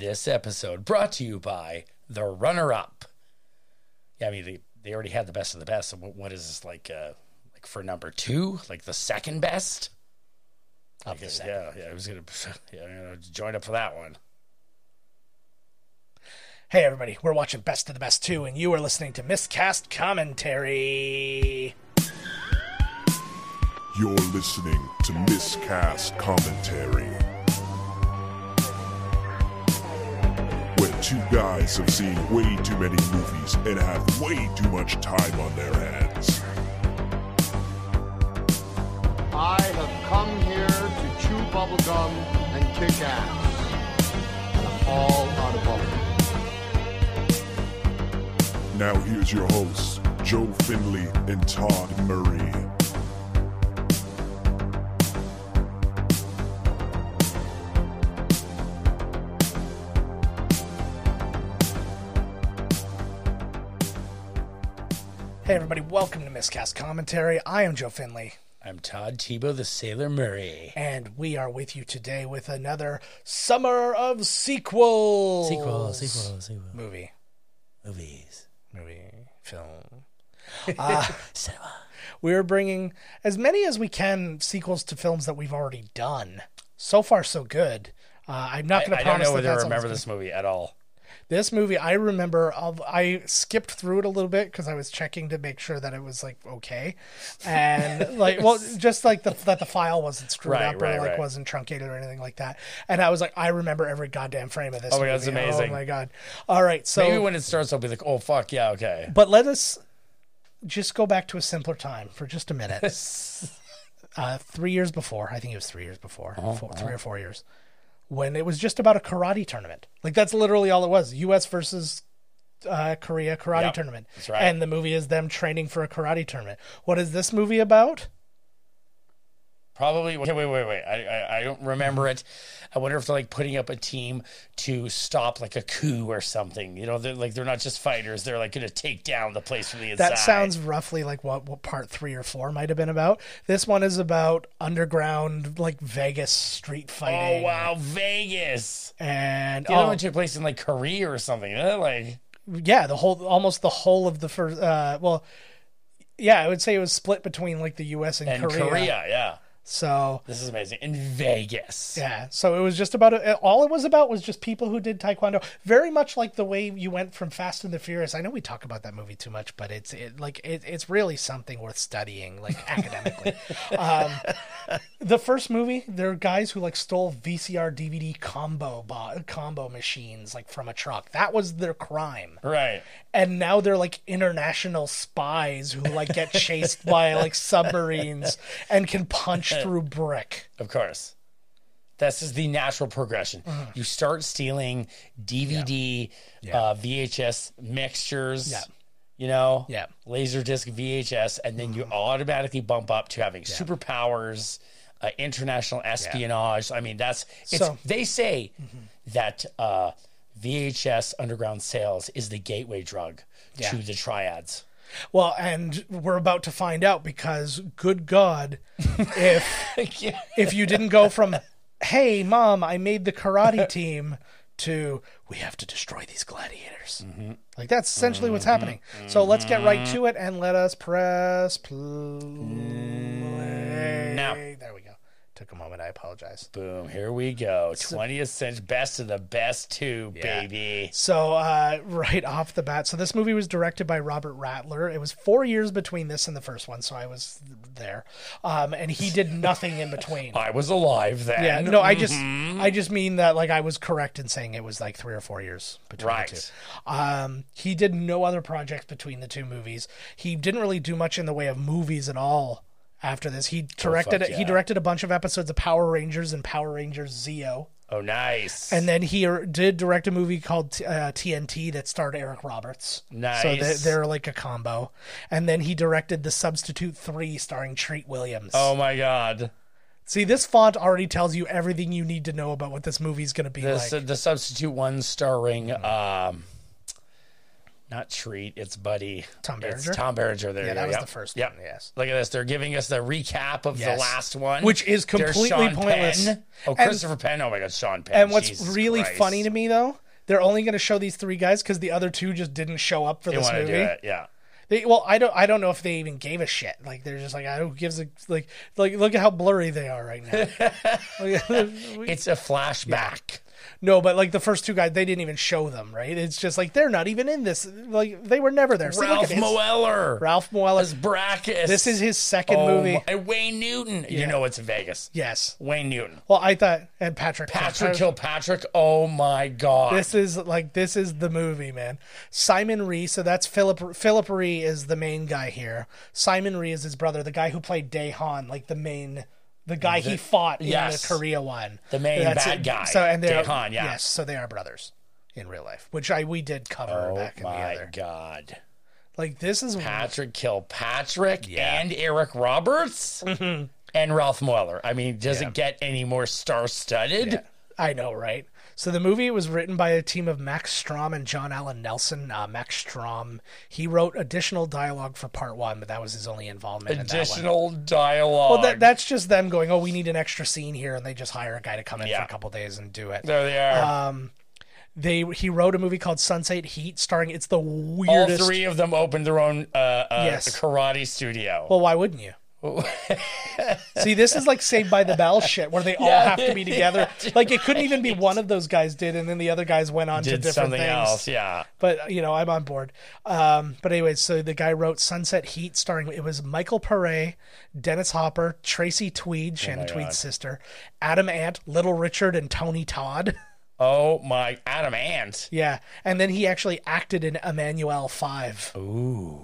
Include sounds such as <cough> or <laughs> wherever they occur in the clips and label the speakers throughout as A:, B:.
A: This episode brought to you by The Runner Up. Yeah, I mean, they, they already had the best of the best. So what, what is this like? Uh, like for number two, like the second best?
B: Of the second.
A: Yeah, yeah. I was gonna, <laughs> yeah, I'm gonna join up for that one.
B: Hey, everybody, we're watching Best of the Best 2, and you are listening to Miscast Commentary.
C: You're listening to Miscast Commentary. Two guys have seen way too many movies and have way too much time on their hands.
D: I have come here to chew bubblegum and kick ass. And I'm all out of bubblegum.
C: Now here's your hosts, Joe Finley and Todd Murray.
B: Hey, everybody, welcome to Miscast Commentary. I am Joe Finley,
A: I'm Todd Tebow, the Sailor Murray.
B: and we are with you today with another Summer of Sequels.
A: Sequel, sequel, sequel.
B: Movie.
A: Movies.
B: Movie. Film. <laughs>
A: Cinema.
B: We're bringing as many as we can sequels to films that we've already done. So far, so good. Uh, I'm not
A: I,
B: going
A: I
B: to
A: don't
B: promise
A: know
B: that
A: whether I
B: that's
A: remember
B: always
A: this movie at all.
B: This movie, I remember. I'll- I skipped through it a little bit because I was checking to make sure that it was like okay, and <laughs> like, well, just like the, that the file wasn't screwed
A: Right,
B: up or like
A: right.
B: wasn't truncated or anything like that. And I was like, I remember every goddamn frame of this.
A: Oh my God,
B: movie.
A: that's amazing.
B: Oh my god! All right, so
A: Maybe when it starts, I'll be like, "Oh fuck, yeah, okay."
B: but let us just go back to a simpler time for just a minute. <laughs> uh, three years before, I think it was three years before,
A: Uh-huh,
B: four, three or four years, when it was just about a karate tournament. Like that's literally all it was: U.S. versus uh, Korea karate
A: Yep,
B: tournament.
A: that's right.
B: And the movie is them training for a karate tournament. What is this movie about?
A: Probably. Okay, wait, wait, wait. I, I, I don't remember it. I wonder if they're like putting up a team to stop like a coup or something. You know, they're like they're not just fighters. They're like going to take down the place from the inside.
B: That sounds roughly like what, what part three or four might have been about. This one is about underground, like Vegas street fighting.
A: Oh wow, Vegas.
B: And
A: The other
B: oh,
A: one took place in like Korea or something. Like
B: yeah, the whole almost the whole of the first. Uh, well, yeah, I would say it was split between like the U.S. and,
A: and
B: Korea.
A: Korea. yeah.
B: So
A: This is amazing. In Vegas.
B: yeah, so it was just about all it was about was just people who did taekwondo. Very much like the way you went from Fast and the Furious. I know we talk about that movie too much, but it's it, like it, it's really something worth studying, like <laughs> academically. um, the first movie, there are guys who like stole VCR DVD combo bo- combo machines like from a truck. That was their crime.
A: Right.
B: And now they're like international spies who like get chased by like submarines and can punch <laughs> through brick.
A: Of course. This is the natural progression.
B: Uh-huh.
A: You start stealing DVD, Uh, VHS mixtures.
B: Yeah.
A: You know,
B: Yeah.
A: Laserdisc VHS, and then you automatically bump up to having superpowers, uh, international espionage. I mean, that's it's.
B: So-
A: they say that uh, VHS underground sales is the gateway drug
B: Yeah.
A: to the triads.
B: Well, and we're about to find out because good God, if <laughs> if you didn't go from "Hey, mom, I made the karate <laughs> team" to "We have to destroy these gladiators," mm-hmm. like that's essentially what's mm-hmm. happening. So let's get right mm-hmm. to it and let us press play. Took a moment. I apologize.
A: Boom! Here we go. Twentieth century best of the best, too,
B: Yeah.
A: baby.
B: So, uh, <laughs> right off the bat, so this movie was directed by Robert Radler. It was four years between this and the first one, so I was there. Um, and he did nothing in between. <laughs>
A: I was alive then.
B: Yeah, no, I just, I just mean that like I was correct in saying it was like three or four years between
A: Right.
B: the two. Um, he did no other projects between the two movies. He didn't really do much in the way of movies at all. After this, he directed
A: fuck
B: he directed a bunch of episodes of Power Rangers and Power Rangers Zeo.
A: Oh, nice.
B: And then he er- did direct a movie called uh, TNT that starred Eric Roberts. Nice. So they, they're like a combo. And then he directed The Substitute 3 starring Treat Williams.
A: oh my god,
B: See, this font already tells you everything you need to know about what this movie's going to be
A: the
B: like.
A: the substitute one starring um, not treat. It's Buddy.
B: Tom
A: It's Tom Berenger. There.
B: Yeah, that was
A: Yep.
B: the first one, yes.
A: Look at this. They're giving us the recap of
B: Yes.
A: the last one,
B: Which is completely pointless.
A: Penn. Oh,
B: And-
A: Christopher Penn. Oh my God, Sean Penn.
B: And what's
A: Jesus
B: really
A: Christ.
B: funny to me though, they're only going to show these three guys because the other two just didn't show up for
A: They
B: this movie.
A: Yeah.
B: They, well, I don't. I don't know if they even gave a shit. Like they're just like, ah, I don't gives a like. Like look at how blurry they are right now. <laughs> <laughs>
A: It's a flashback.
B: No, but like the first two guys, they didn't even show them. Right? It's just like they're not even in this. Like they were never there. Look
A: Ralph
B: at.
A: Moeller.
B: Ralph Moeller.
A: as Brakus.
B: This is his second
A: Oh,
B: movie.
A: and Wayne Newton. You know it's Vegas.
B: Yes.
A: Wayne Newton.
B: Well, I thought and Patrick.
A: Patrick Kilpatrick. Oh my God.
B: This is like this is the movie, man. Simon Rhee, so that's Philip Phillip Rhee is the main guy here. Simon Rhee is his brother, the guy who played Dae Han, like the main the guy he fought in the Korea one.
A: The main bad guy,
B: So and they're
A: Han, yeah.
B: Yes, so they are brothers in real life, which I we did cover
A: oh
B: back in the
A: my. God.
B: Like this is
A: Patrick Kilpatrick and Eric Roberts mm-hmm. and Ralph Moeller. I mean, does it get any more star studded?
B: I know, right? So the movie was written by a team of Max Strom and John Allen Nelson. Uh, Max Strom, he wrote additional dialogue for part one, but that was his only involvement in that one.
A: Additional dialogue.
B: Well, that, that's just them going, oh, we need an extra scene here, and they just hire a guy to come in for a couple days and do it.
A: there they are.
B: They he wrote a movie called Sunset Heat, starring it's the weirdest.
A: All three of them opened their own uh, uh,
B: Yes.
A: karate studio.
B: Well, why wouldn't you? <laughs> See, this is like Saved by the Bell shit, where they all
A: Yeah.
B: have to be <laughs> together. Like it couldn't even be <laughs> one of those guys did, and then the other guys went on to different
A: something
B: things.
A: else, yeah.
B: But you know, I'm on board. Um, but anyway, so the guy wrote Sunset Heat, starring it was Michael Pare, Dennis Hopper, Tracy Tweed, Shannon
A: God.
B: Tweed's sister, Adam Ant, Little Richard, and Tony Todd.
A: Oh my, Adam Ant.
B: yeah, and then he actually acted in Emmanuelle Five. Ooh.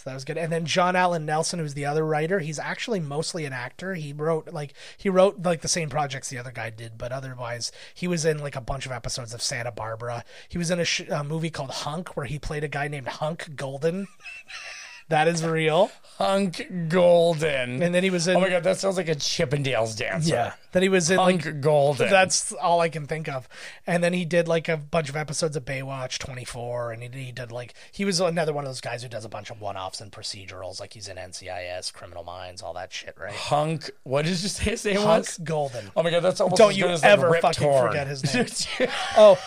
B: So that was good. And then John Allen Nelson, who's the other writer, he's actually mostly an actor. He wrote like he wrote like the same projects the other guy did, but otherwise he was in like a bunch of episodes of Santa Barbara. He was in a, sh- a movie called Hunk where he played a guy named Hunk Golden. <laughs> that is real.
A: Hunk Golden.
B: And then he was in
A: oh my god, that sounds like a Chippendales dancer.
B: yeah. Then he was in
A: Hunk
B: like
A: Golden.
B: That's all I can think of. And then he did like a bunch of episodes of Baywatch 24, and he, he did like he was another one of those guys who does a bunch of one-offs and procedurals, like he's in NCIS, Criminal Minds, all that shit, right?
A: Hunk. What did you say his name
B: Hunk
A: was?
B: Golden.
A: Oh my god, that's almost
B: Don't you
A: as,
B: ever
A: like, Rip
B: fucking
A: Torn.
B: forget his name. <laughs> <laughs> Oh,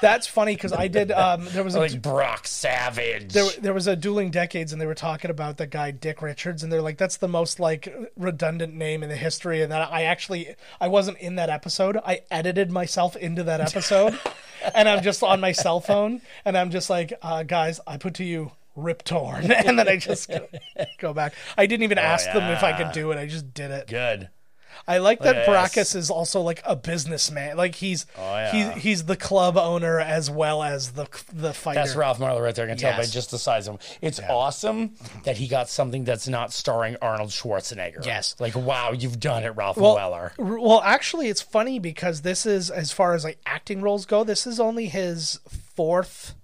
B: that's funny because I did. Um, there was a
A: like Brock Savage.
B: there, there was a dueling decades and they were talking about the guy dick richards and they're like that's the most like redundant name in the history and that i actually i wasn't in that episode. I edited myself into that episode <laughs> and i'm just on my cell phone and i'm just like uh, guys i put to you rip torn <laughs> and then i just go, go back. I didn't even ask them if i could do it. I just did it.
A: Good.
B: I like that oh,
A: Yes.
B: Brakus is also like a businessman. Like he's
A: Oh, yeah.
B: he's he's the club owner as well as the the fighter.
A: That's Ralph Moeller right there. I can tell by just the size of him. It's awesome that he got something that's not starring Arnold Schwarzenegger.
B: Yes.
A: Like, wow, you've done it, Ralph
B: well,
A: Moeller.
B: r- well, actually, it's funny because this is as far as like acting roles go. This is only his fourth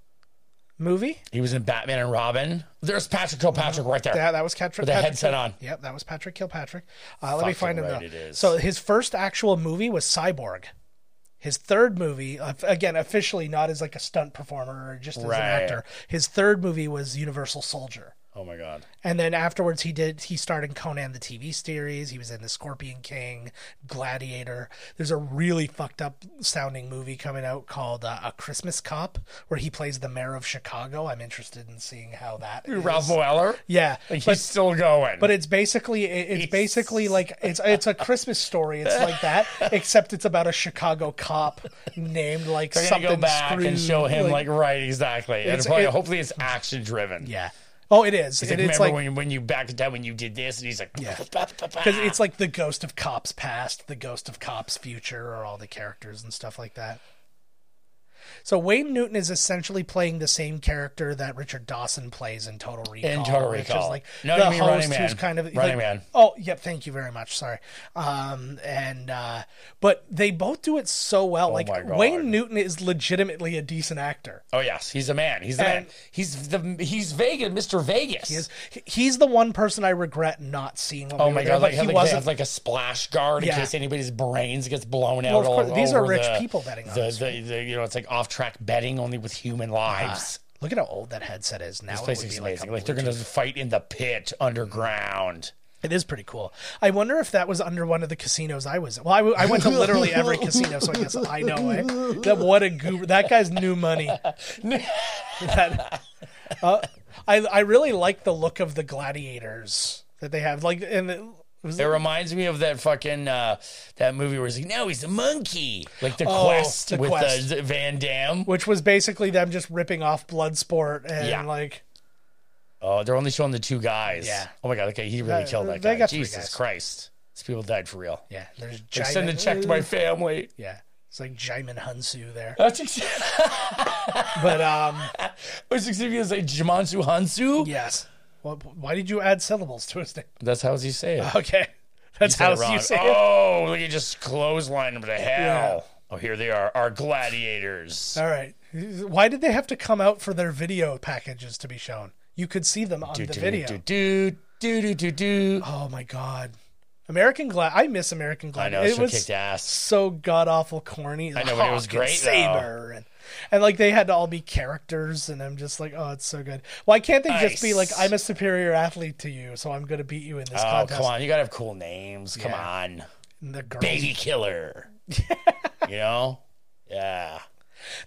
B: movie.
A: He was in Batman and Robin. There's Patrick Kilpatrick right there.
B: Yeah, that was Patrick.
A: With the
B: Patrick
A: headset
B: Kil-
A: on.
B: Yep, that was Patrick Kilpatrick. Uh, let me find him.
A: right
B: though.
A: is.
B: So his first actual movie was Cyborg. His third movie, uh, again, officially not as like a stunt performer or just as
A: Right.
B: an actor. His third movie was Universal Soldier.
A: Oh my god.
B: And then afterwards, he did. He starred in Conan the TV series. He was in the Scorpion King, Gladiator. There's a really fucked up sounding movie coming out called uh, A Christmas Cop, where he plays the mayor of Chicago. I'm interested in seeing how that. is.
A: Ralph Moeller.
B: Yeah,
A: Like,
B: but
A: he's still going.
B: but it's basically it- it's basically like it's it's a Christmas story. It's <laughs> like that, except it's about a Chicago cop named like
A: They're
B: something
A: go back and show him like, right, exactly. And probably,
B: it-
A: hopefully it's action driven.
B: yeah. Oh, it is.
A: Like,
B: It- it's
A: remember
B: like
A: when, you, when you back time when you did this, and he's like,
B: Yeah.
A: because
B: it's like the ghost of cops past, the ghost of cops future, or all the characters and stuff like that. So Wayne Newton is essentially playing the same character that Richard Dawson plays in Total Recall.
A: In Total
B: which is
A: Recall.
B: like
A: No,
B: the
A: you mean
B: host
A: Running
B: who's
A: Man.
B: kind of
A: Running
B: like-
A: Man.
B: Oh, yep. Thank you very much. Sorry. Um, and uh, but they both do it so well. like
A: Oh God.
B: Wayne Newton is legitimately a decent actor.
A: oh yes, he's a man. He's the
B: And-
A: man. He's the he's Vegas, Mr. Vegas.
B: He is, he's the one person I regret not seeing.
A: Oh
B: we
A: my god!
B: there,
A: Like,
B: he wasn't
A: like a splash guard in
B: Yeah.
A: case anybody's brains gets blown out.
B: Well, of
A: all
B: course, these are rich
A: the-
B: people betting on
A: the, the, you know, it's like off-track betting only with human lives.
B: Look at how old that headset is now.
A: This place is
B: be like
A: amazing. Like, they're gonna fight in the pit underground.
B: It is pretty cool. I wonder if that was under one of the casinos I was. in. Well, I, w- I went to literally every <laughs> casino, so I guess I know it. That what a guru. That guy's new money. <laughs> That- uh, I I really like the look of the gladiators that they have. Like, and was
A: It reminds me of that fucking uh, that movie where he's like, no, he's a monkey, like the
B: Oh,
A: quest
B: The
A: with
B: Quest.
A: Uh, Van Damme.
B: which was basically them just ripping off Bloodsport and
A: Yeah.
B: like
A: Oh, they're only showing the two guys.
B: Yeah.
A: Oh my god, okay, he really
B: Uh,
A: killed that
B: they
A: guy.
B: got three
A: Jesus
B: guys.
A: Christ, these people died for real.
B: yeah. There's
A: Like,
B: Jaimin,
A: send a check to my family.
B: yeah. It's like Jaimin Hunsu there,
A: That's exactly.
B: but um <laughs>
A: I was you to say Jimansu Hansu.
B: yes. Well, why did you add syllables to his name?
A: That's how you say it.
B: Okay, that's how you say it.
A: Oh, look, you just clothesline them to hell. Oh, here they are, our gladiators.
B: All right. Why did they have to come out for their video packages to be shown? You could see them on
A: Do,
B: the
A: do,
B: video.
A: do, do, do, do, do, do.
B: Oh my god. American Glad I miss American Glad.
A: I know,
B: it
A: so
B: was
A: kicked ass.
B: so god awful corny.
A: I know, but it was
B: oh,
A: great, though.
B: Saber and and like they had to all be characters and I'm just like, oh it's so good. Why can't they just be like, I'm a superior athlete to you, so I'm gonna beat you in this
A: oh,
B: contest? Oh, contest.
A: come on. You got to have cool names. Come
B: Yeah.
A: on.
B: The girls
A: Baby killer. <laughs> you know? Yeah.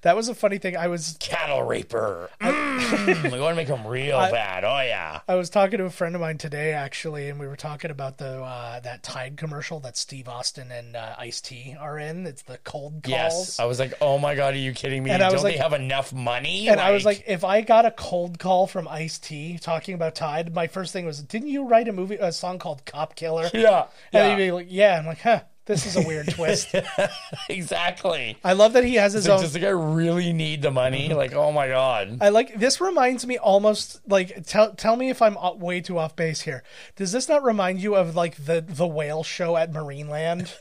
B: That was a funny thing. I was
A: Cattle raper. Mm, we want to make them real bad. Oh, yeah.
B: I was talking to a friend of mine today, actually, and we were talking about the uh, that Tide commercial that Steve Austin and uh, Ice T are in. It's the cold calls.
A: Yes. I was like, oh my God, are you kidding me?
B: And I
A: Don't
B: was
A: they
B: like-
A: have enough money?
B: and I was like, if I got a cold call from Ice T talking about Tide, my first thing was, didn't you write a movie, a song called Cop Killer?
A: yeah.
B: And
A: yeah.
B: he'd be like, yeah. I'm like, huh, this is a weird twist. <laughs>
A: exactly.
B: I love that he has his
A: Like,
B: own.
A: does the guy really need the money? Mm-hmm. Like, oh my God.
B: I like this. Reminds me almost like tell tell me if I'm way too off base here. Does this not remind you of like the the whale show at Marineland,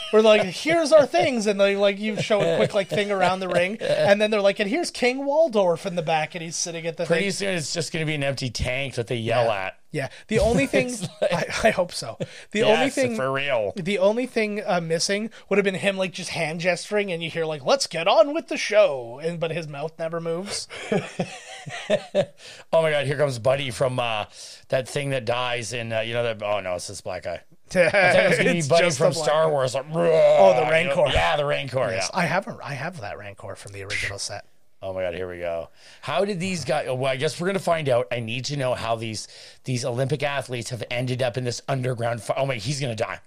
B: <laughs> where like here's our things and they like you show a quick like thing around the ring and then they're like and here's King Waldorf in the back and he's sitting at the
A: Pretty
B: thing.
A: soon it's just going to be an empty tank that they yell at.
B: Yeah, the only <laughs> thing I, I hope so. The
A: Yes,
B: only thing
A: for real.
B: the only thing uh, missing would have been him like just hand gesturing and you hear like let's get on with the show and but his mouth never moves. <laughs>
A: Oh my God, here comes Buddy from uh, that thing that dies in, uh, you know, that. Oh no, it's this black guy. <laughs> I thought it was to be Buddy from Star
B: guy.
A: Wars. Like,
B: Oh, the
A: you know?
B: Rancor.
A: Yeah, the Rancor.
B: Yes,
A: Yeah.
B: I have a, I have that Rancor from the original set.
A: Oh my God, here we go. How did these guys? Oh, well, I guess we're going to find out. I need to know how these these Olympic athletes have ended up in this underground. Fi- oh my, he's going to die.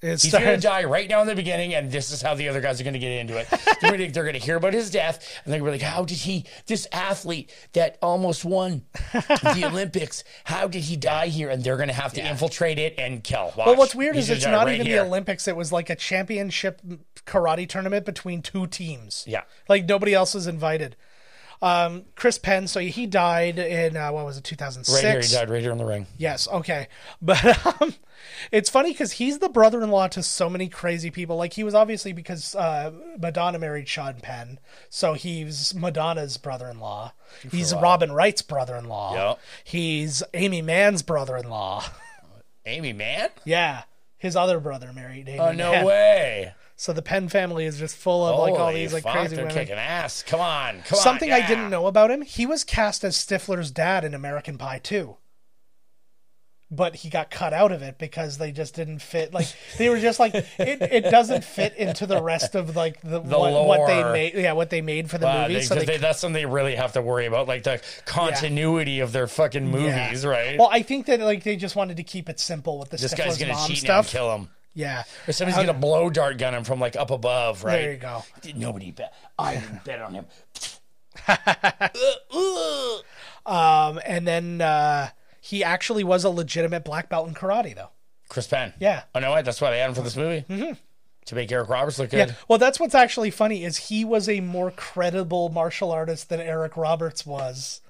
B: It's
A: He's going to die right now in the beginning, and this is how the other guys are going to get into it. <laughs> They're going to hear about his death, and they're going to be like, "How did he? This athlete that almost won <laughs> the Olympics, how did he die here?" And they're going to have to infiltrate it and kill.
B: Well,
A: Watch.
B: what's weird
A: He's
B: is it's not
A: right
B: even
A: here.
B: the Olympics. It was like a championship karate tournament between two teams.
A: Yeah.
B: like nobody else was invited. Um, Chris Penn, so he died in uh, what was it, 2006?
A: Right here, he died right here in the ring.
B: Yes, okay, <laughs> but um, it's funny because he's the brother-in-law to so many crazy people. Like he was obviously because uh, Madonna married Sean Penn, so he's Madonna's brother-in-law. He's Robin Wright's brother-in-law.
A: Yep.
B: He's Aimee Mann's brother-in-law. <laughs>
A: Aimee, Mann?
B: yeah, his other brother married Aimee
A: Oh no
B: Mann.
A: way.
B: So the Penn family is just full of like all these like
A: fuck,
B: crazy
A: they're
B: women.
A: kicking ass. Come on, come
B: Something
A: on.
B: I didn't know about him, he was cast as Stifler's dad in American Pie 2. But he got cut out of it because they just didn't fit. Like they were just like it, it doesn't fit into the rest of like the, what, what they made. Yeah, what they made for the
A: Wow,
B: movie.
A: they-
B: so they,
A: they- that's something they really have to worry about, like the continuity of their fucking
B: yeah.
A: movies, right?
B: Well, I think that like they just wanted to keep it simple with the
A: this
B: Stifler's
A: guy's gonna
B: mom
A: cheat
B: stuff.
A: and kill him.
B: Yeah,
A: Or somebody's gonna blow dart gun him from like up above, right?
B: There you go.
A: Nobody bet. I didn't bet on him. <laughs>
B: Um, and then uh, he actually was a legitimate black belt in karate, though.
A: Chris Penn.
B: Yeah.
A: Oh no, what? That's why they had him for this movie. Mm-hmm. To make Eric Roberts look good.
B: Yeah. Well, that's what's actually funny is he was a more credible martial artist than Eric Roberts was.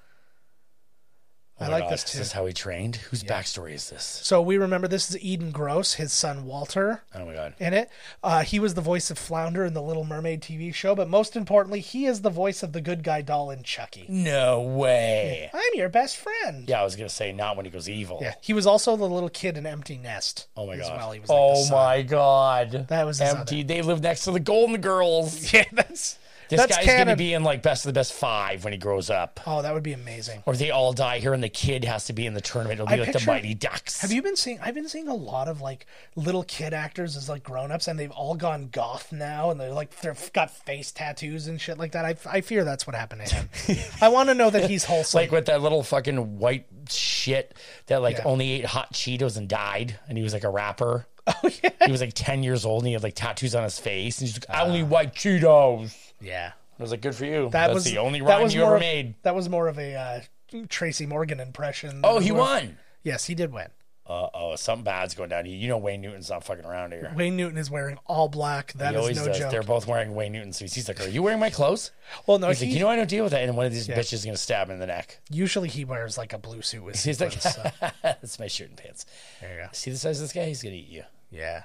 A: Oh
B: I like
A: God,
B: this
A: Is
B: too.
A: this how he trained? Whose backstory is this?
B: So we remember this is Edan Gross, his son Walter,
A: Oh my god.
B: in it. Uh, he was the voice of Flounder in the Little Mermaid TV show, but most importantly, he is the voice of the good guy doll in Chucky.
A: No way.
B: I'm your best friend.
A: Yeah, I was gonna say not when he goes evil.
B: Yeah, he was also the little kid in Empty Nest.
A: Oh my god.
B: Well. He was like
A: oh my god.
B: That was
A: empty. They live next to the Golden Girls. <laughs>
B: Yeah, that's
A: This
B: That's
A: guy's going to be in like best of the best five when he grows up.
B: Oh, that would be amazing.
A: Or they all die here and the kid has to be in the tournament. It'll be
B: I
A: like the Mighty Ducks.
B: Have you been seeing? I've been seeing a lot of like little kid actors as like grown-ups, and they've all gone goth now, and they're like they've got face tattoos and shit like that. I, I fear that's what happened to him. <laughs> I want to know that he's wholesome.
A: like with that little fucking white shit that like
B: Yeah.
A: only ate hot Cheetos and died, and he was like a rapper.
B: oh <laughs> yeah,
A: He was like ten years old and he had like tattoos on his face, and he's like, "I only white Cheetos."
B: Yeah.
A: I was like, "Good for you."
B: That
A: That's
B: was
A: the only
B: that was
A: you
B: more
A: ever
B: of-
A: made.
B: That was more of a uh, Tracy Morgan impression.
A: Oh, he
B: More-
A: won.
B: Yes, he did win.
A: Uh oh, something bad's going down. Here. You know Wayne Newton's not fucking around here.
B: Wayne Newton is wearing all black. That
A: he
B: is
A: always
B: no
A: does.
B: joke.
A: They're both wearing Wayne Newton suits. He's like, "Are you wearing my clothes?"
B: Well, no,
A: He's
B: he,
A: like, "You know, I don't deal with that." And one of these bitches is gonna stab him in the neck.
B: usually he wears like a blue suit with <laughs>
A: He's like,
B: sequins. so- <laughs>
A: "That's my shirt and pants."
B: there you go.
A: See the size of this guy? He's gonna eat you.
B: Yeah,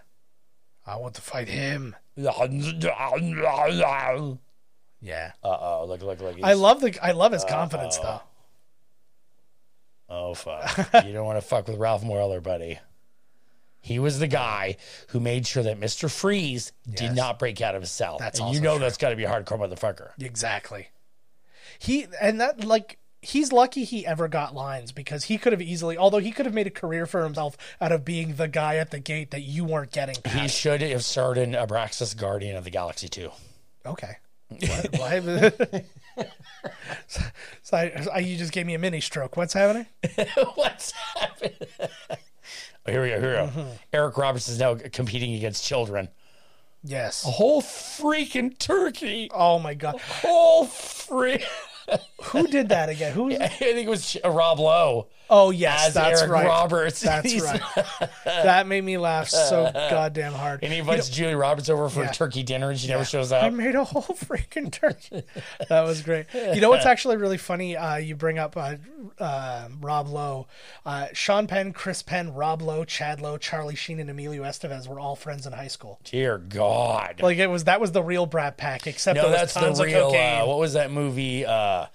B: I want to fight him. <laughs>
A: Uh oh, look, look, look.
B: I love the I love his confidence though.
A: Oh fuck! <laughs> you don't want to fuck with Ralph Moeller, buddy. He was the guy who made sure that Mister Freeze did
B: Yes.
A: not break out of his cell.
B: That's
A: and you know
B: true.
A: that's got to be a hardcore motherfucker.
B: Exactly. He and that like he's lucky he ever got lines because he could have easily although he could have made a career for himself out of being the guy at the gate that you weren't getting
A: He should have starred in Abraxas Guardian of the Galaxy too.
B: Okay. What, why, <laughs> <laughs> so, so I, you just gave me a mini stroke. What's happening? <laughs>
A: What's happening? oh, here we go. Here we go.
B: Mm-hmm.
A: Eric Roberts is now competing against children.
B: Yes.
A: A whole freaking turkey.
B: Oh my god.
A: A Whole free.
B: Who did that again? Who?
A: I think it was Rob Lowe
B: Oh yes, that's
A: Eric
B: right.
A: Roberts.
B: That's right. <laughs> that made me laugh so goddamn hard.
A: And he invites Julie Roberts over for
B: Yeah.
A: a turkey dinner, and she never shows up.
B: I made a whole <laughs> freaking turkey. that was great. You know what's <laughs> actually really funny? Uh, you bring up uh, uh, Rob Lowe, uh, Sean Penn, Chris Penn, Rob Lowe, Chad Lowe, Charlie Sheen, and Emilio Estevez were all friends in high school.
A: Dear God.
B: Like it was that was the real Brat Pack, except
A: no, that's the real.
B: cocaine.
A: Uh, what was that movie uh,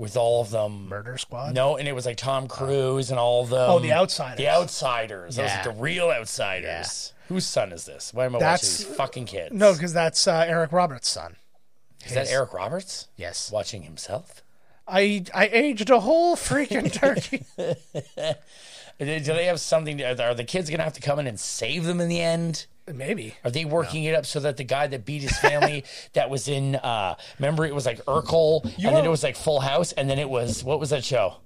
A: with all of them?
B: Murder Squad.
A: No, and it was like Tom Cruise and all of them.
B: Oh, The Outsiders.
A: The Outsiders. Those
B: Yeah.
A: are the real Outsiders. Whose son is this? Why am I
B: That's-
A: watching these fucking kids?
B: no, because that's uh, Eric Roberts' son.
A: is that Eric Roberts
B: Yes,
A: watching himself?
B: I I aged a whole freaking <laughs> turkey.
A: Do they do they have something? Are are the kids gonna have to come in and save them in the end?
B: Maybe.
A: Are they working it up so that the guy that beat his family <laughs> that was in uh remember it was like Urkel and then it was like Full House and then it was what was that show?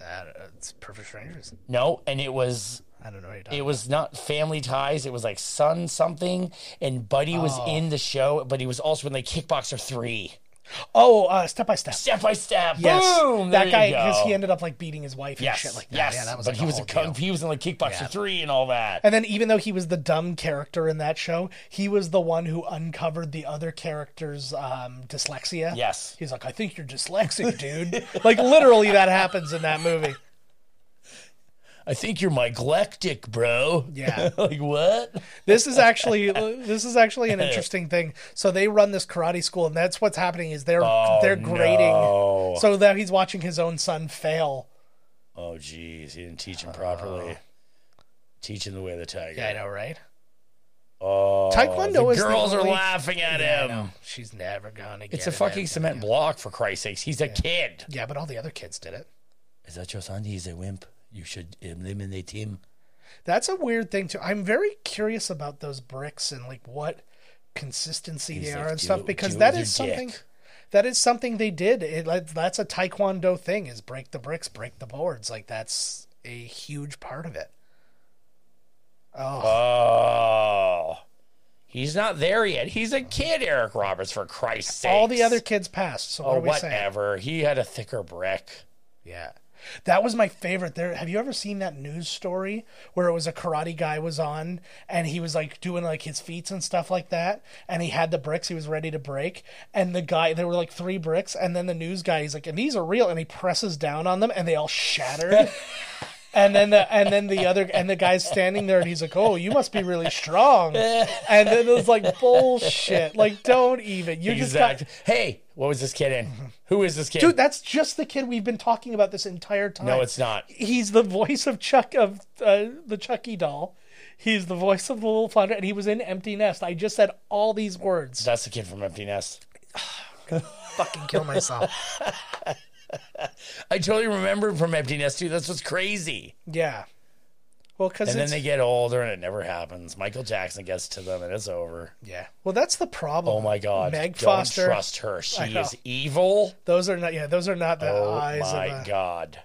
B: Uh, it's Perfect Strangers.
A: No, and it was
B: I don't know. What you're
A: it was not Family Ties, it was like Son something and Buddy was in the show, but he was also in like Kickboxer 3.
B: Oh, uh, step by step.
A: Step by step.
B: Yes,
A: Boom.
B: That guy because he ended up like beating his wife
A: yes,
B: and shit like that.
A: Yes,
B: Yeah, that was
A: but
B: like
A: he was a kung, he was in like Kickboxer
B: Yeah.
A: 3 and all that.
B: And then even though he was the dumb character in that show, he was the one who uncovered the other character's um, dyslexia.
A: Yes.
B: He's like, I think you're dyslexic, dude. <laughs> like literally that happens in that movie.
A: I think you're myglectic, bro.
B: Yeah. <laughs>
A: like what?
B: This is actually this is actually an <laughs> interesting thing. So they run this karate school, and that's what's happening is they're oh, they're grading.
A: Oh, no.
B: So that he's watching his own son fail.
A: Oh, geez, he didn't teach him properly. Teaching the way of the tiger.
B: Yeah, I know, right?
A: Oh,
B: Taekwondo
A: the
B: is the
A: girls are
B: only-
A: laughing at
B: Yeah,
A: him.
B: She's never gonna get
A: It's a
B: it,
A: fucking cement block for Christ's sakes. He's a kid.
B: Yeah, but all the other kids did it.
A: Is that your son? He's a wimp. You should eliminate him.
B: That's a weird thing too. I'm very curious about those bricks and like what consistency
A: He's
B: they
A: like,
B: are and stuff because that is something
A: dick."
B: that is something they did. It like that's a taekwondo thing is break the bricks, break the boards. Like that's a huge part of it. Oh,
A: Oh. He's not there yet. He's a kid, Eric Roberts, for Christ's sake.
B: all the other kids passed. So what
A: Oh,
B: are we saying?
A: whatever. He had a thicker brick.
B: Yeah. That was my favorite. There have you ever seen that news story where it was a karate guy was on and he was like doing like his feats and stuff like that and he had the bricks he was ready to break and the guy there were like three bricks and then the news guy he's like and these are real and he presses down on them and they all shattered. <laughs> And then the and then the other and the guy's standing there and he's like, "Oh, you must be really strong." And then it was like bullshit. Like, don't even. You just got
A: Hey, what was this kid in? Who is this kid?
B: Dude, that's just the kid we've been talking about this entire time.
A: no, it's not.
B: He's the voice of Chuck of uh, the Chucky doll. He's the voice of the little flounder, and he was in Empty Nest. I just said all these words.
A: That's the kid from Empty Nest. <sighs>
B: fucking kill myself. <laughs> <laughs>
A: I totally remember from Empty Nest too. That's what's crazy.
B: Yeah. Well, because
A: And then they get older and it never happens. Michael Jackson gets to them and it's over.
B: yeah. Well, that's the problem.
A: Oh my God.
B: Meg
A: Don't
B: Foster.
A: trust her. She is evil.
B: Those are not. Yeah, those are not the
A: Oh
B: eyes
A: Oh
B: my. A,
A: God.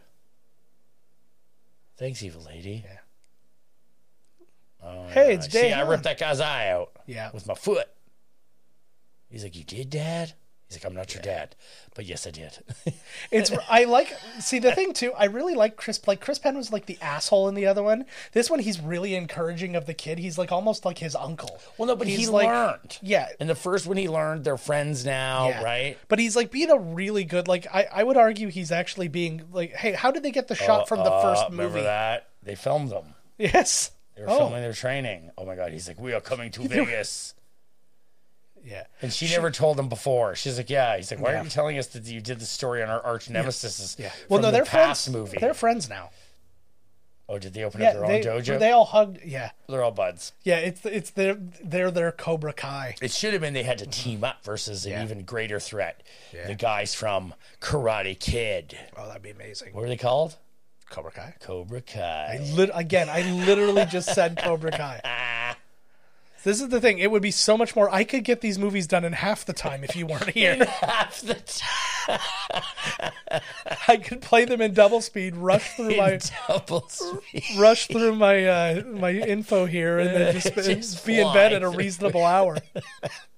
A: Thanks, evil lady.
B: Yeah.
A: Oh,
B: Hey, it's
A: See, I ripped that guy's eye out
B: yeah.
A: with my foot. He's like, You did, Dad? He's like, I'm not your dad. But yes, I did. <laughs>
B: It's I like see the thing too. I really like Chris. Like Chris Penn was like the asshole in the other one. This one, he's really encouraging of the kid. He's like almost like his uncle.
A: well, no, but
B: he's
A: he
B: like,
A: learned.
B: Yeah,
A: In the first one, he learned they're friends now,
B: yeah.
A: right?
B: But he's like being a really good. Like I, I would argue he's actually being like, hey, how did they get the shot from the
A: Uh,
B: first
A: Remember
B: movie?
A: that? They filmed them.
B: Yes.
A: They were
B: Oh,
A: filming their training. Oh my God. He's like, We are coming to <laughs> Vegas.
B: Yeah.
A: And she never told him before. She's like, Yeah. He's like, Why
B: Yeah.
A: are you telling us that you did the story on our arch nemesis?
B: Yeah. Well, no,
A: the
B: they're
A: past
B: friends.
A: movie.
B: They're friends now.
A: Oh, did they open
B: Yeah,
A: up their
B: they
A: own dojo?
B: they all hugged. Yeah,
A: They're all buds.
B: yeah. It's it's their they're their Cobra Kai.
A: It should have been they had to mm-hmm. team up versus an even greater threat.
B: Yeah.
A: The guys from Karate Kid.
B: Oh, that'd be amazing.
A: What were they called?
B: Cobra Kai.
A: Cobra
B: I
A: Kai.
B: lit- again, I literally just said Cobra Kai. <laughs> This is the thing. It would be so much more. I could get these movies done in half the time if you weren't <laughs> here.
A: in Half the time.
B: I could play them in double speed, rush through my
A: Double speed.
B: rush through my uh, my info here, and then just, <laughs>
A: Just
B: be in bed at a reasonable hour. <laughs>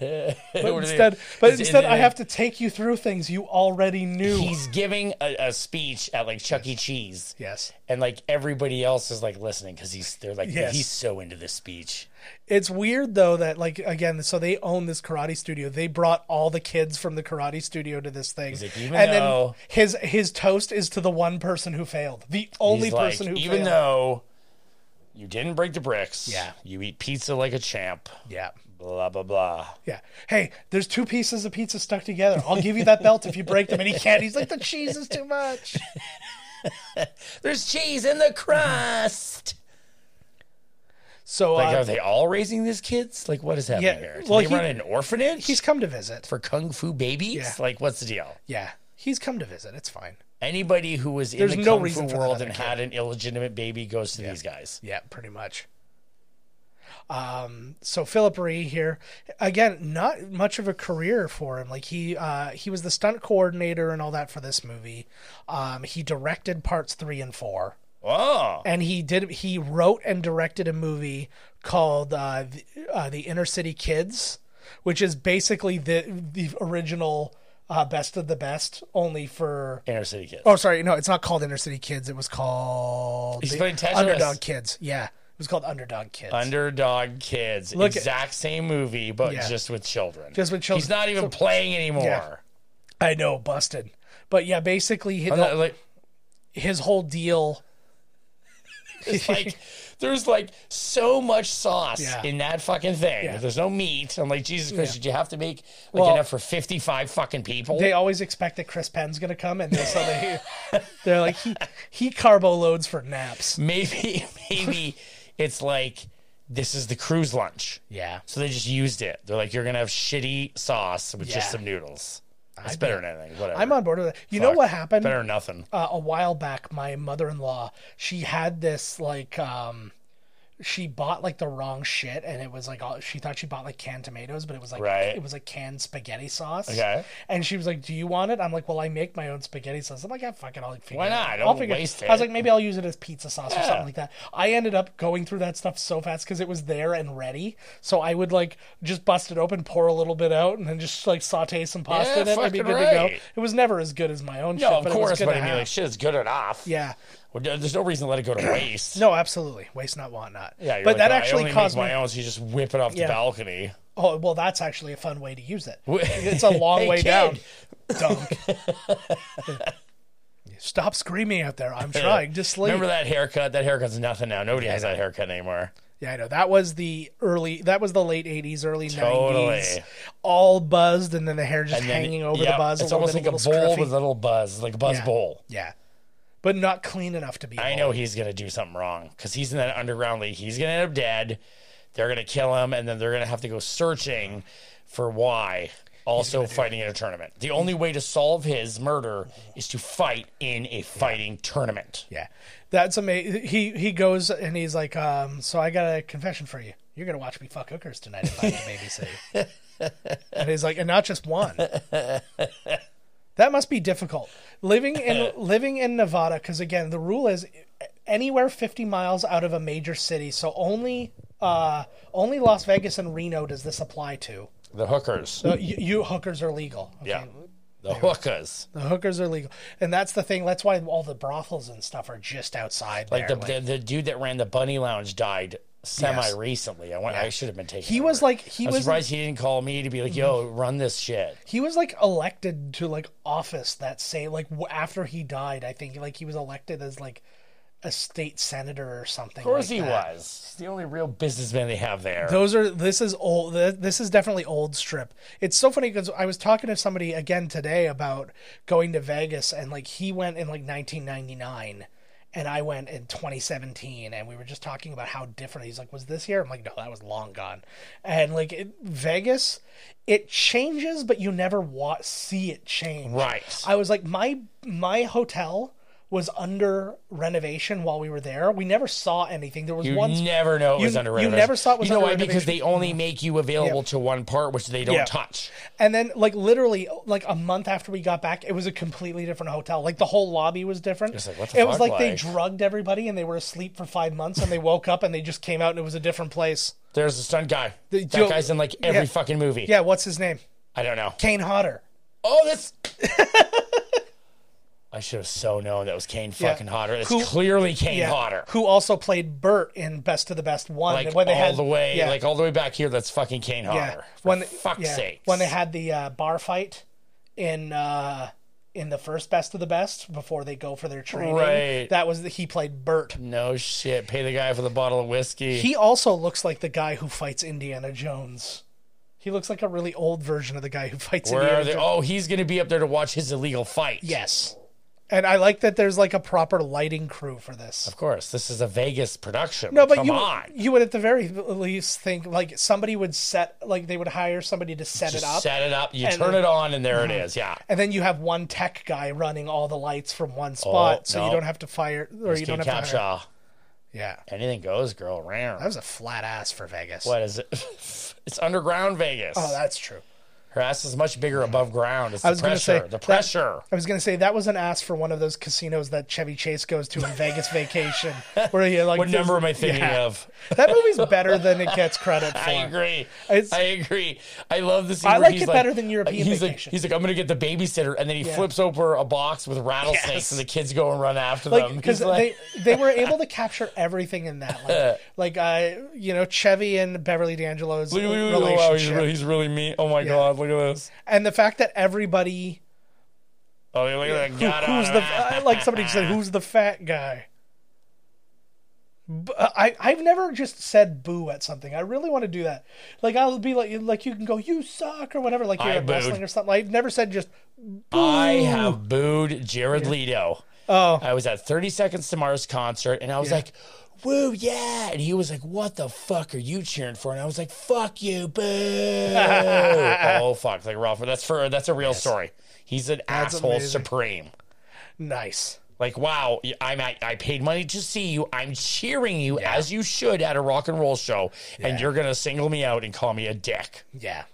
B: <laughs>
A: But
B: instead, but instead, I have to take you through things you already knew.
A: He's giving a, a speech at like Chuck E. Cheese.
B: yes,
A: and like everybody else is like listening because he's they're like
B: Yes.
A: he's so into this speech.
B: it's weird though that like again, so they own this karate studio. They brought all the kids from the karate studio to this thing,
A: like, even
B: and
A: though-
B: then his his toast is to the one person who failed, the only
A: He's
B: person
A: like,
B: who
A: even
B: failed.
A: though you didn't break the bricks,
B: Yeah.
A: you eat pizza like a champ.
B: yeah.
A: Blah blah blah.
B: Yeah. Hey, there's two pieces of pizza stuck together. I'll give you that belt if you break them. And he can't. He's like, the cheese is too much. <laughs>
A: There's cheese in the crust.
B: So
A: Like,
B: uh,
A: are they all raising these kids? Like, what is happening
B: Yeah,
A: here? Do
B: well,
A: they
B: he-
A: run an orphanage
B: he's come to visit.
A: for kung fu babies?
B: Yeah.
A: Like, what's the deal?
B: Yeah. He's come to visit. It's fine.
A: Anybody who was in
B: There's
A: the
B: no
A: kung fu world and
B: kid.
A: had an illegitimate baby goes to these guys.
B: Yeah, pretty much. Um, so Phillip Rhee here, again, not much of a career for him. Like he, uh, he was the stunt coordinator and all that for this movie. Um, he directed parts three and four.
A: Oh,
B: and he did he wrote and directed a movie called uh, the, uh, the Inner City Kids, which is basically the the original uh, Best of the Best, only for.
A: inner city kids.
B: Oh, sorry, no, it's not called Inner City Kids. It was called
A: He's
B: the. Underdog Kids. Yeah, was called Underdog Kids.
A: Underdog kids,
B: Look at-
A: exact same movie, but
B: Yeah.
A: just with children.
B: Just with children.
A: He's not even playing anymore.
B: Yeah. I know, busted. But yeah, basically his,
A: not- like,
B: his whole deal. <laughs>
A: it's like there's like so much sauce
B: Yeah.
A: in that fucking thing.
B: Yeah.
A: There's no meat. I'm like, Jesus Christ,
B: Yeah.
A: did you have to make like
B: Well-
A: enough for 55 fucking people?
B: They always expect that Chris Penn's gonna come, and so they <laughs> they're like he he carbo loads for naps.
A: maybe, <laughs> maybe it's like this is the cruise lunch.
B: Yeah,
A: So they just used it. They're like, you're gonna have shitty sauce with
B: Yeah.
A: just some noodles. It's better than anything. Whatever.
B: I'm on board with that. You know
A: Fuck.
B: what happened?
A: Better than nothing.
B: uh, a while back my mother-in-law she had this like um she bought like the wrong shit and it was like all, she thought she bought like canned tomatoes but it was like
A: Right.
B: it was like canned spaghetti sauce.
A: Okay.
B: and she was like do you want it? I'm like well i make my own spaghetti sauce. I'm like yeah fuck it i'll figure
A: Why
B: it
A: not? Don't
B: I'll figure
A: waste
B: i was like maybe i'll use it as pizza sauce or something like that. I ended up going through that stuff so fast because it was there and ready. So i would like just bust it open pour a little bit out and then just like saute some pasta
A: Yeah,
B: in it and be good to go. it was never as good as my own shit
A: No, of
B: but it was
A: course,
B: good
A: but I mean, like, shit is good enough.
B: yeah
A: There's no reason to let it go to <clears throat> waste.
B: No, absolutely. Waste not, want not.
A: Yeah, you're
B: but
A: like,
B: that
A: "Oh,
B: actually caused me.
A: my own, so you just whip it off
B: Yeah.
A: the balcony.
B: Oh, well, that's actually a fun way to use it. <laughs> It's a long
A: Hey,
B: way
A: kid.
B: down. Dunk. <laughs> Stop screaming out there. I'm <laughs> trying to sleep.
A: Remember that haircut? That haircut's nothing now. Nobody has that haircut anymore.
B: Yeah, I know. That was the early. That was the late '80s, early
A: Totally.
B: '90s. All buzzed, and then the hair just
A: then-
B: hanging over
A: yep,
B: the buzz.
A: It's
B: a
A: almost
B: bit,
A: like a
B: little
A: bowl
B: scruffy.
A: with a little buzz, like a buzz
B: Yeah.
A: bowl.
B: Yeah, but not clean enough to be.
A: I
B: bowl.
A: know he's gonna do something wrong because he's in that underground league. He's gonna end up dead. They're gonna kill him, and then they're gonna have to go searching for why. also fighting in a tournament. The only way to solve his murder is to fight in a fighting tournament.
B: Yeah, that's amazing. He he goes and he's like, um, so I got a confession for you. You're gonna watch me fuck hookers tonight if I to babysit <laughs> and he's like, and not just one. <laughs> That must be difficult living in <laughs> living in Nevada because again the rule is anywhere 50 miles out of a major city. So only uh, only Las Vegas and Reno does this apply to.
A: The hookers.
B: So you, you hookers are legal. Okay?
A: Yeah. The hookers.
B: The hookers are legal, and that's the thing. That's why all the brothels and stuff are just outside.
A: Like
B: there.
A: the, the the dude that ran the Bunny Lounge died semi recently. I went. I should have been taking.
B: He
A: over.
B: was like- he
A: I'm
B: was-
A: surprised he didn't call me to be like, "Yo, mm-hmm. run this shit."
B: he was like elected to like office that say like w- after he died. I think like he was elected as like a state senator or something.
A: Of course
B: like
A: he
B: that.
A: was. He's the only real businessman they have there.
B: Those are this is old. This is definitely old strip. It's so funny because I was talking to somebody again today about going to Vegas, and like he went in like 1999, and I went in 2017, and we were just talking about how different. He's like, "Was this here?" I'm like, "No, that was long gone." And like it, Vegas, it changes, but you never wa- see it change.
A: Right.
B: I was like, my my hotel was under renovation while we were there. We never saw anything. There was
A: you
B: one
A: never know it was
B: you-
A: under
B: you never saw it was
A: You know why? Because they only make you available
B: Yeah.
A: to one part, which they don't
B: Yeah.
A: touch.
B: And then, like literally, like a month after we got back, it was a completely different hotel. Like the whole lobby was different.
A: It's like, what the
B: it was
A: fuck,
B: like, they drugged everybody and they were asleep for five months, and they woke up and they just came out and it was a different place.
A: There's a stunt guy.
B: The-
A: that guy's in like every
B: yeah.
A: fucking movie.
B: Yeah, what's his name?
A: I don't know.
B: Kane Hodder.
A: Oh, that's. <laughs> I should have so known that was Kane
B: Yeah.
A: fucking Hodder. It's
B: Who-
A: clearly Kane
B: Yeah,
A: Hodder.
B: who also played Bert in Best of the Best One.
A: Like
B: when they
A: all
B: had
A: the way,
B: yeah,
A: like all the way back here. That's fucking Kane
B: yeah.
A: Hodder.
B: When
A: fuck's
B: yeah,
A: sake.
B: when they had the uh, bar fight in uh, in the first Best of the Best before they go for their training.
A: Right.
B: That was the, he played Bert.
A: no shit, pay the guy for the bottle of whiskey.
B: He also looks like the guy who fights Indiana Jones. He looks like a really old version of the guy who fights
A: Where
B: Indiana
A: are they?
B: Jones.
A: Oh, he's gonna be up there to watch his illegal fight.
B: Yes. And I like that there's like a proper lighting crew for this.
A: Of course, this is a Vegas production.
B: No, but
A: Come
B: you
A: on.
B: you would at the very least think like somebody would set like they would hire somebody to set
A: Just
B: it up.
A: set it up. You turn
B: then-
A: it on, and there it uh-huh. is. Yeah.
B: and then you have one tech guy running all the lights from one oh, spot, so you
A: Oh,
B: don't have to fire or you don't have to. Hire. Yeah,
A: Anything goes, girl. Round.
B: that was a flat ass for Vegas.
A: What is it? <laughs> it's underground Vegas.
B: Oh, that's true.
A: Her ass is much bigger above ground. It's
B: I
A: the
B: was gonna
A: pressure.
B: say
A: the
B: that-
A: pressure.
B: I was gonna say that was an ass for one of those casinos that Chevy Chase goes to in Vegas <laughs> Vacation, where he like.
A: what number am I thinking
B: Yeah.
A: of?
B: That movie's better than it gets <laughs> credit for.
A: I agree.
B: It's-
A: I agree. I love the scene.
B: I like it better than European
A: he's
B: Vacation.
A: Like, he's like, I'm gonna get the babysitter, and then he
B: Yeah.
A: flips over a box with rattlesnakes,
B: Yes.
A: and the kids go and run after
B: like
A: them.
B: because
A: like,
B: they they were able to capture everything in that like <laughs> like uh you know Chevy and Beverly D'Angelo's
A: look, wow, he's
B: relationship
A: really, he's really mean. Oh my god, look at this.
B: and the fact that everybody
A: Oh, look at that.
B: who, who's the uh, like somebody said who's the fat guy B- I I've never just said boo at something. I really want to do that. Like I'll be like like you can go you suck or whatever like you're
A: I
B: at wrestling or something. I've never said just
A: I have booed Jared Leto.
B: oh
A: I was at 30 Seconds to Mars concert and I was
B: Yeah.
A: like, woo, yeah. And he was like, what the fuck are you cheering for? And I was like, fuck you, boo. <laughs> oh, fuck. Like, Ralph, that's for, that's a real story. He's an
B: That's
A: asshole
B: amazing.
A: supreme.
B: nice.
A: Like, wow, I'm at, I paid money to see you. I'm cheering you as you should at a rock and roll show. And you're going to single me out and call me a dick.
B: Yeah.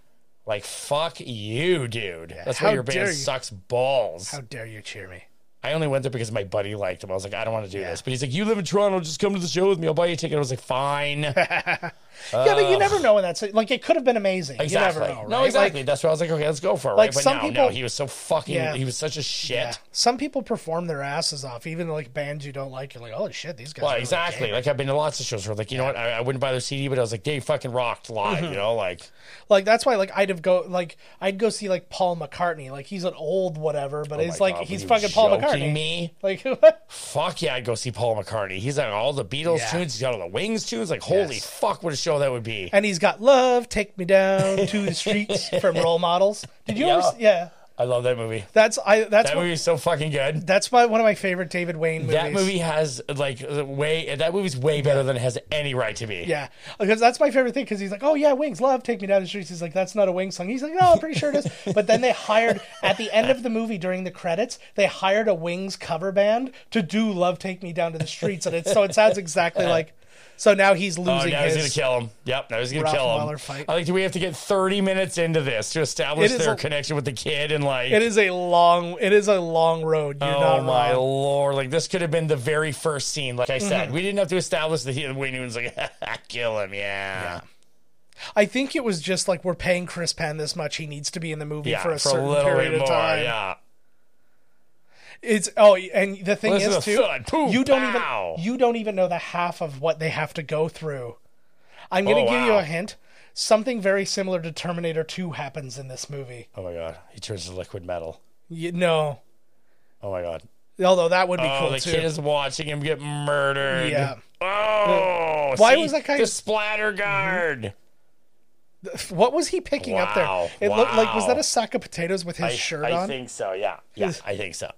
A: Like, fuck you, dude. That's
B: How
A: why your band
B: you.
A: sucks balls.
B: How dare you cheer me?
A: I only went there because my buddy liked him. I was like, I don't want to do this. But he's like, you live in Toronto, just come to the show with me. I'll buy you a ticket. I was like, fine. <laughs>
B: yeah, but you never know in that. Like it could have been amazing.
A: exactly.
B: You never know,
A: No, exactly.
B: Like,
A: That's why I was like, okay, let's go for it.
B: like
A: right? But
B: some
A: no,
B: people-
A: no, he was so fucking,
B: Yeah.
A: he was such a shit.
B: Yeah. Some people perform their asses off, even like bands you don't like. You're like, Oh shit, these guys.
A: Well,
B: really
A: exactly. Like I've been to lots of shows where, like, you know what, I, I wouldn't buy their CD, but I was like, they fucking rocked live.
B: Mm-hmm.
A: You know, like,
B: Like that's why, like I'd have go like I'd go see like Paul McCartney. Like he's an old whatever, but it's
A: Oh my
B: like
A: God,
B: he's fucking Paul McCartney.
A: Me,
B: Like <laughs> what?
A: fuck yeah, I'd go see Paul McCartney. He's on all the Beatles
B: Yeah.
A: tunes. He's got all the Wings tunes. Like, holy
B: Yes.
A: fuck, what a show that would be.
B: And he's got "Love, Take Me Down to the <laughs> Streets" from Role Models. Did you ever?
A: Yeah.
B: See, yeah.
A: I love that movie.
B: That's I. That's
A: That
B: what,
A: movie is so fucking good.
B: that's my one of my favorite David Wain movies.
A: That movie has like way. That movie's way better than it has any right to be.
B: Yeah, because that's my favorite thing. Because he's like, "Oh yeah, Wings love take me down the streets." He's like, "That's not a Wings song." He's like, "No, I'm pretty sure it is." <laughs> But then they hired at the end of the movie during the credits, they hired a Wings cover band to do "Love Take Me Down to the Streets," and it's so it sounds exactly like. So now he's
A: Oh,
B: losing
A: now he's gonna kill him. Yep, now he's gonna kill him.
B: Fight.
A: I like. Do we have to get thirty minutes into this to establish their
B: a-
A: connection with the kid and like?
B: It is a long. It is a long road. You're
A: Oh my
B: wrong.
A: lord! Like this could have been the very first scene. Like I
B: Mm-hmm.
A: said, we didn't have to establish that he, Wayne Newton's like <laughs> kill him. Yeah,
B: I think it was just like we're paying Chris Penn this much. He needs to be in the movie
A: yeah,
B: for a certain
A: little
B: period of time.
A: Yeah,
B: It's oh, and the thing
A: Listen
B: is
A: to
B: too,
A: the. Poof,
B: you don't
A: pow.
B: even you don't even know the half of what they have to go through. I'm going to
A: Oh,
B: give you a hint. Something very similar to Terminator 2 happens in this movie.
A: Oh my god, he turns to liquid metal.
B: You, no,
A: Oh my god.
B: although that would be
A: Oh,
B: cool
A: the
B: too.
A: kid is watching him get murdered.
B: Yeah.
A: Oh,
B: Why
A: see?
B: was that guy-
A: the splatter mm-hmm. guard?
B: what was he picking up there? It looked like was that a sack of potatoes with his
A: I,
B: shirt
A: I
B: on?
A: I think so. Yeah, yeah, I think so.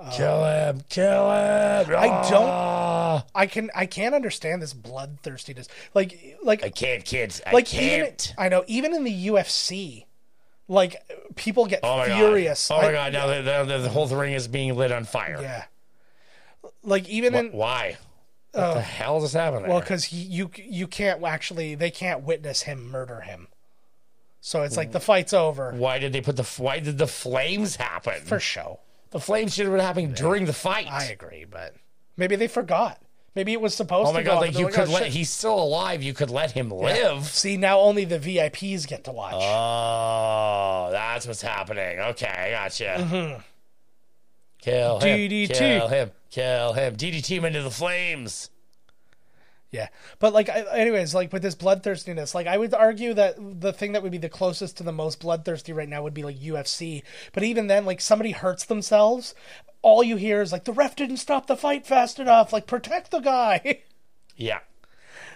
B: Uh,
A: kill him! Kill him!
B: I don't-
A: Ah.
B: I can I can't understand this bloodthirstiness. Like like
A: I can't, kids. I
B: like even
A: can't.
B: I know even in the UFC, like people get
A: Oh
B: furious.
A: god! Oh my
B: I-
A: god! Now the, the, the whole ring is being lit on fire.
B: Yeah. Like even
A: Wh-
B: in
A: Why? What the hell happened there?
B: Well, because you you can't actually they can't witness him murder him, so it's like the fight's over
A: why did they put the? Why did the flames happen?
B: for show.
A: The flames should have been happening during the fight.
B: I agree, but maybe they forgot. Maybe it was supposed
A: oh my
B: to
A: god!
B: go.
A: Like you could
B: "Oh,
A: let.
B: shit."
A: He's still alive. You could let him live.
B: See now, only the VIPs get to watch.
A: Oh, that's what's happening. Okay, I gotcha. Mm-hmm. Kill him.
B: DDT.
A: Kill him. Kill him. DDT him into the flames.
B: Yeah, but like, I- anyways, like with this bloodthirstiness, like I would argue that the thing that would be the closest to the most bloodthirsty right now would be like UFC. But even then, like somebody hurts themselves, all you hear is like the ref didn't stop the fight fast enough. Like protect the guy. <laughs>
A: Yeah.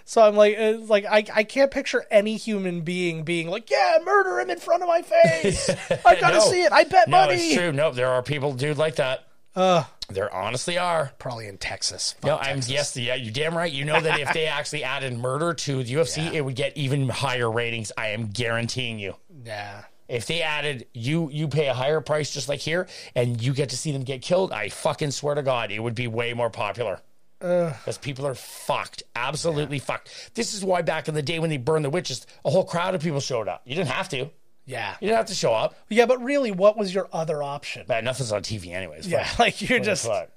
B: So I'm like, it's like I, I can't picture any human being being like, yeah, murder him in front of my face. <laughs> I gotta
A: No.
B: see it. I bet
A: No,
B: money.
A: it's true. No, there are people, dude, like that.
B: Uh,
A: There honestly are.
B: probably in Texas.
A: No, I'm
B: Texas.
A: yes, yeah, you damn right. You know that if they <laughs> actually added murder to the UFC, it would get even higher ratings. I am guaranteeing you.
B: Yeah.
A: If they added you, you pay a higher price just like here, and you get to see them get killed. I fucking swear to God, it would be way more popular. Because people are fucked, absolutely fucked. This is why back in the day when they burned the witches, a whole crowd of people showed up. You didn't have to. You
B: Yeah.
A: didn't have to show up.
B: Yeah, but really, what was your other option?
A: But nothing's on TV anyways.
B: Yeah,
A: Fuck.
B: like you're
A: What the
B: just
A: fuck?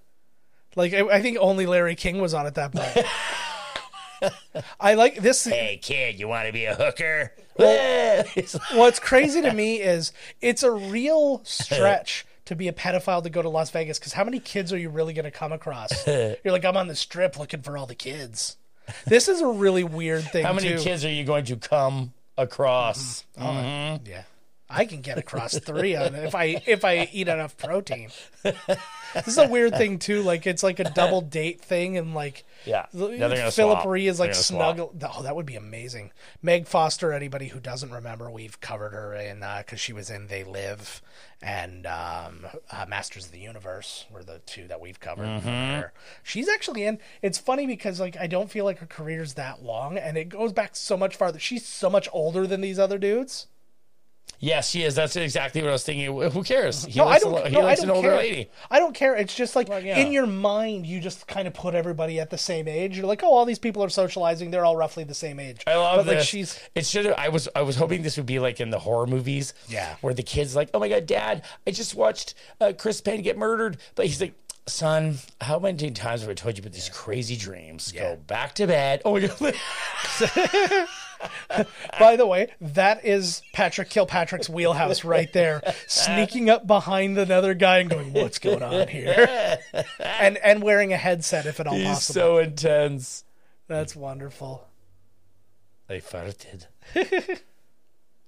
B: like I, I think only Larry King was on at that point. <laughs> I like this.
A: Hey kid, you want to be a hooker? It's <laughs> like-
B: What's crazy to me is it's a real stretch to be a pedophile to go to Las Vegas because how many kids are you really going to come across? <laughs> You're like, I'm on the strip looking for all the kids. This is a really weird thing.
A: How many
B: too.
A: kids are you going to come across? Mm-hmm. Oh, mm-hmm.
B: Yeah, I can get across three on it if I if I eat enough protein. This is a weird thing too. Like it's like a double date thing, and like
A: Yeah.
B: the-
A: Yeah, they're gonna
B: Phillip
A: swap.
B: Rhee is like
A: swap.
B: Oh, that would be amazing. Meg Foster. Anybody who doesn't remember, we've covered her in because she was in They Live and um, uh, Masters of the Universe were the two that we've covered.
A: Mm-hmm.
B: She's actually in. It's funny because like I don't feel like her career's that long, and it goes back so much farther. She's so much older than these other dudes.
A: Yes, she is. That's exactly what I was thinking. Who cares? He
B: No, I
A: likes,
B: don't.
A: a, lo- he
B: no,
A: likes
B: I
A: an
B: don't
A: older
B: care.
A: lady.
B: I don't care. It's just like
A: Well, yeah.
B: in your mind, you just kind of put everybody at the same age. You're like, oh, all these people are socializing. They're all roughly the same age.
A: I love
B: but
A: this.
B: like she's
A: It should. I was. I was hoping this would be like in the horror movies.
B: Yeah.
A: Where the kid's like, "Oh my god, Dad, I just watched uh, Chris Penn get murdered," but he's like. Son, how many times have I told you about these crazy dreams? Go back to bed. Oh my god! <laughs> <laughs> <laughs>
B: By the way, that is Patrick Kilpatrick's wheelhouse right there, sneaking up behind another guy and going, "What's going on here?" <laughs> and and wearing a headset if at all
A: He's
B: possible.
A: so intense.
B: That's wonderful.
A: I farted. <laughs>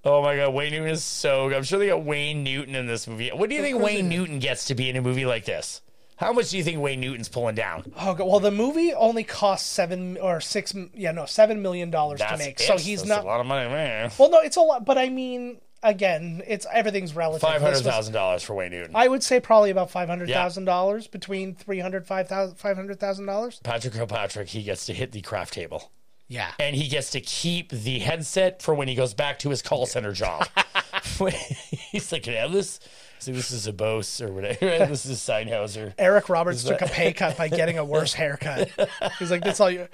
A: oh my god, Wayne Newton is so good. I'm sure they got Wayne Newton in this movie. What do you think Wayne Newton gets to be in a movie like this? How much do you think Wayne Newton's pulling down?
B: Oh, God. well, the movie only cost seven or six, yeah, no, seven million dollars to
A: That's
B: make.
A: it.
B: So he's
A: That's
B: not.
A: a lot of money, man.
B: Well, no, it's a lot, but I mean, again, it's everything's relative.
A: Five hundred
B: This was-
A: thousand dollars for Wayne Newton.
B: I would say probably about five hundred thousand dollars between three hundred five thousand five hundred thousand dollars.
A: Patrick Kilpatrick, he gets to hit the craft table.
B: Yeah,
A: and he gets to keep the headset for when he goes back to his call center job. <laughs> <laughs> He's like, "Can I have this?" This is a Bose or whatever. <laughs> this is a Sennheiser.
B: Eric Roberts took a pay cut by getting a worse <laughs> haircut. He's like, "That's all you."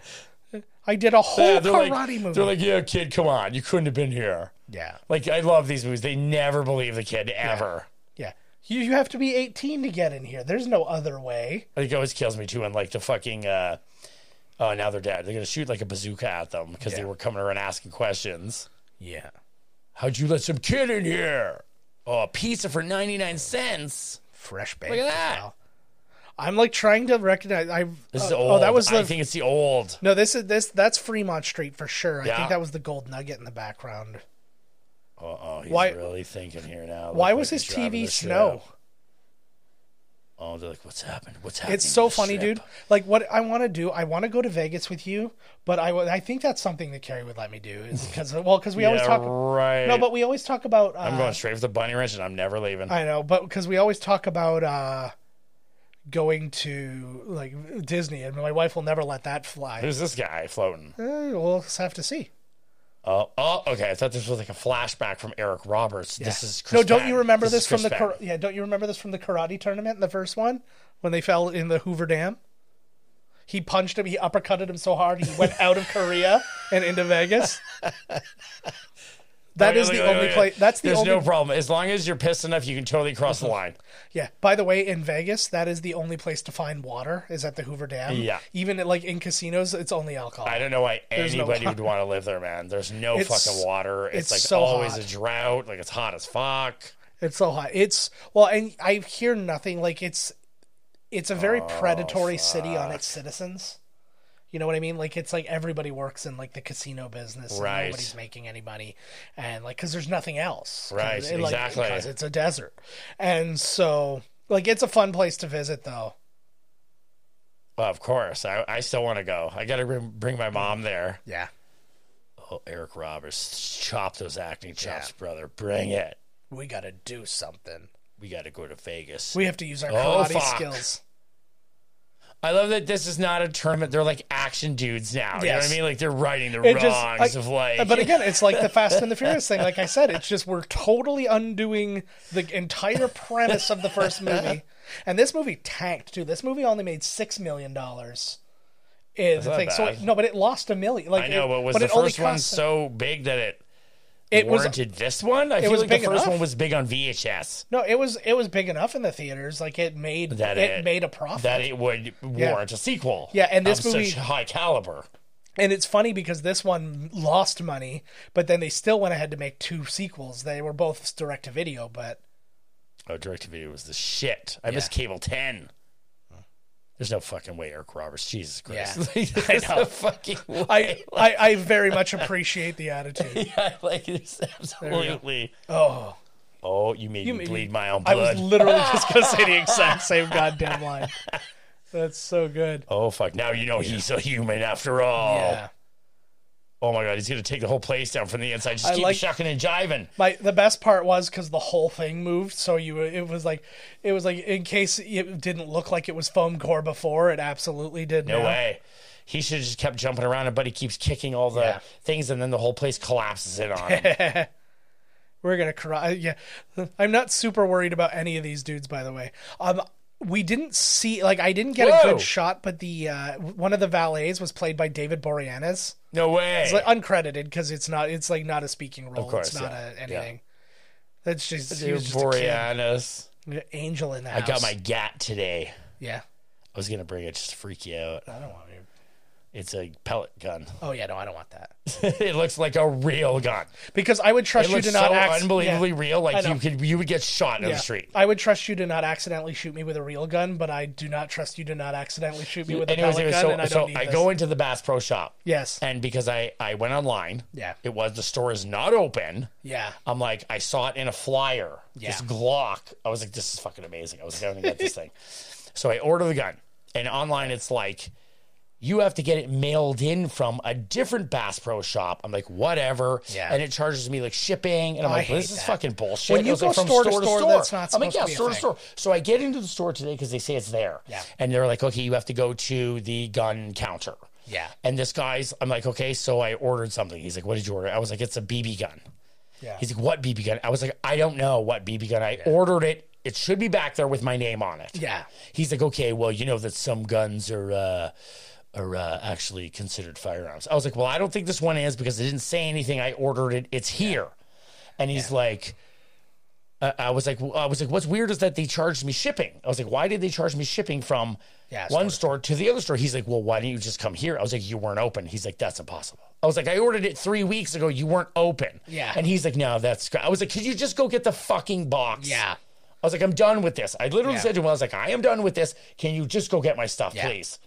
B: I did a whole
A: Yeah, they're
B: karate
A: like,
B: movie.
A: they're like, "Yeah, kid, come on, you couldn't have been here."
B: yeah,
A: Like, I love these movies. They never believe the kid ever.
B: yeah. You you have to be eighteen to get in here. There's no other way.
A: I think it always kills me too. And like the fucking, uh, oh, now they're dead. They're gonna shoot like a bazooka at them because they were coming around asking questions.
B: Yeah,
A: How'd you let some kid in here? Oh, a pizza for ninety nine cents.
B: fresh baked.
A: Look at that.
B: Wow. I'm like trying to recognize. I
A: This is
B: oh,
A: old.
B: oh, that was
A: I think it's the old.
B: no. This is this that's Fremont Street for sure. I
A: Yeah.
B: think that was the Gold Nugget in the background.
A: Uh oh, he's
B: Why-
A: really thinking here now.
B: Why
A: Look
B: was his TV
A: the
B: snow?
A: Oh, they're like, what's happened? What's happening?
B: It's so funny,
A: ship?"
B: dude. Like what I want to do, I want to go to Vegas with you, but I I think that's something that Carrie would let me do. Is <laughs> because well, because we always
A: Yeah,
B: talk.
A: right.
B: No, but we always talk about. Uh,
A: I'm going straight for the bunny ranch, and I'm never leaving.
B: I know, but because we always talk about uh, going to like Disney, and my wife will never let that fly.
A: Who's this guy floating?
B: Eh, we'll just have to see.
A: Oh, oh, okay. I thought this was like a flashback from Eric Roberts. This is Chris
B: no, don't
A: Penn.
B: you remember
A: This
B: this, from the kar- yeah? Don't you remember this from the karate tournament in the first one when they fell in the Hoover Dam? He punched him. He uppercutted him so hard he went out of Korea and into Vegas. <laughs> That is the only place. That's the
A: There's
B: only.
A: no problem. As long as you're pissed enough, you can totally cross the line. <laughs>
B: Yeah. By the way, in Vegas, that is the only place to find water. Is at the Hoover Dam.
A: Yeah.
B: Even like in casinos, it's only alcohol.
A: I don't know why
B: There's no
A: anybody
B: water.
A: would <laughs> want to live there, man. There's no
B: It's-
A: fucking water. It's,
B: it's
A: like
B: so
A: always
B: hot.
A: a drought. Like it's hot as fuck.
B: It's so hot. It's well, and I hear nothing. Like it's, it's a very
A: Oh,
B: predatory city on its citizens. You know what I mean? Like it's like everybody works in like the casino business,
A: Right.
B: and nobody's making any money, and like because there's nothing else,
A: Right,
B: it, like,
A: exactly.
B: Because it's a desert, and so like it's a fun place to visit though.
A: Well, of course. I, I still want to go. I got to bring, my mom there.
B: Yeah,
A: Oh, Eric Roberts. Chop those acting chops,
B: Yeah.
A: brother. Bring it.
B: we got to do something.
A: We got to go to Vegas.
B: We have to use our
A: Oh,
B: karate
A: fuck.
B: skills.
A: I love that this is not a tournament. They're like action dudes now. You know what I mean? Like they're righting the
B: It
A: wrongs
B: just, I-
A: of like.
B: but again, it's like the Fast and the Furious thing. Like I said, it's just we're totally undoing the entire premise of the first movie, <laughs> and this movie tanked too. This movie only made six million dollars. Is the
A: not
B: thing. So
A: bad.
B: it- no, but it lost a million. Like
A: I know,
B: it-
A: but was the
B: it only
A: first one
B: cost-
A: so big that it
B: It was
A: warranted this one? I feel
B: was
A: like the first
B: enough.
A: one was big on VHS.
B: no, it was it was big enough in the theaters. Like it made
A: That
B: it,
A: it-
B: made a profit.
A: That it would warrant a sequel.
B: Yeah, and this movie-
A: such high caliber.
B: And it's funny because this one lost money, but then they still went ahead to make two sequels. They were both direct to video, but
A: Oh, direct to video was the shit. I miss cable ten. There's no fucking way, Eric Roberts. Jesus Christ.
B: Yeah. <laughs>
A: There's no fucking <laughs> way.
B: I, I I very much appreciate the attitude. <laughs>
A: Yeah, like it's absolutely.
B: Oh,
A: Oh, you made
B: You
A: me
B: made-
A: bleed my own blood.
B: I was literally just gonna say the exact same goddamn line. That's so good.
A: oh fuck! Now you know he's a human after all.
B: Yeah.
A: Oh my god, he's gonna take the whole place down from the inside. Just
B: I
A: keep
B: like-
A: shucking and jiving.
B: My the best part was because the whole thing moved, so you it was like it was like in case it didn't look like it was foam core before, it absolutely did.
A: No
B: now.
A: way. He should have just kept jumping around, and Buddy keeps kicking all the
B: Yeah.
A: things, and then the whole place collapses in on him. <laughs>
B: We're gonna cry. Yeah, I'm not super worried about any of these dudes. By the way, um, we didn't see like I didn't get a good shot, but the uh, one of the valets was played by David Boreanaz.
A: no way.
B: It's like uncredited because it's not. It's like not a speaking role.
A: Of course,
B: it's not
A: yeah.
B: a anything. That's just he was just a kid.
A: Boreanaz.
B: angel in the
A: I got my gat today.
B: yeah.
A: I was gonna bring it just to freak you out.
B: I don't want.
A: It's a pellet gun.
B: Oh yeah, no, I don't want that <laughs>
A: it looks like a real gun.
B: because I would trust
A: It
B: you
A: looks
B: to not
A: so
B: acc-
A: unbelievably
B: yeah.
A: real. Like
B: I know.
A: you could, you would get shot in
B: Yeah.
A: the street.
B: I would trust you to not accidentally shoot me with a real gun, but I do not trust you to not accidentally shoot me with a
A: Anyways,
B: pellet gun,
A: so,
B: and I
A: so I go into the Bass Pro Shop.
B: Yes.
A: And because I, I went online,
B: Yeah.
A: it was the store is not open.
B: Yeah.
A: I'm like, I saw it in a flyer.
B: Yeah.
A: This Glock. I was like, this is fucking amazing. I was like, I'm to get this thing. <laughs> So I order the gun. And online it's like, you have to get it mailed in from a different Bass Pro shop. I'm like, whatever.
B: Yeah.
A: And it charges me like shipping. And I'm
B: I
A: like, this is fucking bullshit.
B: When you go
A: like, from
B: store to store, that's not
A: I'm like,
B: to
A: yeah, store to store. So I get into the store today because they say it's there.
B: Yeah.
A: And they're like, okay, you have to go to the gun counter.
B: Yeah.
A: And this guy's, I'm like, okay, so I ordered something. He's like, what did you order? I was like, it's a BB gun.
B: Yeah.
A: He's like, what BB gun? I was like, I don't know what BB gun. I ordered it. It should be back there with my name on it.
B: Yeah.
A: He's like, okay, well, you know that some guns are uh, are uh, actually considered firearms. I was like, well, I don't think this one is because it didn't say anything. I ordered it. It's here. And he's like, uh, I was like, I was like, what's weird is that they charged me shipping. I was like, why did they charge me shipping from
B: Yeah,
A: one
B: store
A: to the other store? He's like, well, why didn't you just come here? I was like, you weren't open. He's like, that's impossible. I was like, I ordered it three weeks ago. You weren't open.
B: Yeah.
A: And he's like, no, that's. I was like, could you just go get the fucking box?
B: Yeah.
A: I was like, I'm done with this. I literally
B: Yeah.
A: said to him, I was like, I am done with this. Can you just go get my stuff,
B: Yeah.
A: please?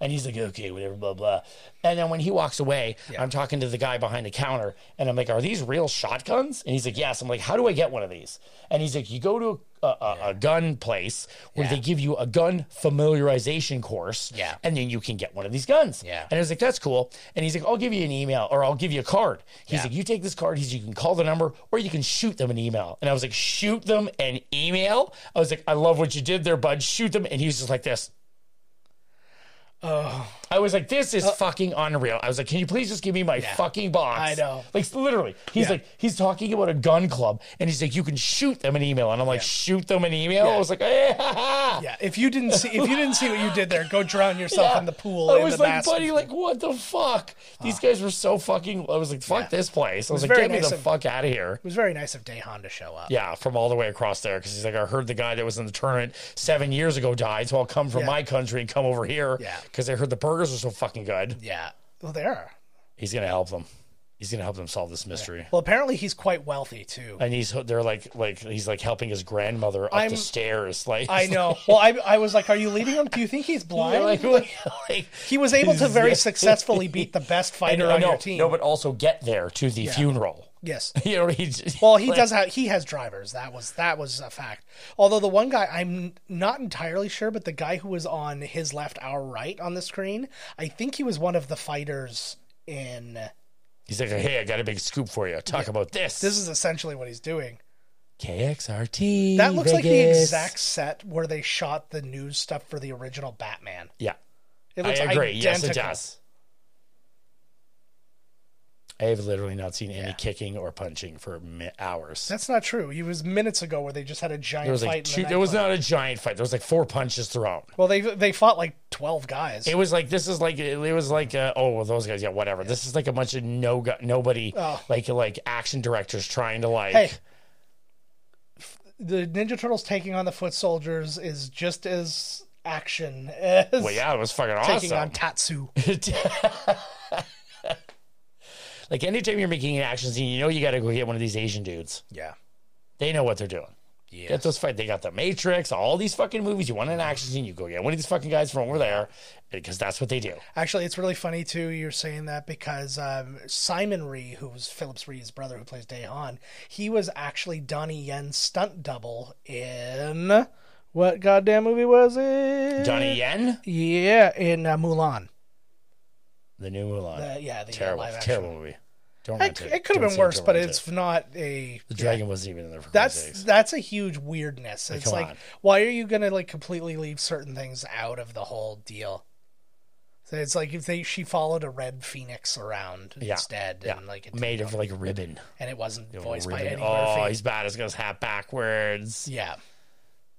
A: And he's like, okay, whatever, blah, blah. And then when he walks away, I'm talking to the guy behind the counter and I'm like, are these real shotguns? And he's like, yes. I'm like, how do I get one of these? And he's like, you go to a, a, a gun place where
B: Yeah.
A: they give you a gun familiarization course.
B: Yeah.
A: And then you can get one of these guns.
B: Yeah.
A: And I was like, that's cool. And he's like, I'll give you an email or I'll give you a card. He's
B: Yeah.
A: like, you take this card. He's you can call the number or you can shoot them an email. And I was like, shoot them an email? I was like, I love what you did there, bud. Shoot them. And he was just like this.
B: Oh,
A: I was like, this is uh, fucking unreal. I was like, can you please just give me my fucking box?
B: I know.
A: Like, literally, he's
B: Yeah.
A: like, he's talking about a gun club, and he's like, you can shoot them an email. And I'm like, shoot them an email? I was like, <laughs> ha, ha.
B: yeah. If you didn't see, if you didn't see what you did there, go drown yourself
A: Yeah.
B: in the pool.
A: I was like, buddy, like, what the fuck? These guys were so fucking. I was like, fuck
B: Yeah.
A: this place. I was,
B: was
A: like, get me
B: nice
A: the
B: of-
A: fuck out of here.
B: It was very nice of Dehan to show up.
A: Yeah, from all the way across there because he's like, I heard the guy that was in the tournament seven years ago died, so I'll come from
B: Yeah.
A: my country and come over here.
B: Yeah.
A: because I heard the burgers are so fucking good.
B: Yeah. Well, they are.
A: He's gonna help them. He's gonna help them solve this mystery.
B: Well, apparently he's quite wealthy too.
A: And he's they're like like he's like helping his grandmother up
B: I'm-
A: the stairs. Like
B: I know. <laughs> Well, I, I was like, "Are you leading him? Do you think he's <laughs> blind?"
A: like, <laughs> like, like-
B: he was able to very successfully beat the best fighter
A: know,
B: on
A: no,
B: your team.
A: no, but also get there to the funeral.
B: Yes.
A: You know, he just,
B: Well, he
A: like-
B: does have he has drivers. That was that was a fact. Although the one guy I'm not entirely sure, but the guy who was on his left, our right on the screen, I think he was one of the fighters in.
A: He's like, hey, I got a big scoop for you. Talk about this.
B: This is essentially what he's doing.
A: KXRT.
B: That looks like the exact set where they shot the news stuff for the original Batman.
A: Yeah,
B: It
A: I
B: looks
A: agree. Yes, it does. I have literally not seen any kicking or punching for mi- hours.
B: That's not true. It was minutes ago where they just had a giant
A: There was
B: fight.
A: like two.
B: the
A: There was not a giant fight. There was like four punches thrown.
B: Well, they they fought like twelve guys.
A: It was like this is like it was like uh, oh well those guys yeah whatever. This is like a bunch of no nobody
B: Oh.
A: like like action directors trying to like
B: hey, the Ninja Turtles taking on the Foot Soldiers is just as action as
A: well yeah it was fucking
B: taking
A: awesome.
B: on Tatsu. <laughs> <laughs>
A: like anytime you're making an action scene, you know you got to go get one of these Asian dudes.
B: Yeah.
A: They know what they're doing. Yeah, get those fight. They got the Matrix, all these fucking movies. You want an action scene, you go get one of these fucking guys from over there because that's what they do.
B: Actually, it's really funny too. You're saying that because um, Simon Rhee, who was Phillips Rhee's brother, who plays Daehan, he was actually Donnie Yen's stunt double in what goddamn movie was it?
A: Donnie Yen,
B: Yeah, in uh, Mulan.
A: The new Mulan.
B: Uh, yeah, the uh,
A: terrible,
B: live action.
A: terrible movie. Don't
B: It,
A: it.
B: it could have been worse, but it's
A: it.
B: not a.
A: the dragon wasn't even in there for
B: That's
A: sakes.
B: that's a huge weirdness. It's like,
A: on.
B: why are you gonna like completely leave certain things out of the whole deal? So it's like if they she followed a red phoenix around
A: Yeah,
B: instead,
A: yeah.
B: and like it
A: made of like ribbon.
B: and it wasn't voiced by
A: Ribbon.
B: Eddie
A: oh, he's bad. He's got his hat backwards.
B: Yeah,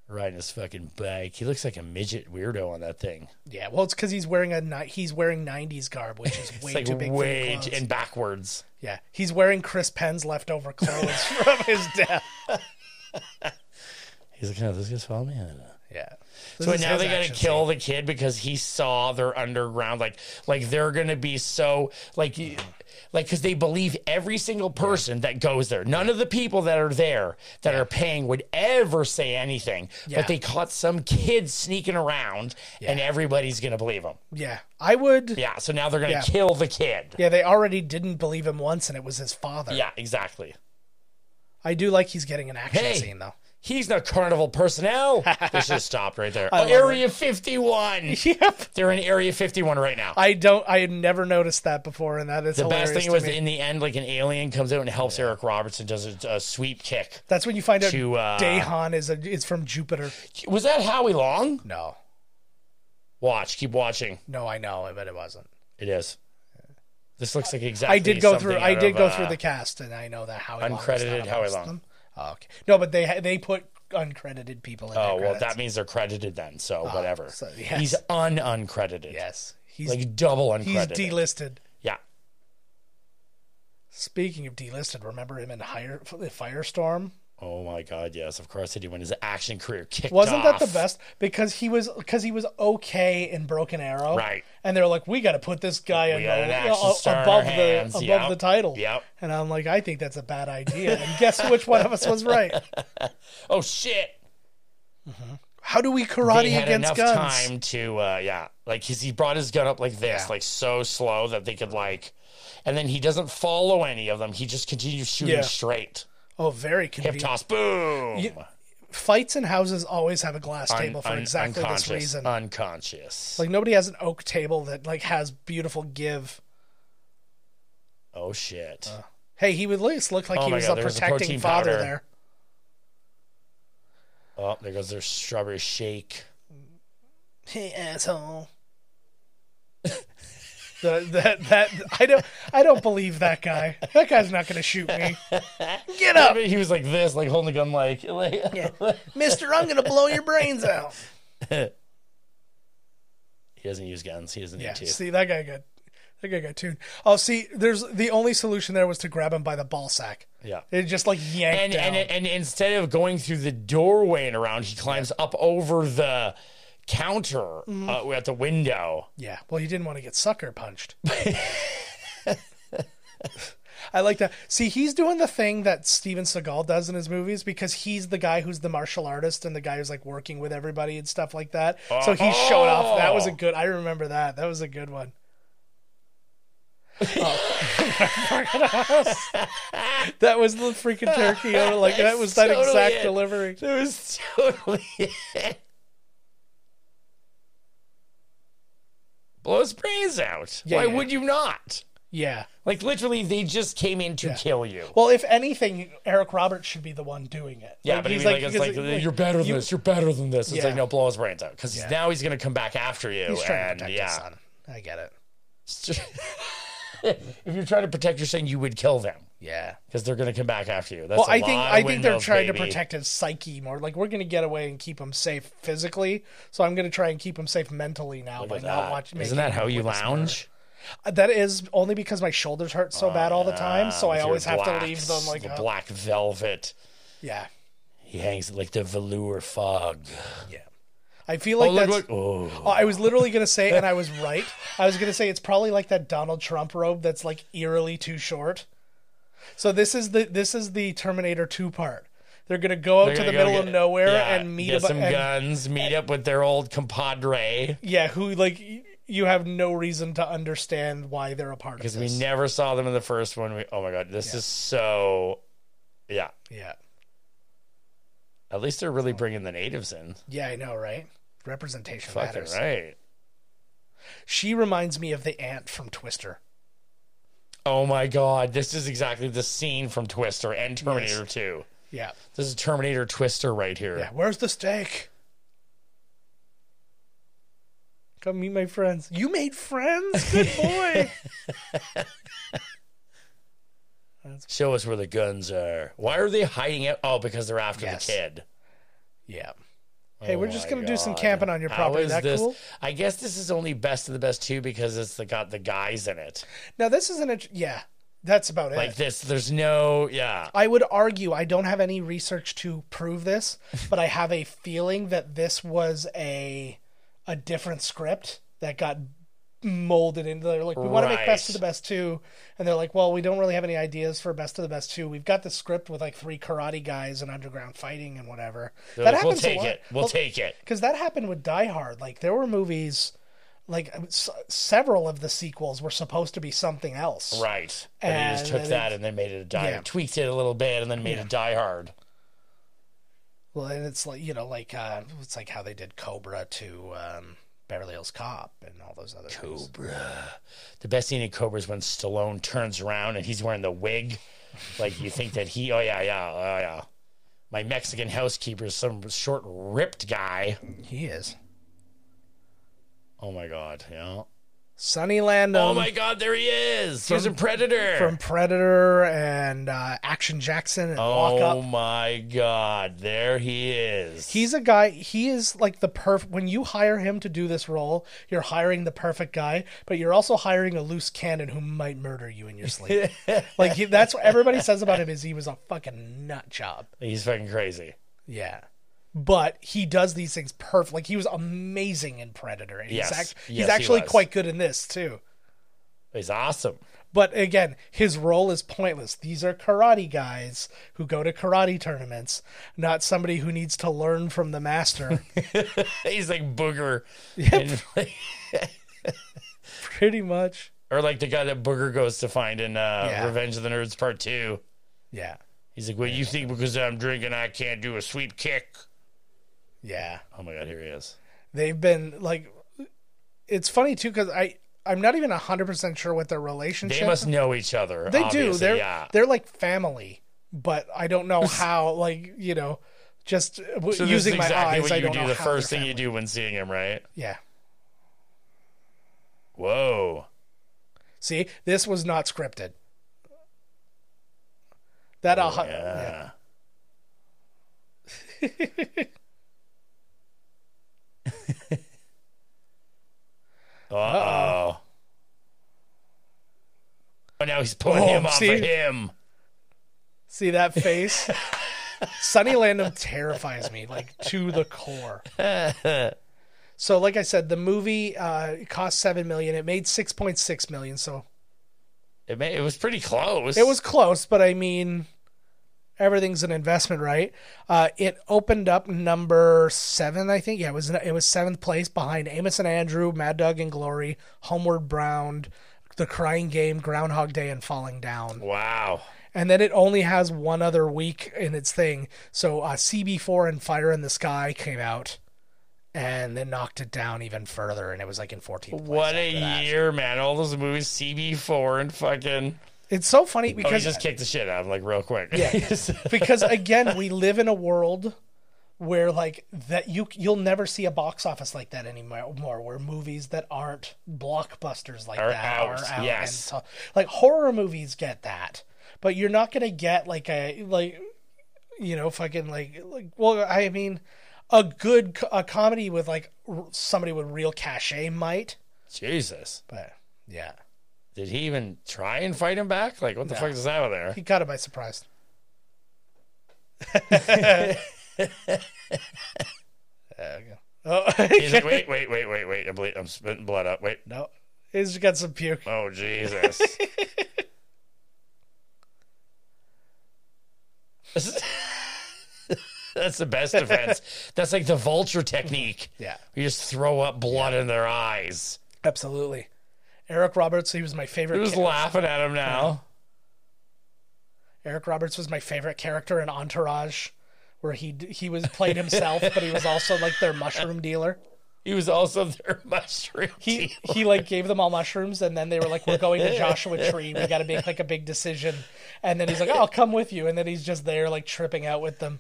A: Riding his fucking bike. He looks like a midget weirdo on that thing.
B: yeah. Well, it's because he's wearing a ni- he's wearing '90s garb, which is <laughs> way
A: like
B: too big
A: way
B: for the clothes.
A: and backwards.
B: Yeah, he's wearing Chris Penn's leftover clothes <laughs> from his death. <laughs>
A: He's like, no, this guy's following me. I don't know.
B: Yeah.
A: So
B: This
A: now they gotta kill
B: scene.
A: the kid because he saw their underground. Like, like they're gonna be so like, like because they believe every single person that goes there. None of the people that are there that are paying would ever say anything. But they caught some kid sneaking around, and everybody's gonna believe them.
B: Yeah, I would. Yeah.
A: Yeah. So now they're gonna
B: Yeah.
A: kill the kid.
B: Yeah, they already didn't believe him once, and it was his father.
A: Yeah. Exactly.
B: I do like he's getting an action
A: Hey.
B: scene though.
A: He's not carnival personnel. they should have stopped right there. Oh,
B: love
A: Area 51. <laughs>
B: Yep.
A: They're in Area 51 right now.
B: I don't. I had never noticed that before, and that is
A: the best thing
B: to
A: was
B: me.
A: in the end, like an alien comes out and helps Eric Robertson, does a, a sweep kick.
B: That's when you find out
A: to, uh,
B: Dahan is a, is from Jupiter.
A: Was that Howie Long?
B: No,
A: Watch, keep watching.
B: no, I know, but it wasn't.
A: It is. This looks like exactly.
B: I did go
A: something
B: through. I
A: out
B: did
A: of,
B: go
A: uh,
B: through the cast, and I know that Howie Long
A: uncredited Howie Long.
B: them. Oh, okay. No, but they they put uncredited people in.
A: Oh well,
B: credits.
A: that means they're credited then. So ah, whatever.
B: so, yes.
A: He's un uncredited.
B: yes, he's
A: like double uncredited.
B: he's delisted.
A: yeah.
B: Speaking of delisted, remember him in Hire, Firestorm?
A: Oh my God! Yes, of course I do. When his action career kicked
B: Wasn't that the best? Because he was because he was okay in Broken Arrow,
A: Right.
B: And they're like, we got to put this guy in
A: We an
B: the,
A: action
B: uh,
A: star in
B: above the
A: hands.
B: above
A: Yep.
B: the title.
A: Yep.
B: And I'm like, I think that's a bad idea. And guess which one of us was right? <laughs>
A: Oh shit!
B: How do we
A: They
B: karate
A: had
B: against
A: enough
B: guns?
A: time to, uh, yeah, like his, he brought his gun up like this,
B: Yeah.
A: like so slow that they could like, and then he doesn't follow any of them. He just continues shooting
B: Yeah.
A: straight.
B: Oh, very
A: Hip
B: convenient.
A: toss, boom.
B: You- Fights in houses always have a glass
A: Un-
B: table for
A: un-
B: exactly this reason.
A: Unconscious.
B: like nobody has an oak table that like has beautiful give.
A: oh shit.
B: Uh, hey, he would at least look like
A: Oh
B: he was
A: God,
B: a
A: there's a
B: protecting father
A: powder.
B: there.
A: oh, there goes their strawberry shake.
B: Hey asshole. <laughs> the, that that I don't I don't believe that guy. That guy's not going to shoot me. Get up,
A: He was like this, like holding the gun, like, like <laughs>
B: Mister. I'm going to blow your brains out.
A: he doesn't use guns. He doesn't
B: Yeah,
A: need to.
B: see that guy got that guy got tuned. Oh, see, there's the only solution there was to grab him by the ball sack.
A: Yeah.
B: It just like yanked
A: and,
B: down.
A: and and instead of going through the doorway and around, he climbs up over the counter
B: Mm-hmm.
A: uh, at the window.
B: Yeah, well, he didn't want to get sucker punched. <laughs> I like that. See, he's doing the thing that Steven Seagal does in his movies because he's the guy who's the martial artist and the guy who's like working with everybody and stuff like that. So he showed off. That was a good. I remember that. That was a good one. <laughs> Oh. <laughs> that was the freaking turkey. Like that was that
A: Totally
B: exact
A: it.
B: delivery.
A: That was totally it. Blow his brains out.
B: Yeah,
A: Why
B: yeah.
A: would you not?
B: Yeah.
A: Like literally, they just came in to kill you.
B: Well, if anything, Eric Roberts should be the one doing it.
A: Yeah, but
B: he's
A: like, it's
B: because,
A: like, you're better than
B: you-
A: this. You're better than this. It's
B: Yeah.
A: like no, blow his brains out because
B: Yeah.
A: now he's gonna come back after you.
B: He's trying
A: and
B: to
A: yeah,
B: his son. I get it. <laughs>
A: if you're trying to protect your son, you would kill them
B: Yeah.
A: because they're gonna come back after you. That's
B: Well, I think I think they're trying to protect his psyche more. Like we're going to get away and keep him safe physically, so I'm going to try and keep him safe mentally now
A: Look
B: by not watching.
A: Isn't that how you lounge?
B: murder. That is only because my shoulders hurt so oh, bad all the time, so I
A: With
B: always have to leave them like
A: the
B: uh,
A: black velvet.
B: Yeah,
A: He hangs like the velour fog.
B: yeah. I feel oh, like
A: oh,
B: that's.
A: look. Oh.
B: Oh, I was literally going to say, and I was <laughs> right. I was going to say it's probably like that Donald Trump robe that's like eerily too short. So this is the this is the Terminator two part. They're going to go out
A: They're
B: to the
A: gonna
B: middle of nowhere
A: yeah,
B: and meet a,
A: some
B: and,
A: guns, meet up with their old compadre
B: Yeah, who like you have no reason to understand why they're a part of
A: because we never saw them in the first one. We, oh my god, this is so. Yeah,
B: yeah,
A: at least they're really bringing the natives in.
B: yeah, I know, right? Representation
A: Fucking
B: matters.
A: right.
B: She reminds me of the ant from Twister.
A: Oh my god, this is exactly the scene from Twister and Terminator 2.
B: Yeah,
A: This is Terminator Twister right here.
B: yeah. Where's the steak? Come meet my friends. You made friends. Good boy. <laughs>
A: Show us where the guns are. Why are they hiding it? Oh, because they're after
B: Yes.
A: the kid.
B: yeah. Hey, we're
A: Oh
B: just gonna do some camping on your property.
A: is
B: That
A: this?
B: cool?
A: I guess this is only best of the best too because it's the, got the guys in it.
B: Now this is an int- yeah. That's about it.
A: Like this, there's no yeah.
B: I would argue I don't have any research to prove this, <laughs> but I have a feeling that this was a a different script that got molded into there. Like we want to make best
A: Right.
B: of the best two, and they're like, well, we don't really have any ideas for best of the best two. We've got the script with like three karate guys and underground fighting and whatever.
A: They're
B: that
A: like, we'll
B: happens a
A: take
B: lot.
A: it. We'll take it.
B: because that happened with Die Hard. Like there were movies. Like s- several of the sequels were supposed to be something else.
A: Right. And, they just took
B: then
A: that
B: it-
A: and then made it a die.
B: Yeah.
A: Tweaked it a little bit and then made it Die Hard.
B: Well, and it's like you know, like uh, it's like how they did Cobra to um, Beverly Hills Cop and all those other things.
A: Cobra. The best scene in Cobra is when Stallone turns around and he's wearing the wig. Like you think that he, oh yeah, yeah, oh yeah. My Mexican housekeeper is some short, ripped guy.
B: He is
A: Oh my god, yeah.
B: Sonny Landham.
A: Oh my god, there he is. He was in Predator.
B: from Predator and uh, Action Jackson and Walk
A: oh
B: Up.
A: my god, there he is.
B: He's a guy. He is like the perfect. When you hire him to do this role, you're hiring the perfect guy, but you're also hiring a loose cannon who might murder you in your sleep. <laughs> like he, that's what everybody says about him is he was a fucking nut job.
A: He's fucking crazy.
B: Yeah. But he does these things perfect. Like he was amazing in Predator. And
A: Yes.
B: he's, act-
A: Yes,
B: he's
A: he
B: actually
A: was.
B: quite good in this too.
A: He's awesome.
B: But again, his role is pointless. These are karate guys who go to karate tournaments, not somebody who needs to learn from the master. <laughs>
A: He's like Booger. in- <laughs>
B: Pretty much.
A: or like the guy that Booger goes to find in uh,
B: Yeah.
A: Revenge of the Nerds Part 2.
B: Yeah.
A: He's like, well, you think because I'm drinking I can't do a sweep kick?
B: Yeah.
A: Oh my god, here he is.
B: They've been like it's funny too cuz I I'm not even 100% sure what their relationship
A: They must know each other.
B: They do. They're
A: yeah.
B: they're like family, but I don't know <laughs> how like, you know, just
A: So
B: using
A: is
B: my eyes
A: what
B: I
A: you
B: don't
A: do.
B: know
A: The first thing you do when seeing him, right?
B: Yeah.
A: Whoa.
B: See, this was not scripted. That a hu-
A: Yeah. Uh <laughs> oh. Oh, now he's pulling
B: Oh,
A: him off
B: see?
A: of him.
B: See that face? <laughs> Sonny Landham terrifies me, like to the core. <laughs> so, like I said, the movie uh, cost seven million. It made six point six million. So
A: It, may, it was pretty close.
B: it was close, but I mean, everything's an investment, right? Uh, it opened up number seven, I think. Yeah, it was it was seventh place behind Amos and Andrew, Mad Dog and Glory, Homeward Bound, The Crying Game, Groundhog Day, and Falling Down.
A: Wow.
B: and then it only has one other week in its thing. So uh, CB4 and Fire in the Sky came out, and then knocked it down even further, and it was like in 14th place.
A: What a year, man. All those movies, CB4 and fucking.
B: It's so funny
A: Oh, he just kicked the shit out of him, like, real quick.
B: Yeah. <laughs> because again, we live in a world where like that you you'll never see a box office like that anymore. More where movies that aren't blockbusters like
A: Are
B: that
A: out,
B: are out.
A: yes.
B: And so, like horror movies get that, but you're not gonna get like a like you know fucking like like well I mean a good a comedy with like somebody with real cachet might,
A: Jesus.
B: but yeah,
A: Did he even try and fight him back? Like, what the fuck is that over there?
B: he caught it by surprise. there we go. Oh, <laughs>
A: He's like, wait, wait, wait, wait, wait. I'm, ble- I'm spitting blood up. Wait.
B: no, he's got some puke.
A: Oh, Jesus. <laughs> <laughs> That's the best defense. That's like the vulture technique.
B: Yeah,
A: You just throw up blood in their eyes.
B: absolutely. Eric Roberts, he was my favorite.
A: Who's laughing at him now?
B: Eric Roberts was my favorite character in Entourage, where he he was played himself, but he was also like their mushroom dealer.
A: He was also their <laughs> mushroom.
B: He
A: dealer.
B: he like gave them all mushrooms, and then they were like, "We're going to Joshua <laughs> Tree. We got to make like a big decision." And then he's like, oh, "I'll come with you," and then he's just there like tripping out with them.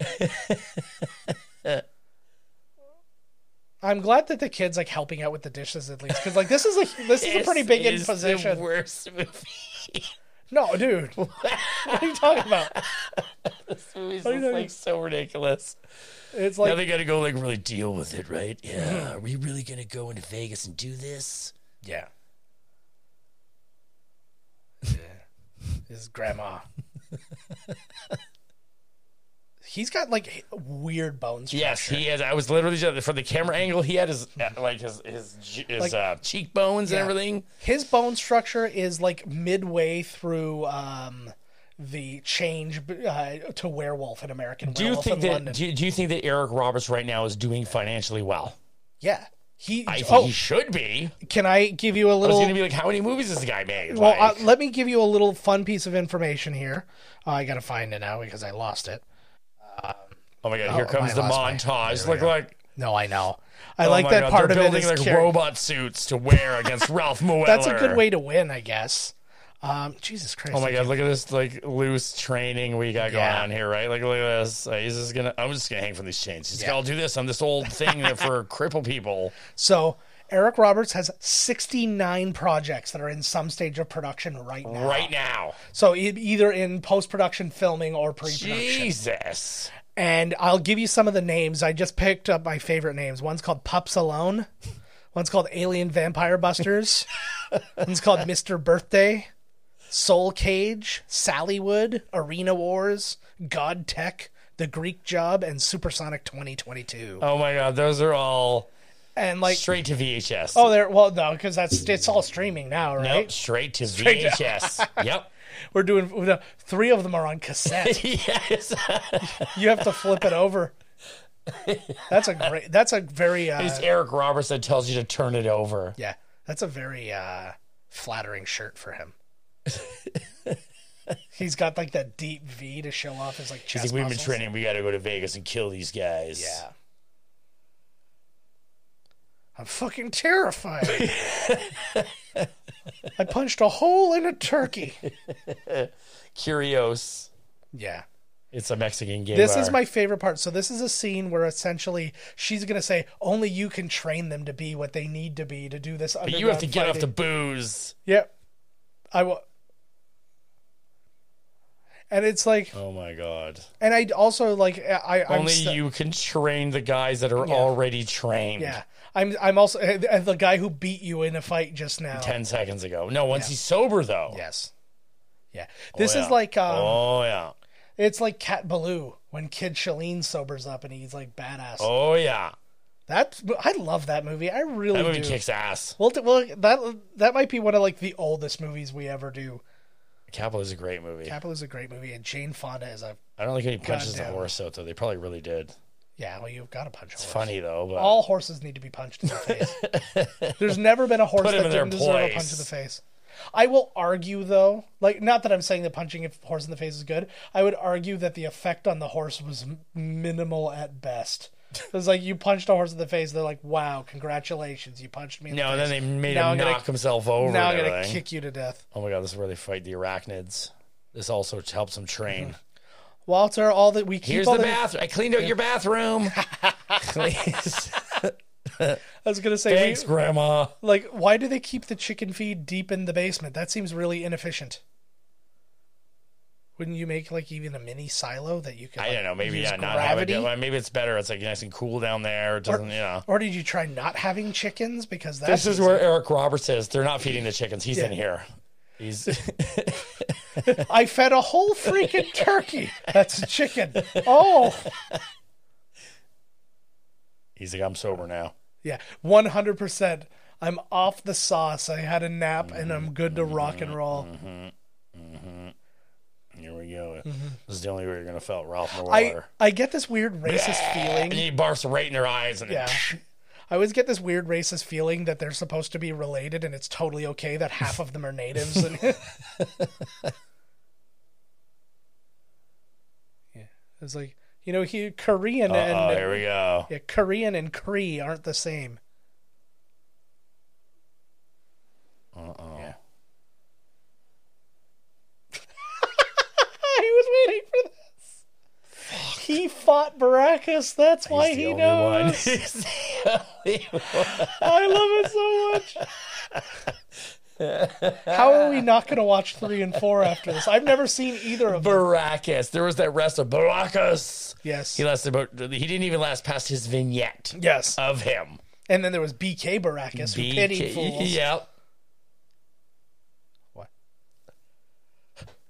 B: <laughs> I'm glad that the kid's like helping out with the dishes at least, because like this is a <laughs> this is a pretty big
A: This is
B: imposition.
A: The worst movie.
B: No, dude, <laughs> what are you talking about?
A: This movie's just, like so ridiculous.
B: It's like now
A: they got to go like really deal with it, right? Yeah. Are we really gonna go into Vegas and do this?
B: Yeah, yeah. His grandma. <laughs> He's got like weird bones.
A: Yes, he has. I was literally just, from the camera angle. He had his uh, like his his, his
B: Like-
A: uh, cheekbones and everything.
B: His bone structure is like midway through um, the change uh, to werewolf in American
A: Do you think
B: in
A: that? Do you, do you think that Eric Roberts right now is doing financially well?
B: yeah. He.
A: I think
B: oh,
A: he should be.
B: can I give you a
A: I was
B: little?
A: going to be like, how many movies has the guy made?
B: Well,
A: Like,
B: uh, let me give you a little fun piece of information here. Uh, I got to find it now because I lost it. Um,
A: Oh my god, here
B: Oh,
A: comes
B: I
A: the
B: lost my-
A: montage.
B: there we
A: Look
B: go.
A: like
B: No, I know. I
A: oh
B: like
A: my
B: that
A: God,
B: part of
A: they're
B: it.
A: building
B: is
A: like
B: char-
A: robot suits to wear against <laughs> Ralph Moeller.
B: That's a good way to win, I guess. Um, Jesus Christ!
A: Oh my
B: I
A: god,
B: can't-
A: look at this like loose training we got going
B: Yeah.
A: on here, right? Like look at this. Uh, he's just gonna I'm just gonna hang from these chains. He's
B: Yeah.
A: like, I'll do this on this old thing there for <laughs> cripple people.
B: So Eric Roberts has 69 projects that are in some stage of production right now.
A: Right now.
B: So e- either in post production filming or pre production.
A: Jesus.
B: And I'll give you some of the names. I just picked up my favorite names. One's called Pups Alone. One's called Alien Vampire Busters. <laughs> One's called Mr. Birthday. Soul Cage, Sallywood, Arena Wars, God Tech, The Greek Job, and Supersonic 2022.
A: Oh my god, those are all
B: and like,
A: straight to VHS.
B: oh, there. Well, no, because that's it's all streaming now, right?
A: Nope, straight to
B: Straight to-
A: VHS. <laughs> yep.
B: We're doing no, three of them are on cassette. <laughs>
A: yes. <laughs>
B: you have to flip it over. That's a great. That's a very. Uh,
A: It's Eric Roberts that tells you to turn it over.
B: yeah, that's a very uh, flattering shirt for him. He's got like that deep V to show off his like
A: He's
B: chest
A: like, we've been training. We got to go to Vegas and kill these guys.
B: Yeah. I'm fucking terrified. <laughs> I punched a hole in a turkey. <laughs>
A: Curios.
B: Yeah.
A: It's a Mexican game.
B: This is my favorite part. So this is a scene where essentially she's going to say only you can train them to be what they need to be to do this
A: But you have to get off the booze.
B: Yep. I will And it's like
A: Oh my god.
B: and I also like I I'm
A: Only
B: st-
A: you can train the guys that are
B: Yeah.
A: already trained.
B: Yeah. I'm I'm also and the guy who beat you in a fight just now.
A: 10 seconds ago. No, once he's sober though.
B: Yes. Yeah. This
A: Oh,
B: is like um
A: oh yeah.
B: it's like Cat Ballou when Kid Shelleen sobers up and he's like badass.
A: Oh yeah.
B: That I love that movie. I really love
A: That movie
B: do.
A: kicks ass.
B: Well, t- well, that that might be one of like the oldest movies we ever do.
A: Capital is a great movie.
B: Capital is a great movie, and Jane Fonda is a
A: I don't think he punches the horse out though. They probably really did.
B: Yeah. Well, you've got to punch a horse.
A: Funny though, but
B: All horses need to be punched in the <laughs> face. There's never been a horse that didn't deserve a punch in the face. I will argue though, like not that I'm saying that punching a horse in the face is good. I would argue that the effect on the horse was minimal at best. It's like you punched a horse in the face. They're like, "Wow, congratulations, you punched me." In
A: no,
B: the
A: and then they made
B: Now
A: him
B: I'm gonna-
A: knock himself over.
B: Now I'm gonna kick you to death.
A: Oh my god, this is where they fight the arachnids. This also helps them train. Mm-hmm.
B: Walter, all that we keep
A: Here's
B: all
A: the bathroom. I cleaned out your bathroom. Please. <laughs> <laughs>
B: I was gonna say,
A: Thanks,
B: we-
A: Grandma.
B: like, why do they keep the chicken feed deep in the basement? That seems really inefficient. Wouldn't you make like even a mini silo that you could?
A: I don't know. Maybe yeah, not have it.
B: gravity?
A: Maybe it's better. It's like nice and cool down there. It doesn't, you know.
B: Or did you try not having chickens because that's
A: This is where Eric Roberts is. They're not feeding the chickens. He's in here. He's <laughs>
B: I fed a whole freaking turkey. That's a chicken. Oh,
A: he's like I'm sober now.
B: yeah, one hundred percent. I'm off the sauce. I had a nap and I'm good to mm-hmm, rock and mm-hmm, roll.
A: Mm-hmm, Here we go. This is the only way you're gonna felt Ralph
B: Mm-hmm. I I get this weird racist feeling.
A: And he barfs right in her eyes and
B: Yeah. <laughs> I always get this weird racist feeling that they're supposed to be related and it's totally okay that half of them are natives. And <laughs> <laughs> yeah. It's like, you know, he Korean
A: oh,
B: and
A: here we go.
B: yeah, Korean and Cree aren't the same.
A: Uh-oh.
B: Yeah. <laughs> I was waiting for this. He fought Brakus. That's why
A: He's the
B: he knows.
A: One. He's the only one.
B: I love it so much. How are we not going to watch three and four after this? I've never seen either of them.
A: Brakus. There was that rest of Baracus.
B: Yes.
A: He lasted about. He didn't even last past his vignette
B: Yes.
A: of him.
B: And then there was BK Baracus, who pitied
A: BK
B: fools.
A: Yep. What?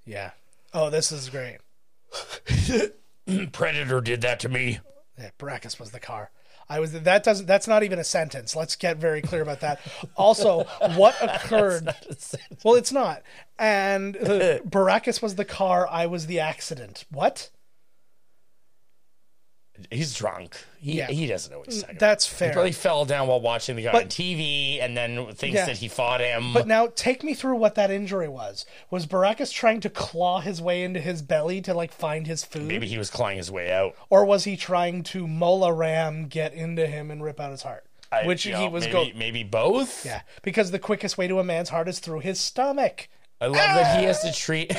B: Yeah. Oh, this is great. <laughs>
A: Predator did that to me.
B: Yeah, Brakus was the car. I was that doesn't that's not even a sentence. Let's get very clear about that. Also, what <laughs> occurred? Well, it's not. And uh, Brakus was the car. I was the accident. What?
A: He's drunk. He
B: Yeah.
A: he doesn't know what he's mm, talking
B: That's
A: about.
B: fair.
A: He probably fell down while watching the guy
B: But-
A: on TV, and then thinks
B: Yeah.
A: that he fought him.
B: But now take me through what that injury was. Was Brakus trying to claw his way into his belly to like find his food?
A: Maybe he was clawing his way out.
B: Or was he trying to Mola Ram get into him and rip out his heart?
A: I-
B: Which
A: you
B: he
A: know,
B: was
A: maybe,
B: going
A: maybe both.
B: Yeah. Because the quickest way to a man's heart is through his stomach.
A: I love that he has to ah! treat.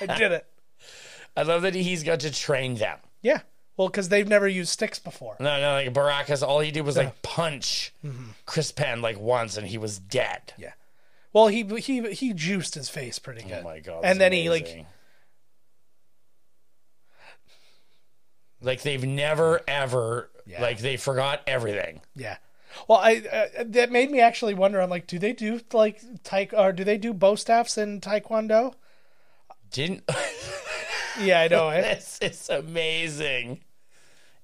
B: I did it. <laughs>
A: I love that he's got to train them.
B: Yeah. Well, because they've never used sticks before.
A: No, no, like Brakus, all he did was like punch
B: Mm-hmm.
A: Chris Penn like once, and he was dead.
B: Yeah. Well, he he he juiced his face pretty good.
A: Oh my god!
B: And then he like
A: amazing. like they've never ever
B: Yeah.
A: like they forgot everything.
B: yeah. Well, I uh, that made me actually wonder. I'm like, do they do like taek or do they do bow staffs in taekwondo?
A: Didn't <laughs>
B: Yeah, I know. <laughs> eh?
A: this is amazing.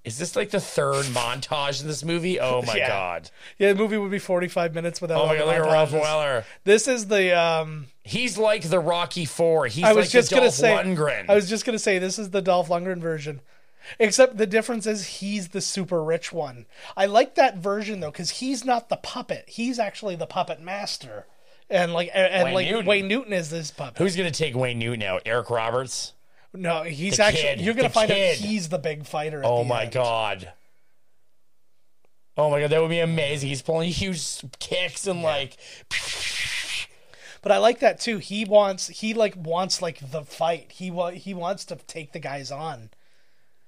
A: Is this like the third montage in this movie? Oh my
B: Yeah.
A: god!
B: yeah, the movie would be 45 minutes without.
A: Oh my god! Look at Ralph. Weller.
B: This is the um
A: He's like the Rocky Four. He's
B: I was
A: like
B: just
A: the
B: gonna
A: Dolph
B: say.
A: Lundgren.
B: I was just gonna say this is the Dolph Lundgren version, except the difference is he's the super rich one. I like that version though because he's not the puppet; he's actually the puppet master, and like and, and
A: Wayne
B: like
A: Newton.
B: Wayne Newton is this puppet.
A: Who's gonna take Wayne Newton out? Eric Roberts.
B: No, he's
A: The
B: actually
A: kid,
B: you're gonna find
A: kid.
B: out he's the big fighter. At
A: Oh my
B: end.
A: god. Oh my god, that would be amazing. He's pulling huge kicks and like
B: But I like that too. He wants he like wants like the fight. He wa- he wants to take the guys on.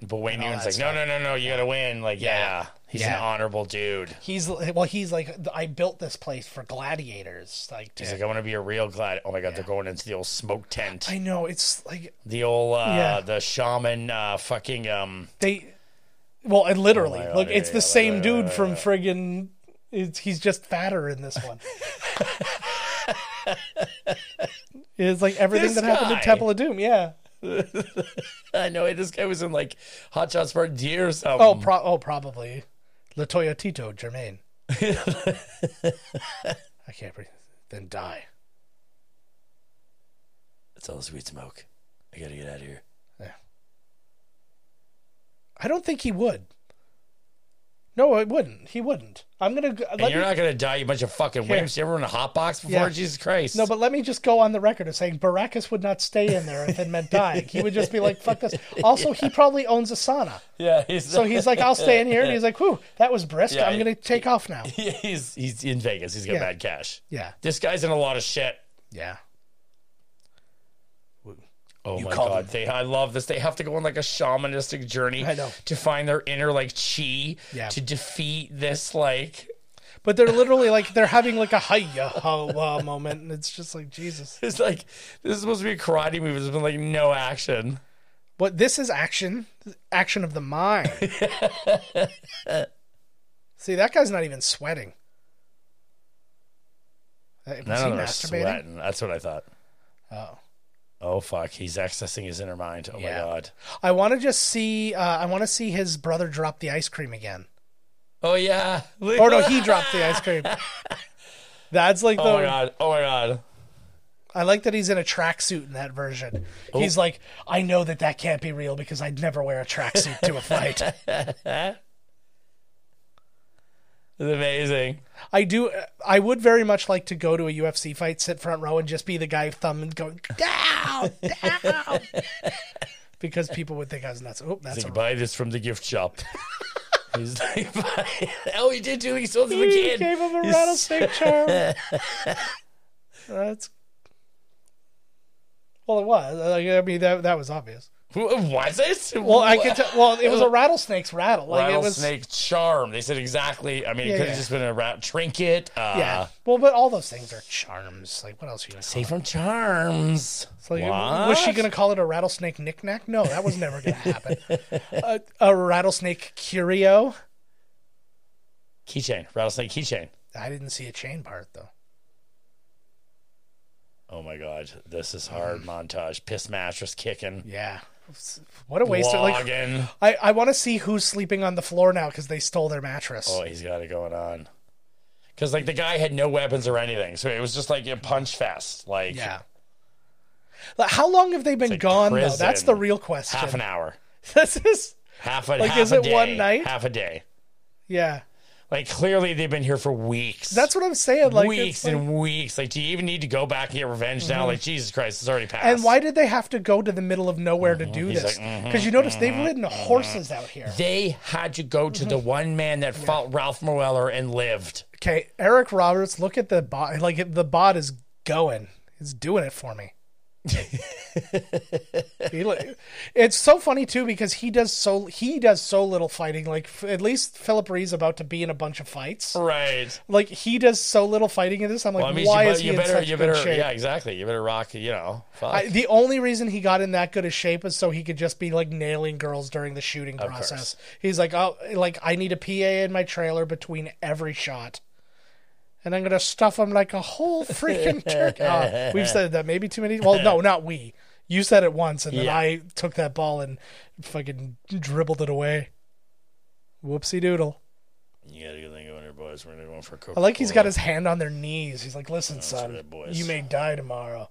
A: But Wayne Newton's
B: that's
A: like, no, no, no, no, you gotta win. Like, yeah,
B: Yeah.
A: he's an honorable dude.
B: He's well, he's like I built this place for gladiators. Like, to,
A: He's like, I want to be a real glad. Oh my god, they're going into the old smoke tent.
B: I know it's like
A: the old uh
B: Yeah.
A: the shaman uh fucking um
B: they well and literally
A: Oh God,
B: look
A: yeah,
B: it's the
A: yeah,
B: same
A: yeah,
B: dude
A: yeah,
B: from friggin it's, he's just fatter in this one <laughs> it's like everything
A: This
B: that happened in temple of doom yeah <laughs>
A: I know this guy was in like Hot Shots Part D or something.
B: oh pro- oh probably latoya tito jermaine <laughs> i can't breathe then die
A: it's all sweet smoke. I gotta get out of here.
B: i don't think he would no it wouldn't he wouldn't i'm gonna go-
A: And you're
B: me,
A: not gonna die, you bunch of fucking wimps. You ever in a hot box before?
B: Yeah.
A: Jesus Christ.
B: no, but let me just go on the record of saying Brakus would not stay in there if it meant dying. He would just be like, "Fuck this." <laughs> <laughs> Also, he probably owns a sauna.
A: yeah, he's
B: So he's like, I'll stay in here. And he's like, whew, that was brisk.
A: Yeah,
B: I'm going to take off now. <laughs>
A: he's he's in Vegas. He's got
B: Yeah.
A: bad cash.
B: Yeah.
A: This guy's in a lot of shit.
B: Yeah.
A: Oh
B: You
A: my god,
B: him.
A: they I love this. They have to go on like a shamanistic journey
B: I know.
A: to find their inner like chi
B: Yeah.
A: to defeat this like
B: But they're literally like, they're having like a hiya ho uh, moment. And it's just like, Jesus. <laughs>
A: it's like this is supposed to be a karate movie. There's been like no action.
B: But this is action, action of the mind. <laughs> See, that guy's not even sweating. Was
A: None
B: he
A: of them are
B: masturbating?
A: sweating. That's what I thought.
B: Oh.
A: Oh fuck, he's accessing his inner mind. Oh
B: Yeah.
A: my god.
B: I want to just see, uh, I want to see his brother drop the ice cream again.
A: Oh yeah. <laughs>
B: Or no, he dropped the ice cream. <laughs> That's like the.
A: Oh my god. Oh my god.
B: I like that he's in a tracksuit in that version.
A: Oh.
B: He's like, I know that that can't be real because I'd never wear a tracksuit to a fight. <laughs>
A: It's amazing.
B: I do. I would very much like to go to a UFC fight, sit front row, and just be the guy thumb and going down, down, <laughs> because people would think I was nuts. Oh, that's
A: He's
B: a
A: like, buy this from the gift shop. <laughs> He's like, oh, he did too. He sold it to the
B: he
A: kid.
B: gave him a
A: He's-
B: rattlesnake <laughs> charm. that's well, it was. I mean, that that was obvious.
A: Was it?
B: Well, I could. T- well, it was a <laughs> rattlesnake's rattle. Like it was.
A: rattlesnake charm. They said exactly. I mean, it could have
B: yeah.
A: just been a rat trinket. Uh,
B: Yeah. Well, but all those things are charms. Like, what else are you gonna
A: Say from charms.
B: It's like,
A: What?
B: was she gonna call it a rattlesnake knickknack? No, that was never gonna happen. <laughs> a, a rattlesnake curio.
A: Keychain. Rattlesnake keychain.
B: I didn't see a chain part though.
A: Oh my god, this is hard montage. Piss mattress kicking.
B: Yeah. What a waste! Of, like. I I want to see who's sleeping on the floor now because they stole their mattress.
A: Oh, he's got it going on. Because like the guy had no weapons or anything, so it was just like a punch fest. Like
B: yeah. Like, How long have they been
A: like
B: gone though? That's the real question.
A: half an hour. <laughs>
B: This is
A: half a
B: Like,
A: half
B: is
A: a
B: it
A: day,
B: one night?
A: half a day.
B: Yeah,
A: Like clearly they've been here for weeks.
B: that's what I'm saying. Like,
A: weeks
B: it's like- Mm-hmm.
A: and weeks. Like, do you even need to go back and get revenge now? Like, Jesus Christ, it's already passed.
B: and why did they have to go to the middle of nowhere to do
A: He's
B: this?
A: like, mhm,
B: Because you notice they've ridden horses out here.
A: They had to go to the
B: Mm-hmm.
A: one man that fought Ralph Moeller and lived.
B: Okay, Eric Roberts, look at the bot. Like the bot is going. It's doing it for me. It's so funny too because he does so he does so little fighting. Like f- at least Phillip Rhee's about to be in a bunch of fights.
A: Right.
B: Like he does so little fighting in this. I'm like,
A: Well, I mean,
B: why
A: you,
B: is he
A: you
B: in
A: better,
B: such
A: you
B: good
A: better,
B: shape?
A: yeah, exactly. You better rock, you know.
B: I, the only reason he got in that good a shape is so he could just be like nailing girls during the shooting
A: Of
B: process. He's like, oh, like I need a PA in my trailer between every shot, and I'm gonna stuff them like a whole freaking <laughs> turkey. Uh, we've said that maybe too many. Well, no, not we. You said it once, and then
A: Yeah.
B: I took that ball and fucking dribbled it away. Whoopsie doodle.
A: you got a good thing going here, boys. We're gonna go for a Coca
B: I like he's got his hand on their knees. He's like, listen, son, you may die tomorrow.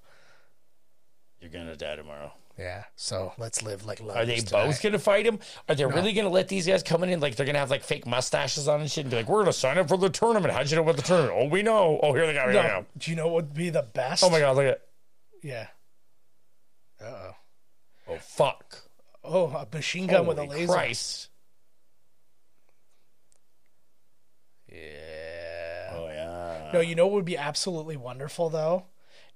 A: You're gonna die tomorrow.
B: Yeah, so let's live like love.
A: Are they
B: lovers
A: both gonna fight him? Are they really gonna let these guys come in and like they're gonna have like fake mustaches on and shit and be like, "We're gonna sign up for the tournament." How'd you know about the tournament? Oh, we know. Oh, here they go. Here they
B: No,
A: go.
B: do you know what would be the best?
A: Oh my god, look at.
B: Yeah. Uh oh.
A: Oh fuck.
B: Oh, a machine gun with a laser.
A: Christ.
B: Yeah.
A: Oh yeah.
B: No, you know what would be absolutely wonderful though,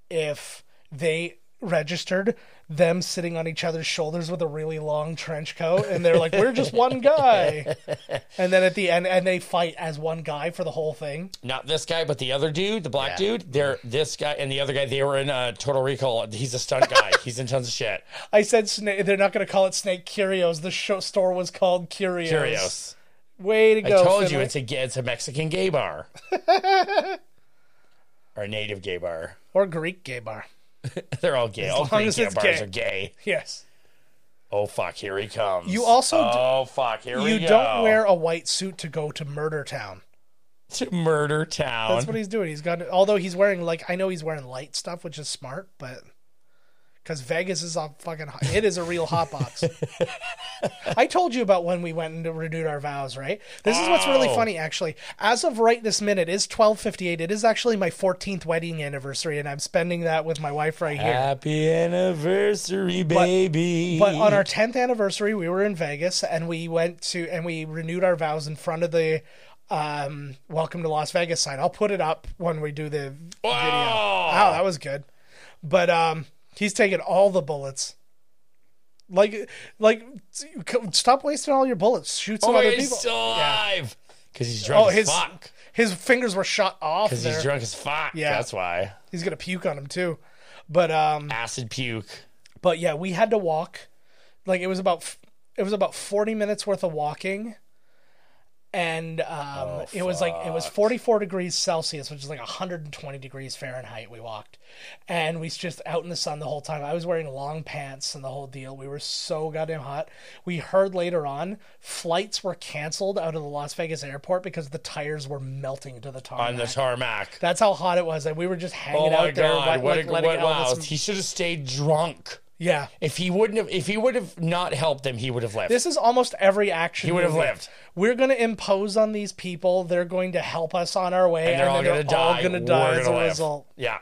B: if they registered them sitting on each other's shoulders with a really long trench coat, and they're like, "We're just one guy," <laughs> and then at the end, and they fight as one guy for the whole thing.
A: Not this guy, but the other dude, the black
B: Yeah.
A: dude. They're this guy and the other guy. They were in uh, Total Recall. He's a stunt guy. <laughs> He's in tons of shit.
B: I said snake. They're not going to call it Snake Curios. The show store was called Curios.
A: Curious.
B: Way to go
A: I
B: go!
A: told you it's a it's a Mexican gay bar. <laughs> or a native gay bar.
B: or Greek gay bar. <laughs>
A: They're all gay. All
B: long
A: Greek gay bars
B: gay.
A: are gay.
B: Yes.
A: Oh fuck, here he comes.
B: You also
A: Oh fuck, here we
B: You
A: go.
B: don't wear a white suit to go to Murder Town. <laughs>
A: to Murder Town.
B: That's what he's doing. He's got, although he's wearing like I know he's wearing light stuff, which is smart, but because Vegas is a fucking, hot- it is a real hot box. <laughs> I told you about when we went and renewed our vows, right? This is what's really
A: Oh.
B: funny, actually. As of right this minute, is twelve fifty eight. It is actually my fourteenth wedding anniversary, and I'm spending that with my wife right here.
A: Happy anniversary, baby.
B: But on our 10th anniversary, we were in Vegas and we went to and we renewed our vows in front of the um, Welcome to Las Vegas sign. I'll put it up when we do the video.
A: Wow.
B: Wow, that was good. But um, he's taking all the bullets. Like, like, stop wasting all your bullets. Shoot
A: oh
B: some
A: my
B: other people.
A: still alive. Because he's drunk
B: Oh,
A: as
B: his
A: fuck.
B: his fingers were shot off.
A: Because he's drunk as fuck.
B: Yeah.
A: That's why.
B: He's gonna puke on him too. But um,
A: Acid puke.
B: but yeah, we had to walk. Like it was about it was about forty minutes worth of walking, and um, it was like it was forty four degrees Celsius, which is like hundred and twenty degrees Fahrenheit. We walked, and we just out in the sun the whole time. I was wearing long pants and the whole deal. We were so goddamn hot. We heard later on flights were canceled out of the Las Vegas airport because the tires were melting to the tarmac.
A: On the tarmac.
B: That's how hot it was, and we were just hanging
A: Oh my
B: out there,
A: god!
B: like,
A: what a what, wow! He should have stayed drunk.
B: Yeah,
A: If he wouldn't have, if he would have not helped them, he would have left.
B: This is almost every action.
A: He would have
B: movie.
A: lived.
B: We're going to impose on these people. They're going to help us on our way,
A: and they're all gonna die.
B: gonna die
A: We're
B: as
A: gonna
B: a result.
A: Yeah.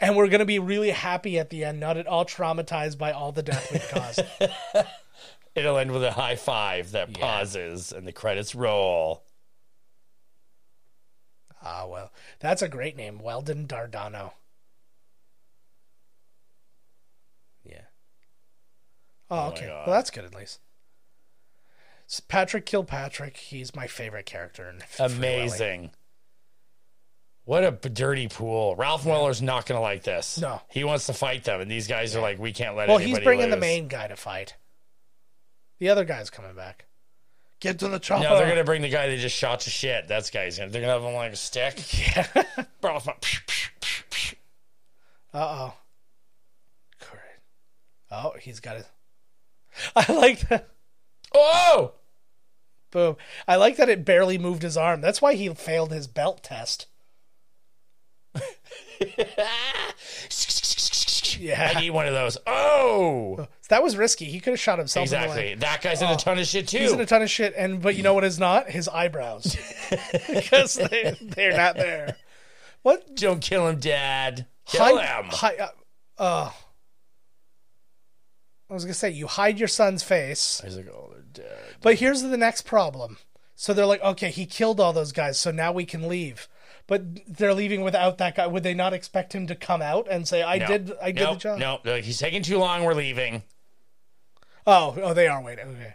B: And we're going to be really happy at the end, not at all traumatized by all the death we've caused. <laughs>
A: It'll end with a high five that pauses and the credits roll.
B: ah, well, that's a great name, Weldon Dardano. Yeah. Oh, okay.
A: God.
B: well, that's good at least. S- Patrick Kilpatrick, he's my favorite character in <laughs>
A: Amazing. What a dirty pool. Ralph Moeller's not going to like this.
B: No.
A: He wants to fight them, and these guys are like, we can't let
B: Well,
A: anybody Well,
B: he's bringing the main guy to fight. The other guy's coming back. Get to the chopper.
A: No, they're going to bring the guy that just shot to shit. That's guy's going to. They're going to have him like a stick. <laughs>
B: Yeah.
A: Bro,
B: Uh oh. Great. Oh, he's got it. <laughs> I like that.
A: Oh!
B: Boom. I like that it barely moved his arm. That's why he failed his belt test. <laughs>
A: I
B: Yeah.
A: need one of those. Oh! <laughs>
B: That was risky. He could have shot himself in the
A: Exactly. That guy's in a ton of shit too.
B: He's in a ton of shit, and but you know what is not his eyebrows because they they're not there. What
A: Don't kill him, Dad. Kill him.
B: hi- uh, uh, I was gonna say you hide your son's face,
A: He's like, oh, they're dead.
B: but here's the next problem. So they're like, okay, he killed all those guys, so now we can leave. But they're leaving without that guy. Would they not expect him to come out and say, "I
A: No.
B: did, I did
A: no,
B: the job"?
A: No, no, he's taking too long. We're leaving.
B: Oh, oh, they are waiting. Okay.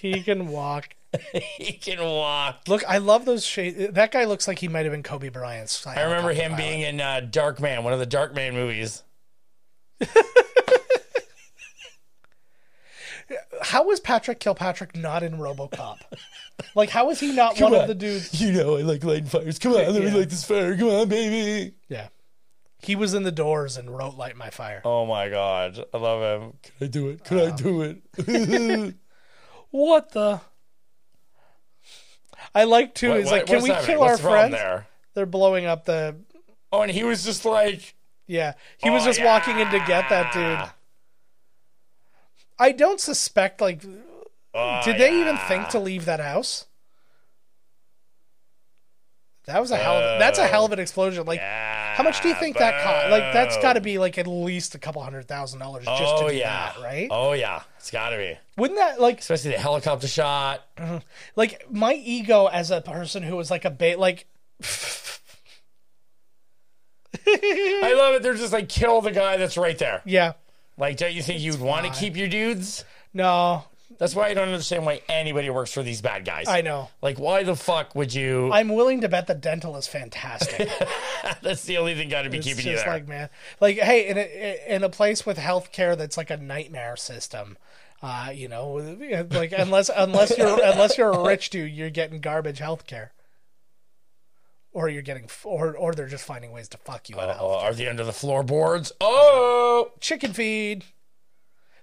B: he can walk. <laughs>
A: he can walk.
B: Look, I love those shades. That guy looks like he might have been Kobe Bryant's.
A: I remember him being in uh, Darkman, one of the Darkman movies. <laughs>
B: How was Patrick Kilpatrick not in RoboCop? like, how is he not one of the dudes?
A: You know I like lighting fires. Come on, let me light this fire. Come on, baby.
B: Yeah, he was in the Doors and wrote "Light My Fire."
A: Oh my god, I love him. Can I do it? Can I do it? <laughs>
B: What the? I like too.
A: What-
B: He's like,
A: what-
B: can we kill our friends?
A: there?
B: They're blowing up the.
A: Oh, and he was just like,
B: Yeah, he was
A: Oh,
B: just walking in to get that dude. I don't suspect like
A: oh,
B: Did they even think to leave that house? That was a hell. Of, that's a hell of an explosion. Like, how much do you think that cost? Like, that's got to be like at least a couple hundred thousand dollars just
A: Oh
B: to do
A: yeah,
B: that, right?
A: Oh yeah, it's got to be.
B: Wouldn't that like
A: Especially the helicopter shot. Mm-hmm.
B: like my ego as a person who was like a bait like <laughs>
A: I love it. They're just like kill the guy that's right there.
B: yeah
A: Like, don't you think you'd want to keep your dudes?
B: no
A: That's why I don't understand why anybody works for these bad guys.
B: I know
A: Like, why the fuck would you?
B: I'm willing to bet the dental is fantastic. <laughs>
A: that's the only thing got to be
B: It's
A: keeping you
B: just
A: there.
B: like man, like hey, in a in a place with healthcare that's like a nightmare system. Uh, you know, <laughs> like unless unless you're unless you're a rich dude, you're getting garbage healthcare, or you're getting or or they're just finding ways to fuck you out
A: Oh,
B: health.
A: are the under the floorboards? Oh,
B: Chicken feed.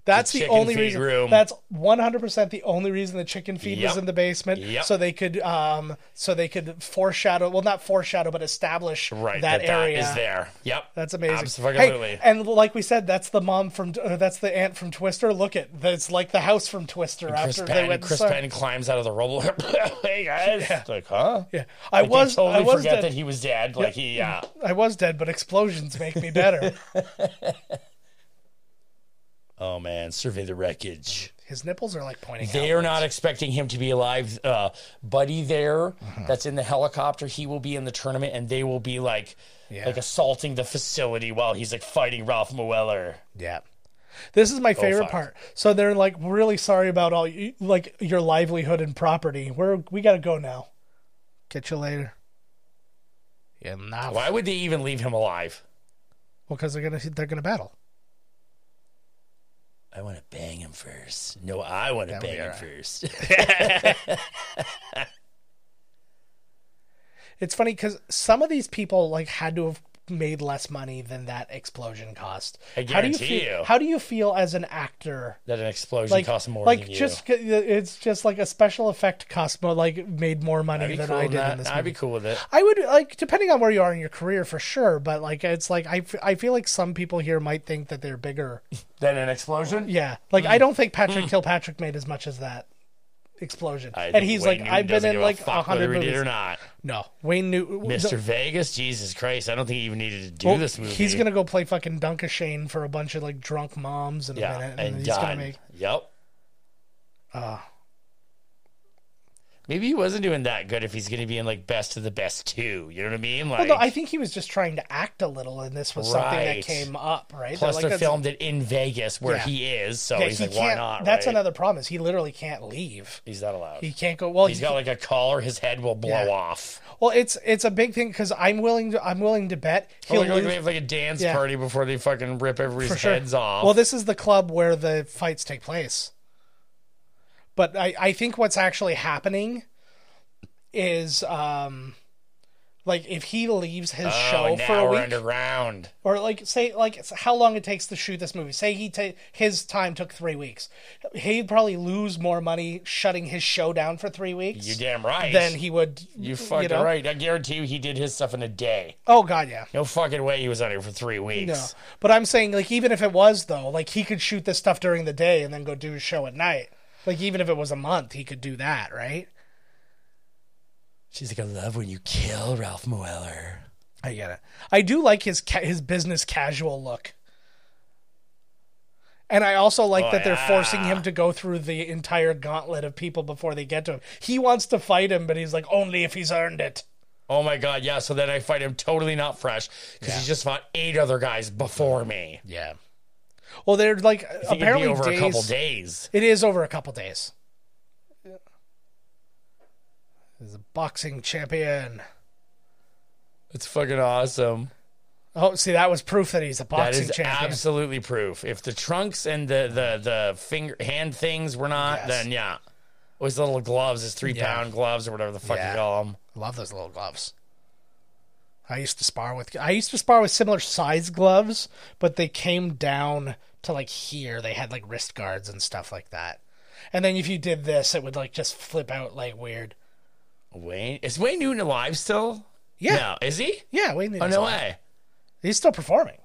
B: That's
A: The
B: the, only reason.
A: room.
B: That's one hundred percent the only reason the chicken feed
A: Yep.
B: was in the basement,
A: Yep.
B: so they could um so they could foreshadow well not foreshadow but establish
A: right.
B: that, area
A: that is there. Yep.
B: That's amazing.
A: Absolutely.
B: Hey, and like we said, that's the mom from uh, that's the aunt from Twister. Look at that's like the house from Twister
A: Chris
B: after they went.
A: Chris
B: and
A: Penn climbs out of the rubble. <laughs> hey guys, It's like huh?
B: Yeah, I
A: Like,
B: was
A: totally
B: I was
A: forget
B: dead.
A: that he was dead. Like he, yeah.
B: I was dead, but explosions make me better. <laughs>
A: Oh man, survey the wreckage.
B: His nipples are like pointing.
A: They
B: out.
A: are not expecting him to be alive. Uh, Buddy there,
B: Mm-hmm.
A: that's in the helicopter, he will be in the tournament, and they will be like,
B: Yeah.
A: like assaulting the facility while he's like fighting Ralph Moeller.
B: Yeah. This is my favorite
A: fuck.
B: part. So they're like really sorry about all like your livelihood and property. We're we gotta go now. Catch you later. Yeah, nah.
A: Why would they even leave him alive?
B: Well, because they're gonna they're gonna battle.
A: I want to bang him first. No, I want to bang him
B: alright.
A: first. <laughs>
B: It's funny because some of these people like had to have made less money than that explosion cost.
A: I
B: how do you feel?
A: you.
B: How do you feel as an actor?
A: that an explosion
B: Like,
A: costs more
B: like
A: than you.
B: just uh, it's just like a special effect cost more like made more money than
A: cool
B: I did
A: that.
B: in this
A: I'd
B: movie.
A: be cool with it.
B: I would like depending on where you are in your career for sure, but like it's like I, f- I feel like some people here might think that they're bigger. <laughs>
A: than an explosion?
B: Yeah, like I hmm. don't think Patrick hmm. Kilpatrick made as much as that explosion,
A: I
B: and he's
A: Wayne
B: like
A: Newton
B: I've been in like a hundred movies.
A: did or not.
B: No, Wayne Newton,
A: Mr. Vegas, Jesus Christ! I don't think he even needed to do
B: Well,
A: this movie.
B: He's gonna go play fucking Danke Schoen for a bunch of like drunk moms in a
A: yeah,
B: minute, and,
A: and
B: he's
A: done.
B: gonna make.
A: Yep.
B: Uh,
A: Maybe he wasn't doing that good if he's going to be in like best of the best two. You know what I mean? Like,
B: well, no, I think he was just trying to act a little, and this was something that came up, right?
A: plus
B: They're
A: they
B: like,
A: filmed it in Vegas where
B: Yeah.
A: he is, so
B: yeah,
A: he's
B: he
A: like, why
B: can't- That's
A: right?
B: another problem. Is he literally can't leave.
A: He's not allowed.
B: He can't go. Well,
A: He's got like a collar. His head will blow
B: Yeah.
A: off.
B: well, it's it's a big thing because I'm willing to I'm willing to bet
A: Oh,
B: he'll
A: like, like
B: lose
A: they have like a dance party before they fucking rip everybody's
B: sure.
A: heads off.
B: Well, this is the club where the fights take place. But I, I think what's actually happening is um, Like if he leaves his
A: Oh,
B: show for a week,
A: underground.
B: or like say like how long it takes to shoot this movie. Say he ta- his time took three weeks. He'd probably lose more money shutting his show down for three weeks.
A: You damn right.
B: Than he would.
A: You fucking
B: know?
A: right. I guarantee you, he did his stuff in a day.
B: Oh god, yeah.
A: No fucking way he was on here for three weeks.
B: No, but I'm saying like even if it was though, like he could shoot this stuff during the day and then go do his show at night. Like even if it was a month, he could do that, right?
A: She's like, I love when you kill Ralph Moeller.
B: I get it. I do like his ca- his business casual look. And I also like
A: Oh,
B: that they're forcing him to go through the entire gauntlet of people before they get to him. He wants to fight him, but he's like, only if he's earned it.
A: Oh my god, yeah. So then I fight him totally not fresh because he just fought eight other guys before me.
B: Yeah. Well, they're like
A: I think it'd
B: apparently
A: over
B: days,
A: a couple days.
B: It is over a couple days. Yeah. He's a boxing champion.
A: It's fucking awesome.
B: Oh, see, that was proof that he's a
A: That
B: boxing
A: is
B: champion.
A: absolutely proof. If the trunks and the the the finger hand things were not,
B: Yes.
A: then yeah, his little gloves, his three
B: Yeah.
A: pound gloves or whatever the fuck
B: Yeah.
A: you call them.
B: I love those little gloves. I used to spar with I used to spar with similar size gloves, but they came down to like here. They had like wrist guards and stuff like that. And then if you did this, it would like just flip out like weird.
A: Wayne is Wayne Newton alive still?
B: Yeah,
A: No, is he?
B: yeah. Wait,
A: Oh no way.
B: He's still performing,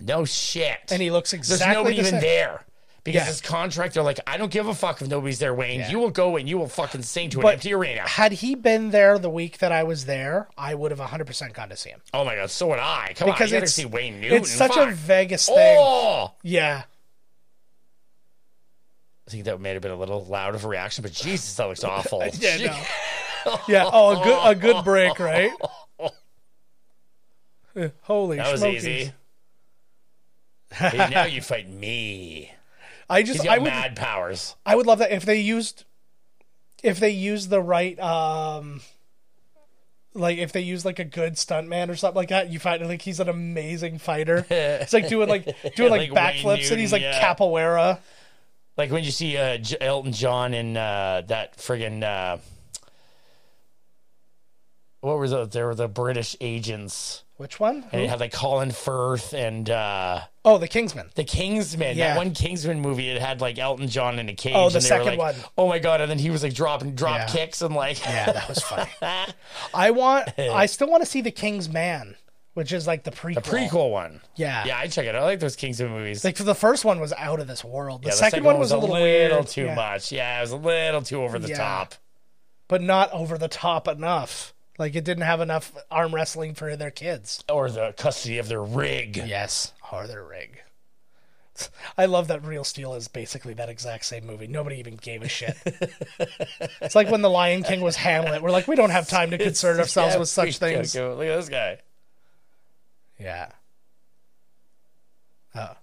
A: No shit.
B: and he looks
A: There's
B: exactly
A: nobody
B: the
A: even
B: same.
A: there. Because
B: Yeah.
A: his contract, they're like, I don't give a fuck if nobody's there, Wayne.
B: Yeah.
A: You will go and you will fucking sing to an
B: But-
A: empty arena.
B: Had he been there the week that I was there, I would have 100% gone to see him.
A: Oh my god, so would I. Come
B: Because
A: on, you gotta see Wayne Newton.
B: it's such a Vegas oh! thing.
A: Oh,
B: Yeah,
A: I think that may have been a little loud of a reaction, but Jesus, that looks awful. <laughs>
B: yeah, no. yeah. Oh, a good a good <laughs> break, right? <laughs> Holy
A: That was
B: smokies.
A: easy. Hey, now you fight me.
B: I
A: He's
B: just
A: got
B: I would
A: mad powers.
B: I would love that if they used if they used the right um like if they use like a good stuntman or something like that, you find like he's an amazing fighter. It's like doing like <laughs> doing like,
A: Like
B: backflips and he's like
A: yeah.
B: capoeira.
A: Like when you see uh, J- Elton John in uh, that friggin' uh, what was it? There were the British agents,
B: Which one?
A: and had like Colin Firth and uh,
B: Oh, the Kingsman.
A: the Kingsman.
B: Yeah.
A: That one Kingsman movie, it had like Elton John in a cage.
B: Oh, the
A: and they were
B: second
A: like,
B: one.
A: Oh my god! And then he was like dropping drop
B: Yeah.
A: kicks and like
B: Yeah, that was <laughs> funny. I want <laughs> I still want to see the Kingsman, which is like the prequel.
A: the prequel one.
B: Yeah.
A: Yeah, I check it. out. I like those Kingsman movies.
B: Like the first one was out of this world. The,
A: yeah,
B: second, one was, a little, weird,
A: too
B: yeah.
A: much. Yeah, it was a little too over the top.
B: but not over the top enough. Like it didn't have enough arm wrestling for their kids.
A: Or the custody of their rig.
B: Yes, or their rig. <laughs> I love that Real Steel is basically that exact same movie. Nobody even gave a shit. <laughs> it's like when The Lion King was Hamlet. We're like, we don't have time to concern ourselves
A: Yeah,
B: with such things.
A: Look at this guy.
B: Yeah. Oh.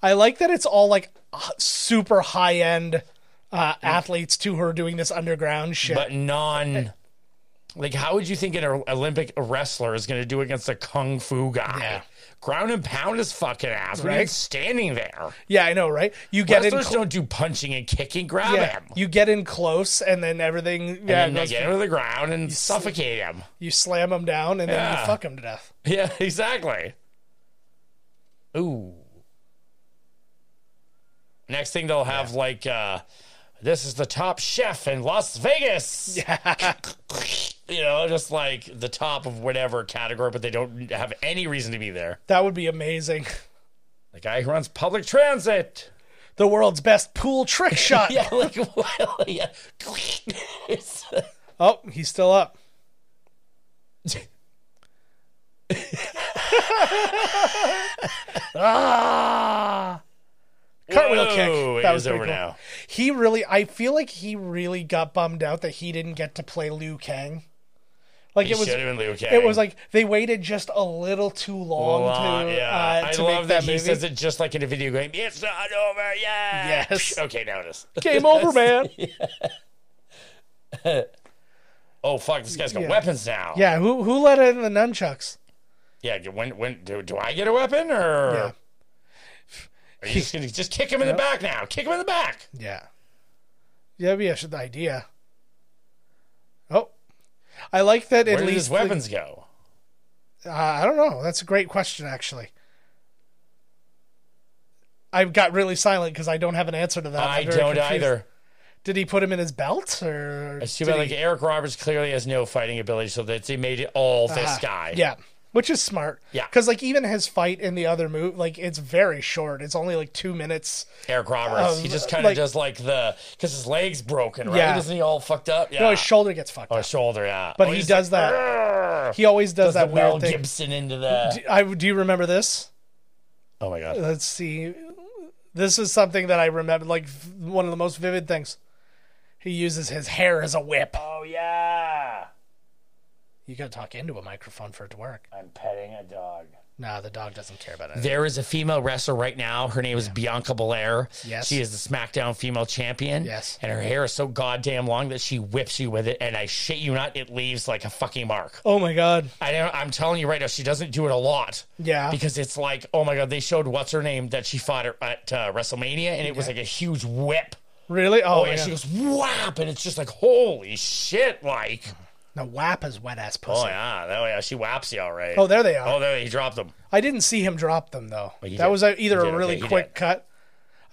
B: I like that it's all like super high end uh, athletes too who are doing this underground shit.
A: But non. Like, how would you think an Olympic wrestler is going to do against a kung fu guy?
B: Yeah.
A: Ground and pound his fucking ass. Right. Standing there.
B: yeah, I know, right? You get in.
A: Wrestlers
B: cl-
A: don't do punching and kicking. Grab
B: yeah,
A: him.
B: you get in close, and then everything. Yeah,
A: and then get him to the ground and suffocate him.
B: you slam them down, and then you fuck them to death.
A: Yeah, <laughs> exactly. Ooh. Next thing they'll have like uh this is the top chef in Las Vegas.
B: Yeah. <laughs>
A: You know, just like the top of whatever category, but they don't have any reason to be there.
B: That would be amazing.
A: The guy who runs public transit.
B: The world's best pool trick <laughs> shot.
A: Yeah, like <laughs> well, yeah.
B: Oh, he's still up. ah! Cartwheel
A: Whoa,
B: kick. That was
A: over
B: cool.
A: now.
B: He really, I feel like he really got bummed out that he didn't get to play Liu Kang. Like
A: He
B: it was,
A: have been Liu Kang.
B: it was like they waited just a little too long
A: Well,
B: to,
A: yeah.
B: uh,
A: I
B: to
A: love that,
B: that
A: he
B: movie.
A: says it just like in a video game. It's not over yet.
B: Yes. <laughs>
A: Okay, now it is. <laughs>
B: Game over, <laughs> man.
A: Oh fuck! This guy's got
B: Yeah.
A: weapons now.
B: yeah, who who let in the nunchucks?
A: Yeah. When when do, do I get a weapon or
B: Yeah.
A: Are you just gonna just kick him in the back now? Kick him in the back.
B: Yeah. Yeah, that'd be a- the idea. Oh. I like that
A: Where
B: at
A: did
B: least
A: his weapons go?
B: Uh, I don't know. That's a great question, actually. I got really silent because I don't have an answer to that.
A: I
B: very
A: don't
B: confused.
A: either.
B: Did he put him in his belt or?
A: It's too
B: did
A: bad. Like
B: he-
A: Eric Roberts clearly has no fighting ability, so that they made it all this
B: Ah,
A: guy.
B: Yeah, which is smart.
A: Yeah.
B: because like even his fight in the other move, like it's very short. It's only like two minutes.
A: Eric Roberts.
B: Um,
A: he just kind of
B: like-
A: does like the because his leg's broken, right?
B: Yeah.
A: Isn't he all fucked up? Yeah.
B: No, his shoulder gets fucked
A: Oh,
B: up.
A: his shoulder. Yeah.
B: But
A: Oh,
B: he does
A: like,
B: that. He always does,
A: Does
B: that
A: the Mel
B: weird thing.
A: Gibson into the.
B: Do, I, do you remember this?
A: Oh my god.
B: Let's see. This is something that I remember, like one of the most vivid things. He uses his hair as a whip.
A: Oh yeah.
B: You gotta talk into a microphone for it to work.
A: I'm petting a dog.
B: No, the dog doesn't care about it.
A: There is a female wrestler right now. Her name is Bianca Belair.
B: Yes.
A: She is the SmackDown female champion.
B: Yes.
A: And her hair is so goddamn long that she whips you with it, and I shit you not, it leaves like a fucking mark.
B: Oh my god.
A: I don't, I'm telling you right now, she doesn't do it a lot.
B: Yeah.
A: Because it's like, oh my god, they showed what's her name that she fought at, at uh, WrestleMania, and it was like a huge whip.
B: Really? Oh,
A: Oh,
B: yeah.
A: and she goes whap, and it's just like holy shit, like.
B: Now WAP is wet ass pussy.
A: Oh yeah, oh yeah, she whaps you all right.
B: Oh, there they are.
A: Oh, there he dropped them.
B: I didn't see him drop them though.
A: he
B: that
A: did.
B: was a, either
A: He
B: a really
A: okay,
B: quick cut.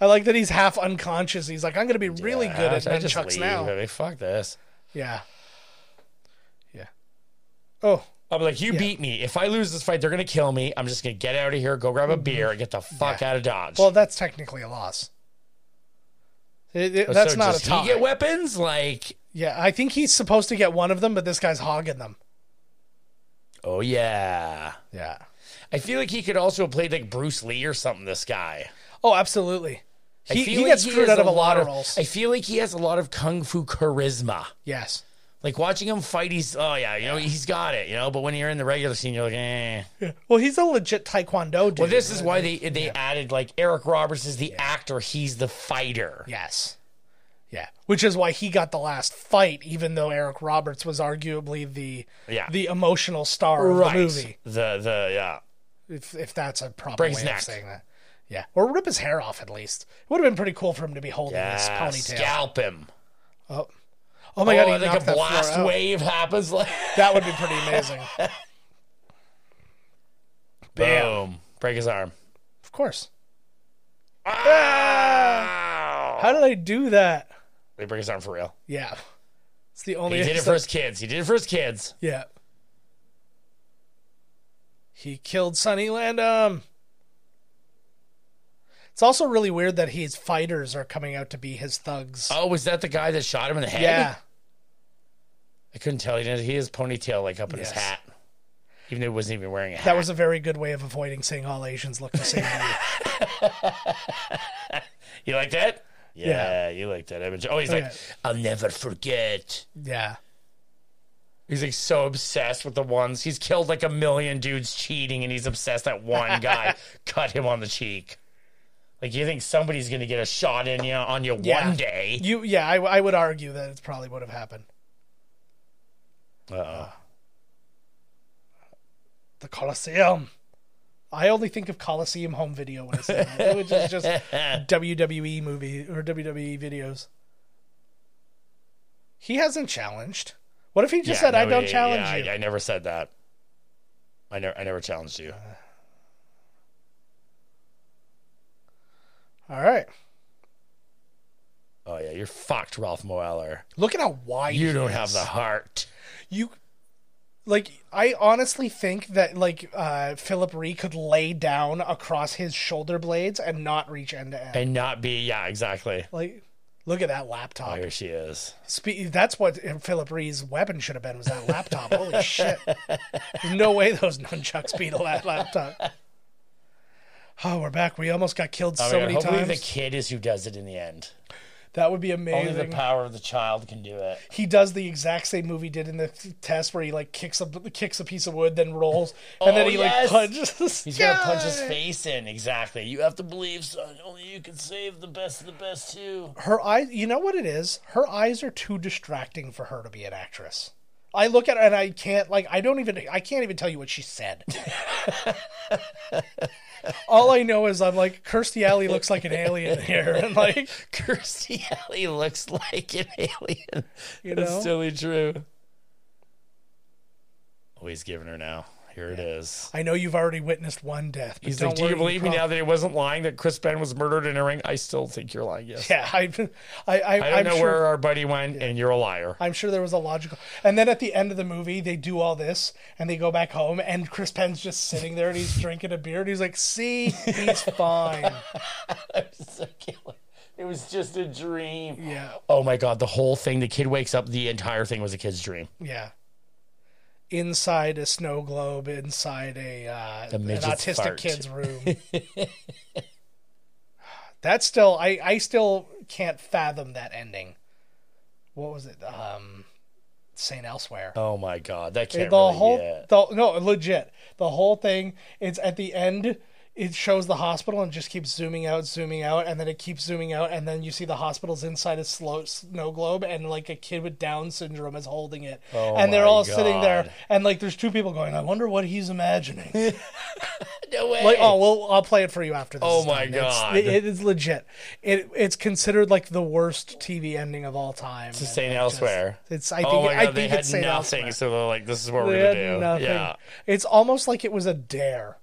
B: I like that he's half unconscious. He's like, I'm gonna be really good at
A: I just leave.
B: now.
A: Fuck this.
B: Yeah. Yeah. Oh,
A: I'll be like, you beat me. If I lose this fight, they're gonna kill me. I'm just gonna get out of here, go grab a beer, and get the fuck
B: Mm-hmm. Yeah.
A: out of Dodge.
B: well, that's technically a loss. It- it-
A: So
B: that's not
A: does
B: a tie.
A: He get weapons like.
B: Yeah, I think he's supposed to get one of them, but this guy's hogging them.
A: Oh yeah.
B: Yeah.
A: I feel like he could also have played like Bruce Lee or something. This guy.
B: Oh, absolutely.
A: I
B: He, he
A: like
B: gets screwed out of a lot of
A: of
B: roles.
A: I feel like he has a lot of kung fu charisma.
B: yes.
A: Like watching him fight, he's oh yeah, you know he's got it, you know. But when you're in the regular scene, you're like, eh.
B: Well, he's a legit Taekwondo dude.
A: Well, this is why they they added like Eric Roberts is the actor, he's the fighter.
B: Yes. Yeah. Which is why he got the last fight, even though Eric Roberts was arguably the
A: Yeah.
B: the emotional star of the movie.
A: The the yeah.
B: If if that's a proper
A: Break
B: way
A: his
B: of saying that. Yeah. Or rip his hair off at least. It would have been pretty cool for him to be holding this
A: Yeah,
B: ponytail.
A: scalp him.
B: Oh. Oh my god,
A: oh,
B: he
A: like a blast wave happens. Like <laughs>
B: That would be pretty amazing. <laughs> Bam.
A: boom, break his arm.
B: Of course.
A: Ow!
B: How did I do that?
A: They break his arm for real.
B: Yeah. It's the only
A: He did it for his kids. He did it for his kids.
B: Yeah. He killed Sonny Landham. It's also really weird that his fighters are coming out to be his thugs.
A: Oh, was that the guy that shot him in the head?
B: yeah.
A: I couldn't tell. He didn't. He has ponytail like up in his hat, even though he wasn't even wearing a hat.
B: That was a very good way of avoiding saying all Asians look the same. <laughs>
A: You like that? Yeah,
B: Yeah.
A: you like that image. Oh, he's
B: Oh,
A: like,
B: yeah.
A: I'll never forget.
B: yeah.
A: He's like so obsessed with the ones. He's killed like a million dudes cheating, and he's obsessed that one guy <laughs> cut him on the cheek. Like you think somebody's gonna get a shot in you on you
B: Yeah.
A: one day?
B: You yeah, I, I would argue that it probably would have happened.
A: Uh-oh.
B: Uh, the Coliseum. I only think of Coliseum home video when I say that, which is just <laughs> WWE movie or WWE videos. He hasn't challenged. What if he just said, "I don't
A: yeah,
B: challenge
A: yeah,
B: you"?
A: I, I never said that. I never, I never challenged you.
B: Uh, all right.
A: Oh yeah, you're fucked, Ralph Moeller.
B: Look at how wide
A: You don't
B: is.
A: have the heart.
B: you. Like I honestly think that like uh, Phillip Rhee could lay down across his shoulder blades and not reach end to end.
A: And not be, yeah, exactly.
B: Like, look at that
A: Oh,
B: laptop.
A: here she is.
B: Spe- that's what Phillip Rhee's weapon should have been was that laptop. Holy <laughs> shit! There's no way those nunchucks beat a la- laptop. Oh, we're back. We almost got killed
A: Oh
B: so
A: God,
B: many
A: hopefully
B: times.
A: the kid is who does it in the end.
B: That would be amazing.
A: Only the power of the child can do it.
B: he does the exact same move he did in the test, where he like kicks a kicks a piece of wood, then rolls, and then
A: Oh,
B: he
A: yes!
B: like punches.
A: He's gonna punch his face in. Exactly. You have to believe, son. Only you can save the best of the best too.
B: Her eyes. You know what it is? Her eyes are too distracting for her to be an actress. I look at her and I can't like I don't even I can't even tell you what she said. <laughs> All I know is I'm like Kirstie Alley looks like an alien here, and like <laughs>
A: Kirstie Alley looks like an alien.
B: You
A: That's
B: know?
A: totally true. Oh, he's giving her now. Here it is.
B: I know you've already witnessed one death. But
A: He's like, "Do you believe me now that it wasn't lying that Chris Penn was murdered in a ring?" I still think you're lying. Yes.
B: Yeah, I, I, I,
A: I don't
B: am
A: know
B: sure,
A: where our buddy went, and you're a liar.
B: I'm sure there was a logical. And then at the end of the movie, they do all this, and they go back home, and Chris Penn's just sitting there, and he's <laughs> drinking a beer, and he's like, "See, he's fine." <laughs>
A: It was just a dream.
B: Yeah,
A: Oh my god, the whole thing. The kid wakes up. The entire thing was a kid's dream.
B: yeah. Inside a snow globe, inside a uh, an autistic
A: fart.
B: kid's room. <laughs> That's still, I, I still can't fathom that ending. What was it? Um, Saint Elsewhere.
A: Oh my god, that can't really
B: whole the, no legit the whole thing it's at the end it shows the hospital and just keeps zooming out zooming out and then it keeps zooming out and then you see the hospital's inside a slow snow globe and like a kid with down syndrome is holding it
A: Oh
B: and they're
A: my
B: all sitting there and like there's two people going i wonder what he's imagining <laughs> <laughs>
A: No way.
B: like oh well i'll play it for you after this
A: Oh my
B: done.
A: God.
B: it- it is legit it it's considered like the worst tv ending of all time
A: It's Saint Elsewhere.
B: it's i think
A: oh my god,
B: i
A: they
B: think
A: had
B: it's Saint
A: nothing.
B: Elsewhere.
A: So they're like, "This is what
B: They
A: we're gonna do."
B: nothing.
A: Yeah.
B: It's almost like it was a dare.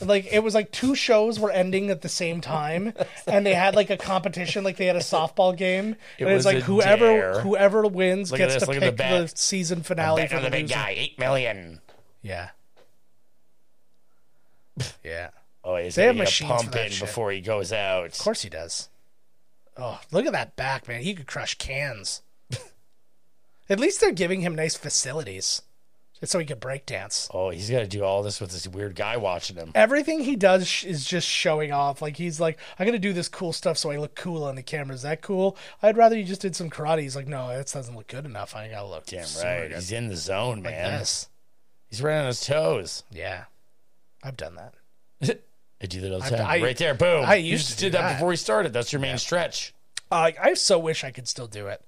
B: Like it was like two shows were ending at the same time and they had like a competition like they had a softball game.
A: It
B: and it's
A: was
B: like whoever
A: dare.
B: whoever wins
A: Look
B: gets
A: this,
B: to
A: at the
B: pick the, season finale
A: Bet
B: for the
A: the big guy, eight million.
B: yeah. Yeah.
A: Oh, he's
B: They have machines
A: pump in
B: shit.
A: before he goes out.
B: of course he does. Oh look at that back man. He could crush cans. <laughs> At least they're giving him nice facilities just so he could break dance
A: Oh, he's got to do all this with this weird guy watching him.
B: everything he does sh- is just showing off. Like he's like, I'm gonna do this cool stuff so I look cool on the camera. Is that cool? I'd rather you just did some karate. He's like, no, that doesn't look good enough. I gotta look
A: Damn right,
B: good
A: he's in the zone,
B: like
A: man.
B: this.
A: He's right on his toes.
B: Yeah, I've done that. <laughs>
A: I do that all the time.
B: I-
A: right there, boom.
B: I
A: you
B: used
A: just
B: to do
A: did that,
B: that.
A: before we started. That's your main stretch.
B: Uh, I so wish I could still do it.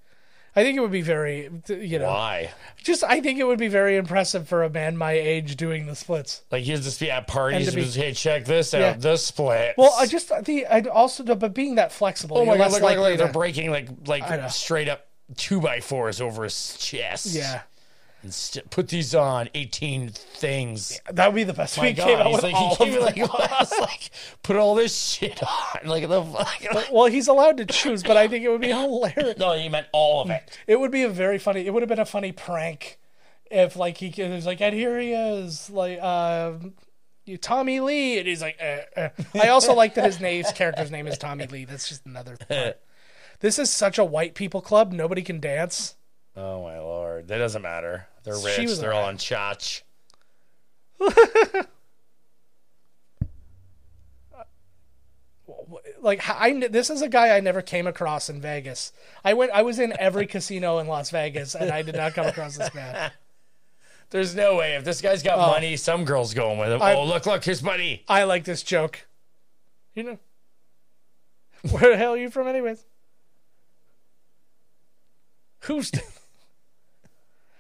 B: I think it would be very, you know,
A: Why?
B: just I think it would be very impressive for a man my age doing the splits.
A: Like he'd just be at parties
B: And
A: and,
B: be-
A: just, hey, check this out,
B: Yeah.
A: the split.
B: Well, I just the I also but being that flexible.
A: oh my god, look like they're breaking like like straight up two by fours over his chest.
B: Yeah,
A: and st- put these on eighteen things.
B: that would be the best.
A: My
B: we came
A: God,
B: out
A: he's
B: with
A: like,
B: all
A: he
B: of
A: gave me
B: them. <laughs>
A: like, like, put all this shit on, like the fuck.
B: Well, he's allowed to choose, but I think it would be hilarious.
A: No, he meant all of it.
B: It would be a very funny. It would have been a funny prank if, like, he was like, "And here he is, like, you Tommy Lee," and he's like, uh, uh. "I also like that his name's character's name is Tommy Lee." That's just another. <laughs> Part. This is such a white people club. Nobody can dance.
A: Oh my lord, that doesn't matter. They're
B: She
A: rich.
B: was
A: They're all
B: alright.
A: on chotch. <laughs>
B: Like, h- I kn- this is a guy I never came across in Vegas. I went. I was in every <laughs> casino in Las Vegas, and I did not come across this man. <laughs>
A: There's no way. If this guy's got oh. money, some girl's going with him.
B: Oh. I-
A: oh, look, look, here's money.
B: I like this joke. You know, where the hell are you from, anyways? Who's?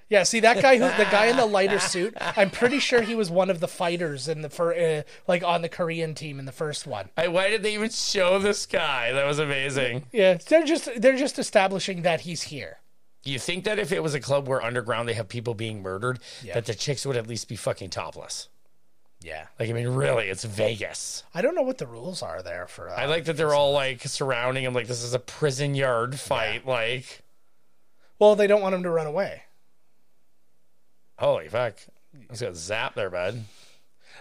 B: Yeah, see that guy who the guy in the <laughs> lighter suit. I'm pretty sure he was one of the fighters in the fir- uh, like on the Korean team in the first one.
A: I, why did they even show this guy? That was amazing.
B: Yeah, they're just they're just establishing that he's here.
A: You think that if it was a club where underground they have people being murdered,
B: Yeah.
A: that the chicks would at least be fucking topless?
B: Yeah,
A: Like, I mean, really, it's Vegas.
B: I don't know what the rules are there for. Uh,
A: I like that they're all like surrounding him, like this is a prison yard fight. Like,
B: well, they don't want him to run away.
A: Holy fuck, he's got zap there, bud.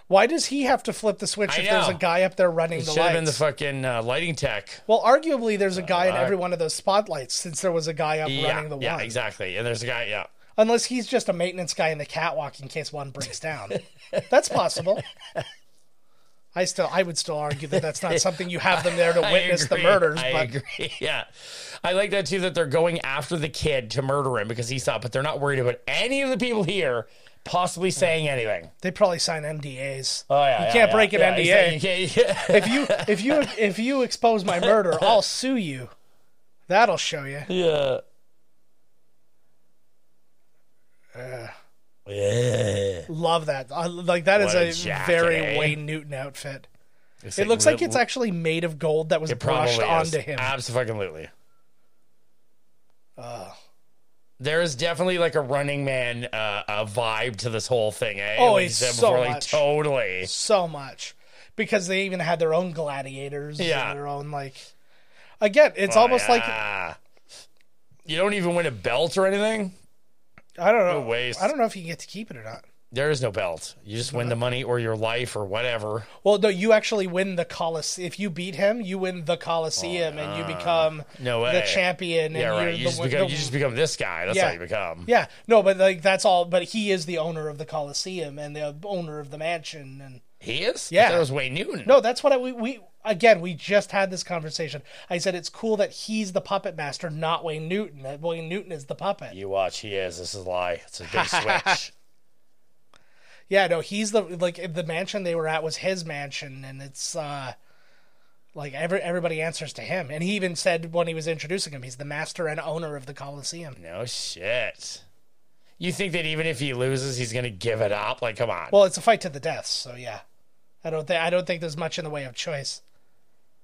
B: Why does he have to flip the switch
A: I
B: if there's a guy up there running
A: It
B: the
A: should have
B: lights?
A: been the fucking uh, lighting tech.
B: Well, arguably, there's a guy in
A: Uh,
B: every one of those spotlights since there was a guy up
A: Yeah,
B: running the
A: yeah,
B: one.
A: exactly. And there's a guy, yeah.
B: Unless he's just a maintenance guy in the catwalk in case one breaks down. <laughs> that's possible. I still, I would still argue that that's not something you have them there to <laughs>
A: I
B: witness the
A: agree.
B: murders.
A: I
B: but
A: agree. <laughs> Yeah, I like that too. That they're going after the kid to murder him because he's saw, but they're not worried about any of the people here possibly saying anything.
B: they probably sign NDAs.
A: Oh yeah,
B: you
A: yeah,
B: can't
A: yeah.
B: break an
A: Yeah,
B: NDA.
A: exactly. You yeah.
B: if you, if you, if you expose my murder, <laughs> I'll sue you. That'll show you.
A: yeah. Yeah.
B: Love that. I, like that is
A: What a
B: a, very
A: eh?
B: Wayne Newton outfit.
A: It's
B: It looks like it's actually made of gold that was brushed
A: is.
B: onto him.
A: Absolutely. There is definitely like a Running Man uh, a vibe to this whole thing. Eh?
B: Oh,
A: Like
B: it's so
A: like
B: much.
A: totally.
B: so much because they even had their own gladiators
A: Yeah.
B: and their own like again it's almost like
A: Ah. you don't even win a belt or anything.
B: i don't know
A: No waste.
B: i don't know if you get to keep it or not
A: There is no belt. You just win the uh-huh. money or your life or whatever.
B: well no you actually win the Colosseum. if you beat him you win the coliseum and you oh, become
A: Oh, no way.
B: the champion and
A: Yeah, right.
B: you're
A: You
B: the,
A: just,
B: win-
A: become,
B: the-
A: you just become this guy. That's how you become.
B: yeah no but like that's all but he is the owner of the Coliseum and the owner of the mansion and
A: He is?
B: Yeah.
A: Thought it was Wayne Newton.
B: No, that's what I, we, we again we just had this conversation. I said it's cool that he's the puppet master, not Wayne Newton. That Wayne Newton is the puppet.
A: You watch. He is. This is a lie. It's a big switch. <laughs>
B: Yeah, no, he's the like the mansion they were at was his mansion, and it's uh like every everybody answers to him. And he even said when he was introducing him, he's the master and owner of the Coliseum.
A: No shit. You think that even if he loses, he's gonna give it up? Like, come on.
B: Well, it's a fight to the death, so yeah. I don't think I don't think there's much in the way of choice.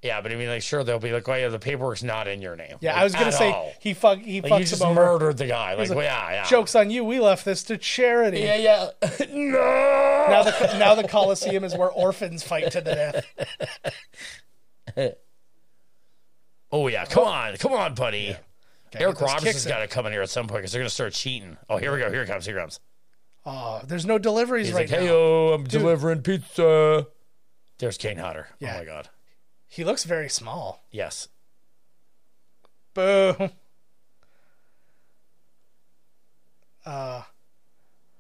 A: Yeah, but I mean, like, sure, they'll be like, "Oh yeah, the paperwork's not in your name."
B: Yeah,
A: Like,
B: I was gonna say
A: all.
B: he fuck he
A: like,
B: fucks
A: you just
B: him over.
A: murdered the guy. Like,
B: like,
A: well, yeah, yeah.
B: Jokes on you. We left this to charity.
A: Yeah, yeah. <laughs> no.
B: Now the now the Coliseum is where orphans fight to the death. <laughs>
A: Oh yeah, come on, come on, buddy. Eric
B: get those
A: Robertson's
B: kicks in.
A: got to come in here at some point because they're gonna start cheating. Oh, here we go. Here it comes. Here it comes.
B: Oh, there's no deliveries
A: He's
B: right
A: like,
B: now.
A: "Hey, yo, I'm delivering pizza." There's Kane Hodder.
B: Oh, yeah.
A: Oh my god.
B: He looks very small.
A: Yes.
B: Boom. Uh,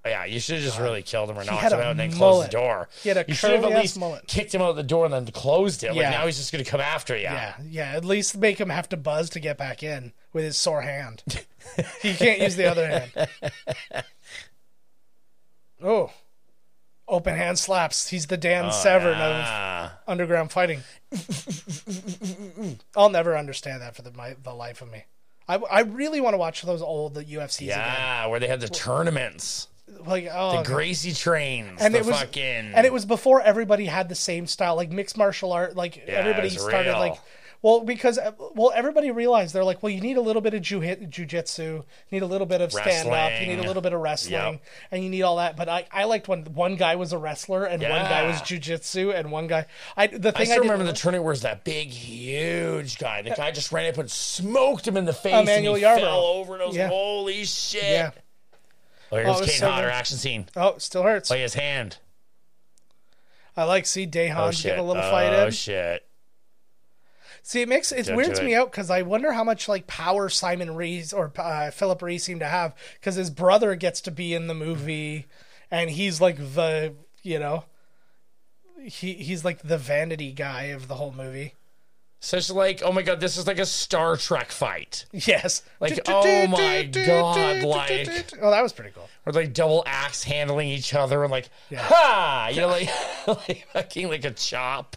A: Yeah, you should have just really killed him or knocked him out and then closed
B: mullet.
A: the door.
B: He had a
A: you should have at
B: curly-ass
A: least
B: mullet.
A: kicked him out the door and then closed it.
B: Yeah.
A: Like now he's just gonna come after you.
B: yeah, yeah. At least make him have to buzz to get back in with his sore hand. <laughs> he can't use the other hand. <laughs> Oh, open hand slaps. He's the Dan oh, Severn of underground fighting. I'll never understand that for the my, the life of me. I, I really want to watch those old UFCs again.
A: yeah, where they had the tournaments,
B: Like oh,
A: the Gracie trains,
B: and
A: the
B: it was
A: fucking,
B: and it was before everybody had the same style like mixed martial art like
A: Yeah,
B: everybody started
A: real.
B: like well because uh, well everybody realized they're like well you need a little bit of jiu- jujitsu you need a little bit of stand up you need a little bit of wrestling
A: Yep.
B: and you need all that but I, I liked when one guy was a wrestler and one guy was
A: Yeah.
B: jujitsu and one guy I the thing I,
A: still
B: didn't-
A: remember the tournament where it was that big, huge guy. The guy just ran up and smoked him in the face,
B: Emmanuel
A: and he
B: Yarbrough.
A: fell over. And I was
B: Yeah.
A: holy shit!
B: yeah
A: Oh, here's
B: Oh,
A: Kane
B: so
A: Hodder action scene.
B: oh still hurts
A: Play his hand.
B: I like see Dae Han
A: Oh
B: give a little
A: oh
B: fight in Oh
A: shit!
B: See, it makes it weirds
A: do
B: me out because I wonder how much like power Simon Rhee's or uh, Phillip Rhee's seem to have because his brother gets to be in the movie, and he's like the you know, he he's like the vanity guy of the whole movie.
A: So Such like, oh my god, this is like a Star Trek fight.
B: Yes,
A: Like, oh my God, like-
B: oh, that was pretty cool.
A: Or like double axe handling each other and like, ha! You know, like, like fucking like a chop.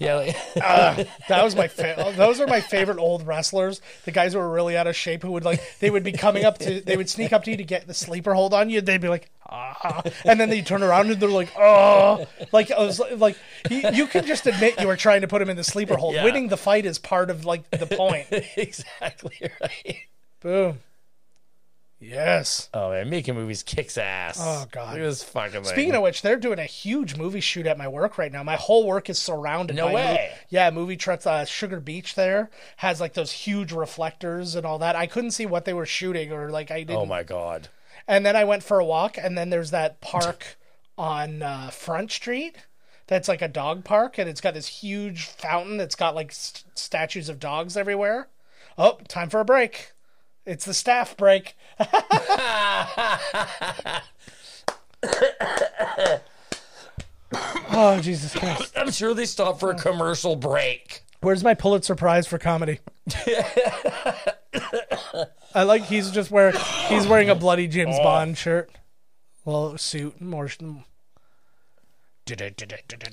A: Yeah, like, <laughs>
B: That was my fa- those are my favorite old wrestlers. The guys who were really out of shape who would like they would be coming up to they would sneak up to you to get the sleeper hold on you. They'd be like ah, and then they turn around and they're like oh, like I was like you, you can just admit you were trying to put him in the sleeper hold.
A: Yeah.
B: Winning the fight is part of like the point. <laughs>
A: exactly right.
B: Boom. Yes.
A: Oh man, making movies kicks ass.
B: Oh, God.
A: Look at this fucking thing.
B: Speaking of which, they're doing a huge movie shoot at my work right now. My whole work is surrounded
A: No
B: by
A: way.
B: yeah, movie trucks. Uh, Sugar Beach there has like those huge reflectors and all that. I couldn't see what they were shooting or like I didn't.
A: oh my god.
B: And then I went for a walk, and then there's that park <laughs> on uh, Front Street. That's like a dog park, and it's got this huge fountain that's got like st- statues of dogs everywhere. Oh, time for a break. It's the staff break. <laughs> <coughs> oh Jesus Christ!
A: I'm sure they stopped for a commercial break.
B: Where's my Pulitzer Prize for comedy? I like he's just wearing he's wearing a bloody James Bond shirt, well suit more.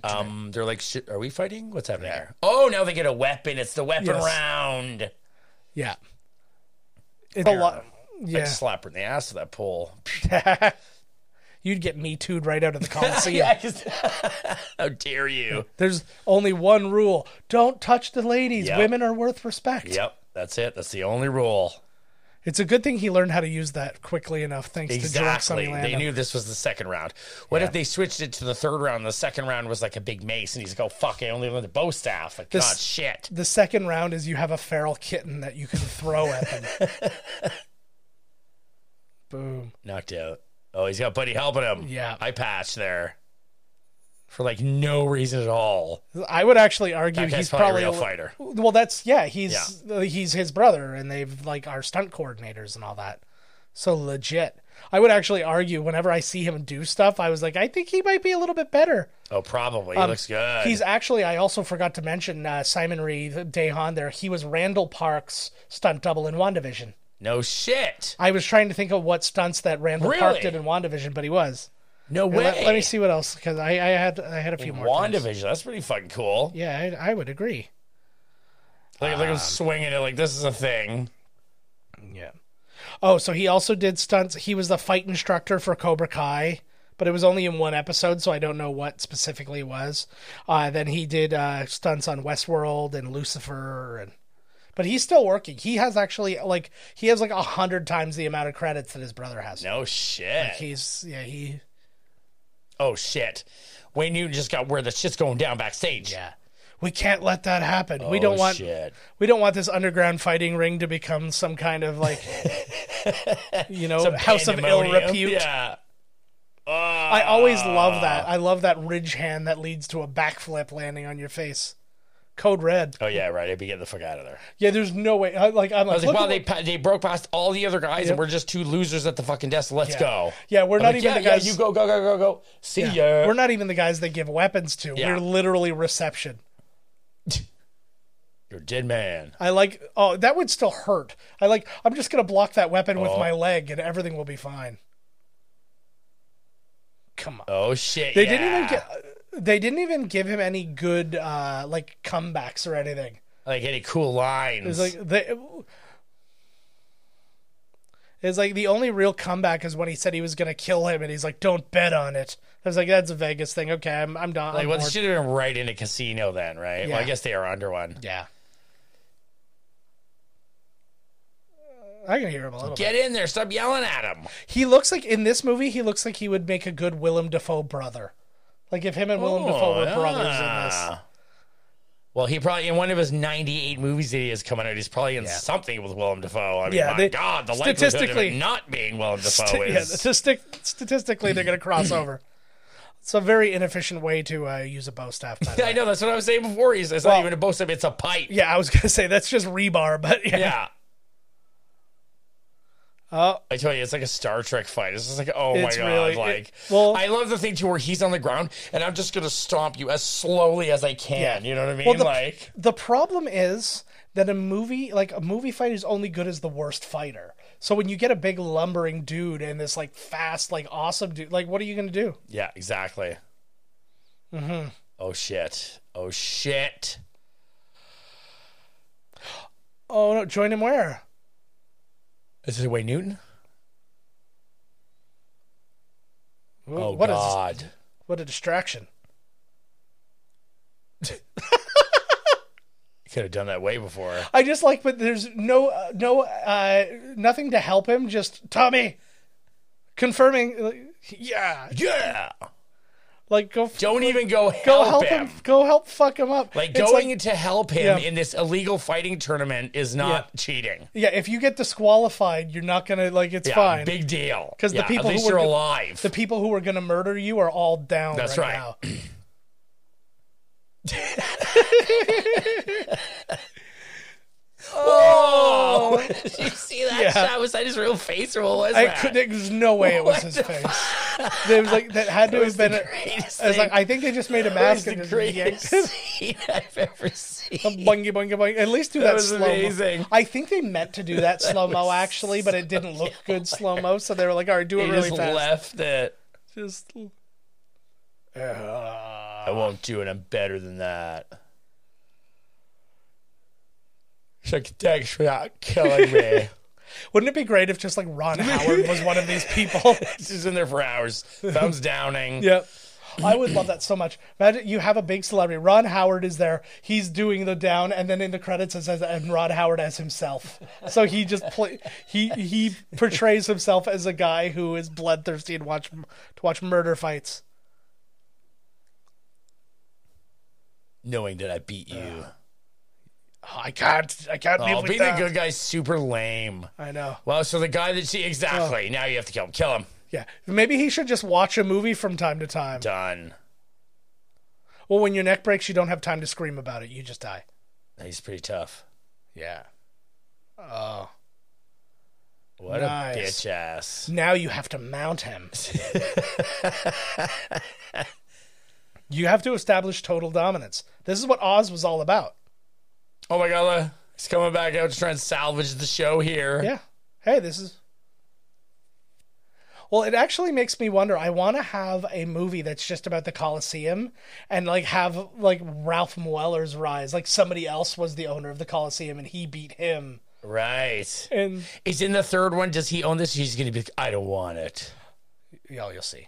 A: Um, they're like, are we fighting? What's happening here? Oh, now they get a weapon. It's the weapon
B: Yes.
A: round.
B: Yeah. It's a lot.
A: I'd
B: Yeah.
A: slap her in the ass with that pole. <laughs>
B: You'd get me too'd right out of the <laughs> Coliseum.
A: yeah, <laughs> how dare you?
B: There's only one rule don't touch the ladies.
A: Yep.
B: Women are worth respect.
A: Yep, that's it. That's the only rule.
B: It's a good thing he learned how to use that quickly enough, thanks to
A: Exactly.
B: Sunny
A: They knew this was the second round. What
B: Yeah.
A: if they switched it to the third round? The second round was like a big mace, and he's like, "Oh fuck! I only learned the bow staff." Like,
B: This-
A: God, shit.
B: The second round is you have a feral kitten that you can throw at them. <laughs> Boom.
A: Knocked out. Oh, he's got Buddy helping him.
B: Yeah.
A: I patched there for like no reason at all.
B: I would actually argue
A: That guy's
B: he's
A: probably
B: probably
A: a real fighter.
B: Well, that's yeah. He's he's his brother, and they've like our stunt coordinators and all that. So legit. I would actually argue whenever I see him do stuff, I was like, I think he might be a little bit better.
A: Oh, probably. He looks good.
B: Um, He's actually. I also forgot to mention uh, Simon Rhee Dehan. There, he was Randall Park's stunt double in WandaVision.
A: no shit.
B: I was trying to think of what stunts that Randall Park did in WandaVision, but he was.
A: No way.
B: Let, let me see what else because I, I had I had a few more. times.
A: WandaVision. That's pretty fucking cool.
B: Yeah, I, I would agree.
A: Like
B: Um,
A: look at him swinging it like this is a thing.
B: Yeah. Oh, so he also did stunts. He was the fight instructor for Cobra Kai, but it was only in one episode, so I don't know what specifically it was. Uh, then he did uh, stunts on Westworld and Lucifer, and but he's still working. He has actually like he has like a hundred times the amount of credits that his brother has.
A: No shit.
B: He's yeah he
A: oh shit. Wayne Newton just got where the shit's going down backstage.
B: yeah. We can't let that happen. we
A: Oh,
B: don't want
A: shit.
B: we don't want this underground fighting ring to become some kind of like <laughs> you know
A: Some
B: house of ill
A: pandemonium.
B: repute.
A: Yeah.
B: I always love ah. that. I love that ridge hand that leads to a backflip landing on your face. Code red.
A: Oh yeah, right. I'd be getting the fuck out of there.
B: Yeah, there's no way. I, like I'm
A: I
B: like,
A: was like, wow, they pa- they broke past all the other guys,
B: Yep.
A: and we're just two losers at the fucking desk. Let's
B: Yeah.
A: go.
B: Yeah, we're
A: I'm
B: not
A: like,
B: even
A: yeah,
B: the guys.
A: Yeah, you go, go, go, go, go. See ya.
B: We're not even the guys they give weapons to.
A: Yeah.
B: We're literally reception. <laughs>
A: You're a dead man.
B: I like. Oh, that would still hurt. I like. I'm just gonna block that weapon with
A: Oh.
B: my leg, and everything will be fine. Come on.
A: Oh shit.
B: They didn't even get. They didn't even give him any good uh like comebacks or anything.
A: like any cool lines.
B: It's like they. It's like the only real comeback is when he said he was gonna kill him, and he's like, "Don't bet on it." I was like, "That's a Vegas thing." Okay, I'm I'm done.
A: Like,
B: I'm
A: well,
B: bored.
A: should have been right into casino then, right? Well, I guess they are under one.
B: Yeah. I can hear him a little.
A: Get in there! Stop yelling at him.
B: He looks like in this movie, he looks like he would make a good Willem Dafoe brother. Like if him and Willem Dafoe were brothers in this.
A: Well, he probably in one of his ninety-eight movies that he has coming out, he's probably in
B: Yeah.
A: something with Willem Dafoe. I mean,
B: Yeah,
A: my
B: they-
A: God, the
B: statistically-
A: not being Willem Dafoe
B: yeah,
A: is.
B: statistic- statistically, they're going to cross over. It's a very inefficient way to uh, use a bow staff. By the <laughs>
A: I know that's what I was saying before. He's it's
B: Well-
A: not even a bow staff; it's a pipe.
B: Yeah, I was going to say that's just rebar, but yeah.
A: Yeah.
B: Oh,
A: I tell you, it's like a Star Trek fight. It's just like, oh my god!
B: really- it-
A: like,
B: well-
A: I love the thing too where he's on the ground and I'm just gonna stomp you as slowly as I can. You know what I mean?
B: Well, the,
A: like,
B: the problem is that a movie like a movie fight is only good as the worst fighter. So when you get a big lumbering dude and this like fast, like awesome dude, like what are you going to do?
A: yeah, exactly. Mm-hmm. Oh shit! Oh shit!
B: Oh no, join him where?
A: Is it Wayne Newton? Oh
B: What is-
A: god!
B: what a distraction.
A: You could have done that way before.
B: I just like, but there's no, uh, no, uh, nothing to help him. Just Tommy confirming. like, yeah,
A: Yeah.
B: Like go,
A: Don't even go help,
B: go help
A: him.
B: him. Go help fuck him up.
A: Like
B: It's
A: going to help him
B: Yeah.
A: in this illegal fighting tournament is not cheating.
B: yeah, if you get disqualified, you're not gonna like. It's
A: Yeah,
B: fine.
A: big deal.
B: 'Cause the
A: Yeah,
B: people
A: at
B: who
A: least
B: were
A: you're alive.
B: the people who are going to murder you are all down
A: That's
B: right,
A: right.
B: now. <clears throat> <laughs> <laughs>
A: Oh, <laughs> did you see that
B: Yeah.
A: shot? Was that his real face or what was
B: I
A: that?
B: could, there's no way it was
A: What
B: his
A: the
B: face. There was like that had <laughs> to
A: It was
B: have been.
A: the
B: A,
A: greatest
B: I was like. I think they just made a
A: That was
B: mask
A: the
B: and just
A: greatest
B: yanked
A: scene I've ever seen.
B: boingy boingy boing. At least do that,
A: was
B: slow mo.
A: amazing.
B: I think they meant to do <laughs> that slow mo actually, but it didn't look good slow mo. So they were like, all right, do it
A: He
B: really
A: just
B: fast.
A: left it.
B: Just.
A: I won't do it. I'm better than that. She's like, thanks for not killing me. <laughs>
B: Wouldn't it be great if just like Ron Howard was one of these people? <laughs>
A: She's in there for hours. Thumbs downing. <laughs>
B: yep. I would love that so much. Imagine you have a big celebrity. Ron Howard is there. He's doing the down, and then in the credits it says and Ron Howard as himself. So he just play he he portrays himself as a guy who is bloodthirsty and watch to watch murder fights.
A: Knowing that I beat you.
B: Oh, Oh, I can't. I can't
A: oh,
B: live with
A: being the
B: that.
A: good guy's super lame.
B: I know.
A: Well, so the guy that she exactly oh. now you have to kill him. Kill him.
B: Yeah, maybe he should just watch a movie from time to time.
A: Done.
B: Well, when your neck breaks, you don't have time to scream about it. You just die.
A: He's pretty tough.
B: Yeah. Oh.
A: What
B: Nice.
A: a bitch ass.
B: Now you have to mount him. <laughs> you have to establish total dominance. This is what Oz was all about.
A: Oh my god, uh, he's coming back out to try and salvage the show here.
B: Yeah. Hey, this is. Well, it actually makes me wonder. I want to have a movie that's just about the Coliseum and like have like Ralph Moeller's rise. Like somebody else was the owner of the Coliseum and he beat him.
A: Right.
B: And
A: Is in the third one. Does he own this? He's going to be like, I don't want it.
B: yeah, you'll see.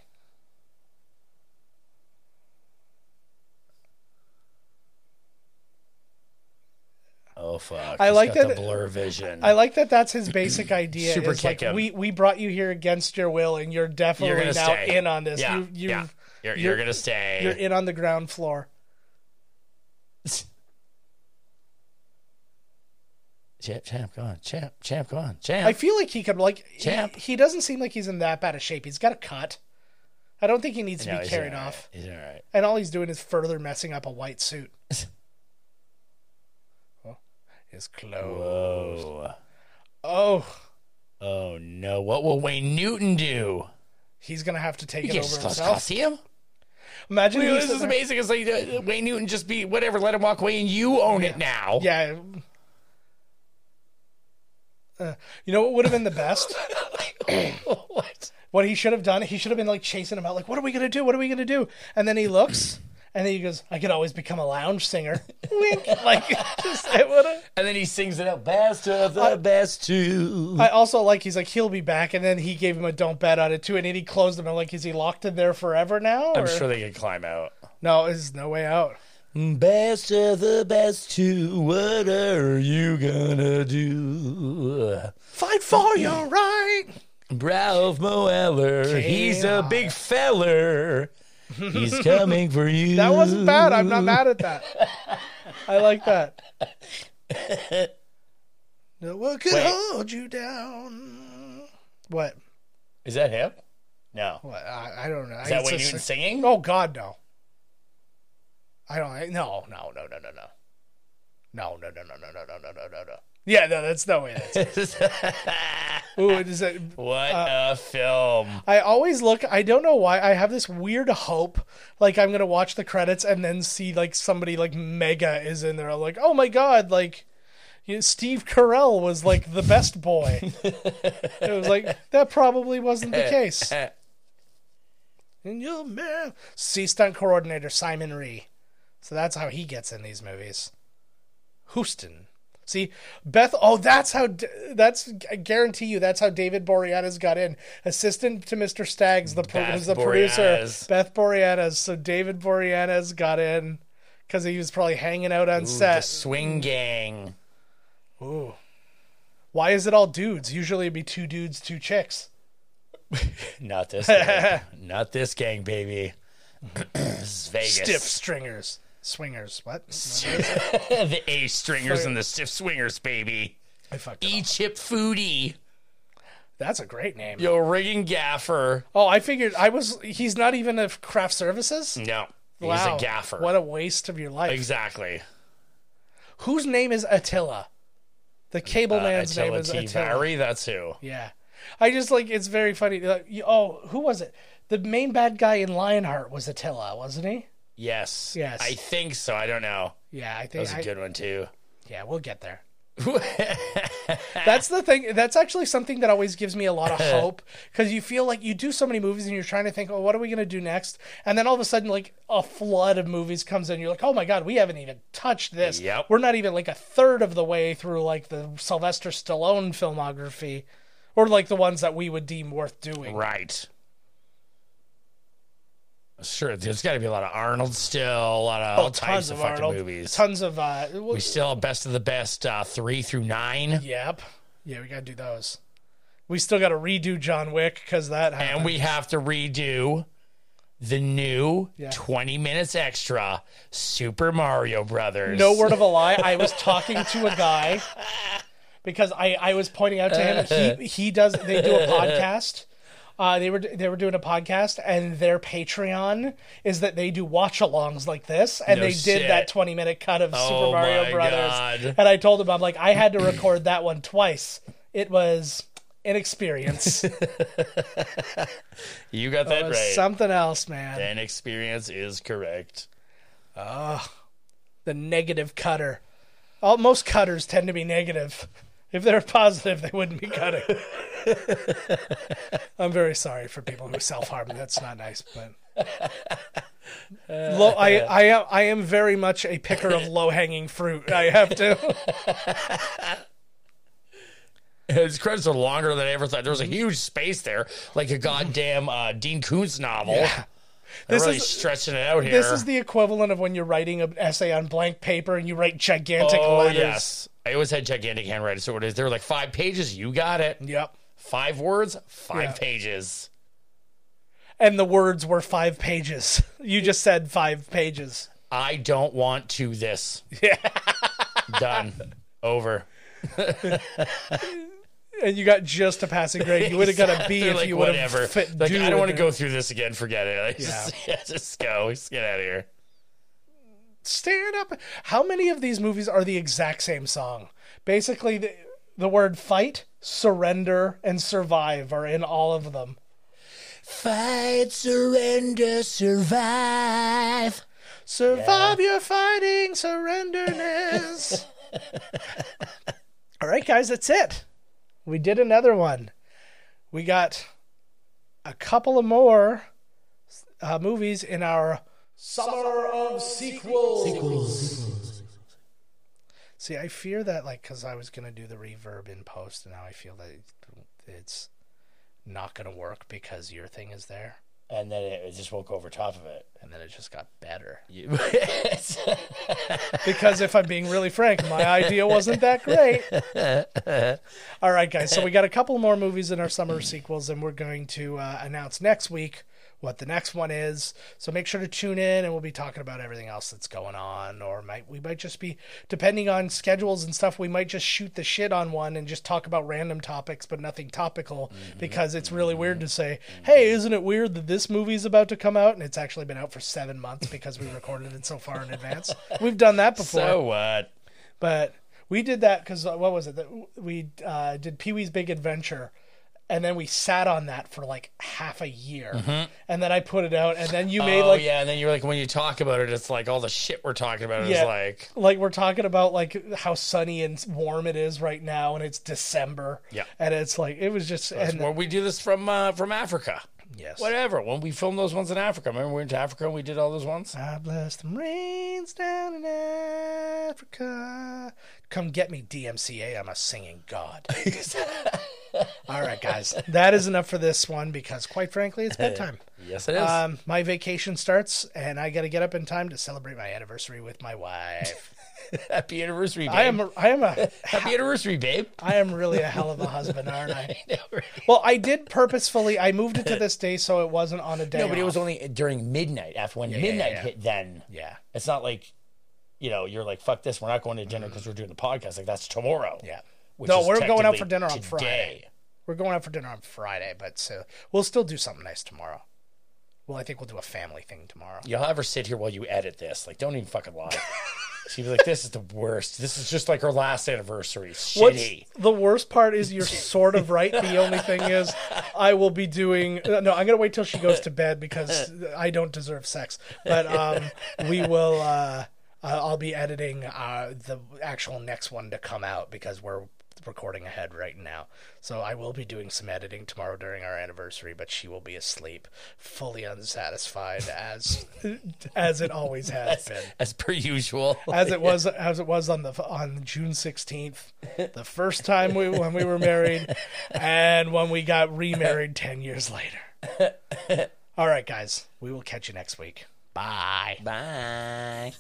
A: Oh fuck.
B: I
A: He's
B: like that-
A: the blur vision.
B: I like that. That's his basic <clears throat> idea.
A: Super
B: is like
A: him.
B: we we brought you here against your will, and you're definitely
A: You're
B: now
A: stay
B: in on this.
A: Yeah,
B: you, you,
A: yeah. You're,
B: you're-
A: you're, gonna stay.
B: You're in on the ground floor. <laughs>
A: champ, champ, go on, champ, champ, go on, champ.
B: I feel like he could like
A: Champ.
B: He, doesn't seem like he's in that bad a shape. He's got a cut. I don't think he needs to
A: No,
B: be carried
A: right.
B: off.
A: He's all right.
B: And all he's doing is further messing up a white suit. <laughs> his clothes.
A: Whoa.
B: Oh,
A: Oh no! What will Wayne Newton do?
B: he's gonna have to take
A: You
B: it over himself.
A: Coliseum.
B: Imagine
A: Wait, this is amazing. It's like uh, Wayne Newton just be whatever. Let him walk away, and you own it now.
B: Yeah. Uh, you know what would have been the best?
A: what? <laughs>
B: what he should have done, he should have been like chasing him out, like, what are we gonna do? What are we gonna do? And then he looks and then he goes, I could always become a lounge singer. <laughs> Wink. Like <laughs> just it would have
A: And then he sings it out. Best of the best two.
B: I also like he's like he'll be back, and then he gave him a don't bet on it too, and then he closed him. I'm like, is he locked in there forever now?
A: I'm
B: or-
A: sure they can climb out.
B: No, there's no way out.
A: Mm, best of the best two. What are you gonna do?
B: Fight for your right.
A: Ralph Moeller. He's a big feller. He's coming for you.
B: That wasn't bad. I'm not mad at that. I like that. No one could
A: Wait.
B: hold you down. What?
A: Is that him? No.
B: What? I, I don't know.
A: Is that Wayne Newton singing?
B: Oh God, no. I don't. I, no, no, no, no, no, no. No, no, no, no, no, no, no, no, no, no, no. Yeah, no, that's no way. That's, ooh, is that?
A: what
B: Uh,
A: a film.
B: I always look. I don't know why. I have this weird hope, like I'm gonna watch the credits and then see like somebody like Mega is in there. I'm like, oh my god, like you know, Steve Carell was like the best boy. it was like <laughs> that probably wasn't the case. <laughs> And your man, see stunt coordinator Simon Rhee. So that's how he gets in these movies. Houston. See, Beth. Oh, that's how. That's. I guarantee you, that's how David Boreanaz got in. Assistant to Mr. Staggs, the pro- the producer. Beth Boreanaz. So David Boreanaz got in because he was probably hanging out on
A: Ooh,
B: set.
A: swing gang.
B: Ooh. Why is it all dudes? Usually it'd be two dudes, two chicks. <laughs>
A: Not this gang. <laughs> Not this gang, baby. <clears throat> this is Vegas.
B: Stiff stringers. Swingers. What? <laughs>
A: the A stringers and the stiff swingers, baby.
B: I fucked
A: E chip foodie.
B: That's a great name.
A: Yo, rigging gaffer.
B: Oh, I figured I was. He's not even a craft services.
A: No. He's
B: Wow.
A: a gaffer.
B: What a waste of your life.
A: exactly.
B: Whose name is Attila? The cable
A: Uh,
B: man's name is
A: T.
B: Attila.
A: Vary, that's who.
B: Yeah, I just like it's very funny. Like, you- oh, who was it? The main bad guy in Lionheart was Attila, wasn't he?
A: Yes.
B: Yes.
A: I think so. I don't know.
B: Yeah, I
A: That
B: think.
A: was a
B: I-
A: good one, too.
B: yeah, we'll get there. <laughs> That's the thing. That's actually something that always gives me a lot of <laughs> hope because you feel like you do so many movies and you're trying to think, oh, what are we going to do next? And then all of a sudden, like a flood of movies comes in. You're like, oh my god, we haven't even touched this.
A: Yep.
B: We're not even like a third of the way through like the Sylvester Stallone filmography, or like the ones that we would deem worth doing.
A: right. Sure, there's got to be a lot of Arnold still, a lot of all types of, fucking
B: Arnold.
A: movies.
B: Tons of uh well,
A: we still have best of the best uh, three through nine,
B: Yep. Yeah, we gotta do those. We still gotta redo John Wick because that happened.
A: and we have to redo the new
B: Yeah.
A: 20 minutes extra Super Mario Brothers.
B: No word of a lie. I was <laughs> talking to a guy because I, I was pointing out to him he he does they do a <laughs> podcast. Uh, they were they were doing a podcast and their Patreon is that they do watch-alongs like this and
A: No
B: they
A: shit.
B: did that 20 minute cut of Super
A: Oh
B: Mario Brothers
A: God.
B: and I told them, I'm like I had to record that one twice. It was an experience. <laughs>
A: You got that
B: was
A: right.
B: something else, man.
A: An experience is correct.
B: Ah, the negative cutter. All, most cutters tend to be negative. If they're positive, they wouldn't be cutting. I'm very sorry for people who self harm. That's not nice, but low, I I am I am very much a picker of low hanging fruit. I have to.
A: His credits are longer than I ever thought. There was a huge space there, like a goddamn uh, Dean Koontz novel.
B: Yeah.
A: They're
B: This
A: really
B: is-
A: stretching it out here.
B: This is the equivalent of when you're writing an essay on blank paper and you write gigantic
A: oh
B: letters.
A: yes, I always had gigantic handwriting. So it is. They were like five pages. You got it.
B: Yep.
A: Five words, five
B: Yeah.
A: pages.
B: And the words were five pages. <laughs> You just said five pages.
A: I don't want to this. Yeah. <laughs> Done. Over. <laughs>
B: And you got just a passing grade. You would have got a B if
A: like,
B: you would
A: whatever.
B: have fit.
A: Like, I don't want to go through this again. Forget it. Like, just, yeah, just go. Just get out of here.
B: Stand up. How many of these movies are the exact same song? Basically, the, the word fight, surrender, and survive are in all of them.
A: Fight, surrender, survive.
B: Survive your fighting, surrenderness. <laughs> all right, guys, that's it. We did another one. We got a couple of more uh, movies in our summer of sequels. See, I fear that, like, because I was gonna do the reverb in post, and now I feel that it's not gonna work because your thing is there,
A: And then it just won't go over top of it.
B: and then it just got better.
A: You- <laughs> <laughs>
B: Because if I'm being really frank, my idea wasn't that great. <laughs> All right, guys. So we got a couple more movies in our summer sequels, and we're going to uh, announce next week what the next one is. So make sure to tune in, and we'll be talking about everything else that's going on. Or might we might just be, depending on schedules and stuff, we might just shoot the shit on one and just talk about random topics, but nothing topical, mm-hmm. because it's really mm-hmm. weird to say, mm-hmm. "Hey, isn't it weird that this movie's about to come out?" And it's actually been out for seven months because we recorded it so far in advance. <laughs> We've done that before
A: so what?
B: but we did that because uh, what was it that we uh, did Pee Wee's Big Adventure, and then we sat on that for like half a year, and then I put it out, and then you made
A: oh
B: like
A: yeah, and then you're like, when you talk about it, it's like all the shit we're talking about is like,
B: like we're talking about like how sunny and warm it is right now, and it's December,
A: Yeah.
B: and it's like it was just and
A: well, we do this from uh, from Africa.
B: Yes,
A: Whatever. When we filmed those ones in Africa, remember we went to Africa and we did all those ones.
B: I bless the rains down in Africa. Come get me, DMCA. I'm a singing god. <laughs> All right, guys. That is enough for this one because, quite frankly, it's bedtime. <laughs>
A: Yes, it is.
B: Um, my vacation starts, and I got to get up in time to celebrate my anniversary with my wife. <laughs>
A: Happy anniversary, babe.
B: I am. A, I am a. <laughs>
A: Happy anniversary, babe.
B: I am really a hell of a husband, <laughs> aren't I? Well, I did purposefully. I moved it to this day so it wasn't on a day.
A: No, but it was only during midnight. After when
B: yeah,
A: midnight
B: yeah.
A: hit, then
B: Yeah.
A: it's not like, you know, you're like, fuck this. We're not going to dinner mm-hmm. because we're doing the podcast. Like that's tomorrow.
B: Yeah. No, we're going out for dinner on
A: today.
B: Friday. We're going out for dinner on Friday, but so we'll still do something nice tomorrow. Well, I think we'll do a family thing tomorrow.
A: You'll ever sit here while you edit this? Like, don't even fucking lie. She'd be like, "This is the worst. This is just like our last anniversary.
B: What's
A: Shitty."
B: the worst part is you're sort of right. The only thing is, I will be doing. uh, No, I'm gonna wait till she goes to bed because I don't deserve sex. But um, we will. Uh, uh, I'll be editing uh, the actual next one to come out because we're recording ahead right now. So I will be doing some editing tomorrow during our anniversary, but she will be asleep, fully unsatisfied as <laughs> as it always has been
A: As per usual.
B: as it was <laughs> as it was on the on June sixteenth, the first time we when we were married, and when we got remarried ten years later. <laughs> All right, guys. We will catch you next week. Bye.
A: Bye.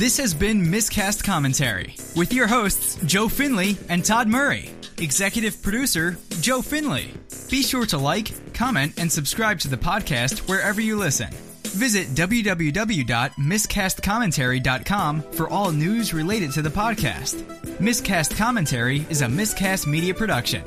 E: This has been Miscast Commentary with your hosts, Joe Finley and Todd Murray. Executive producer, Joe Finley. Be sure to like, comment, and subscribe to the podcast wherever you listen. Visit www.miscastcommentary.com for all news related to the podcast. Miscast Commentary is a Miscast Media production.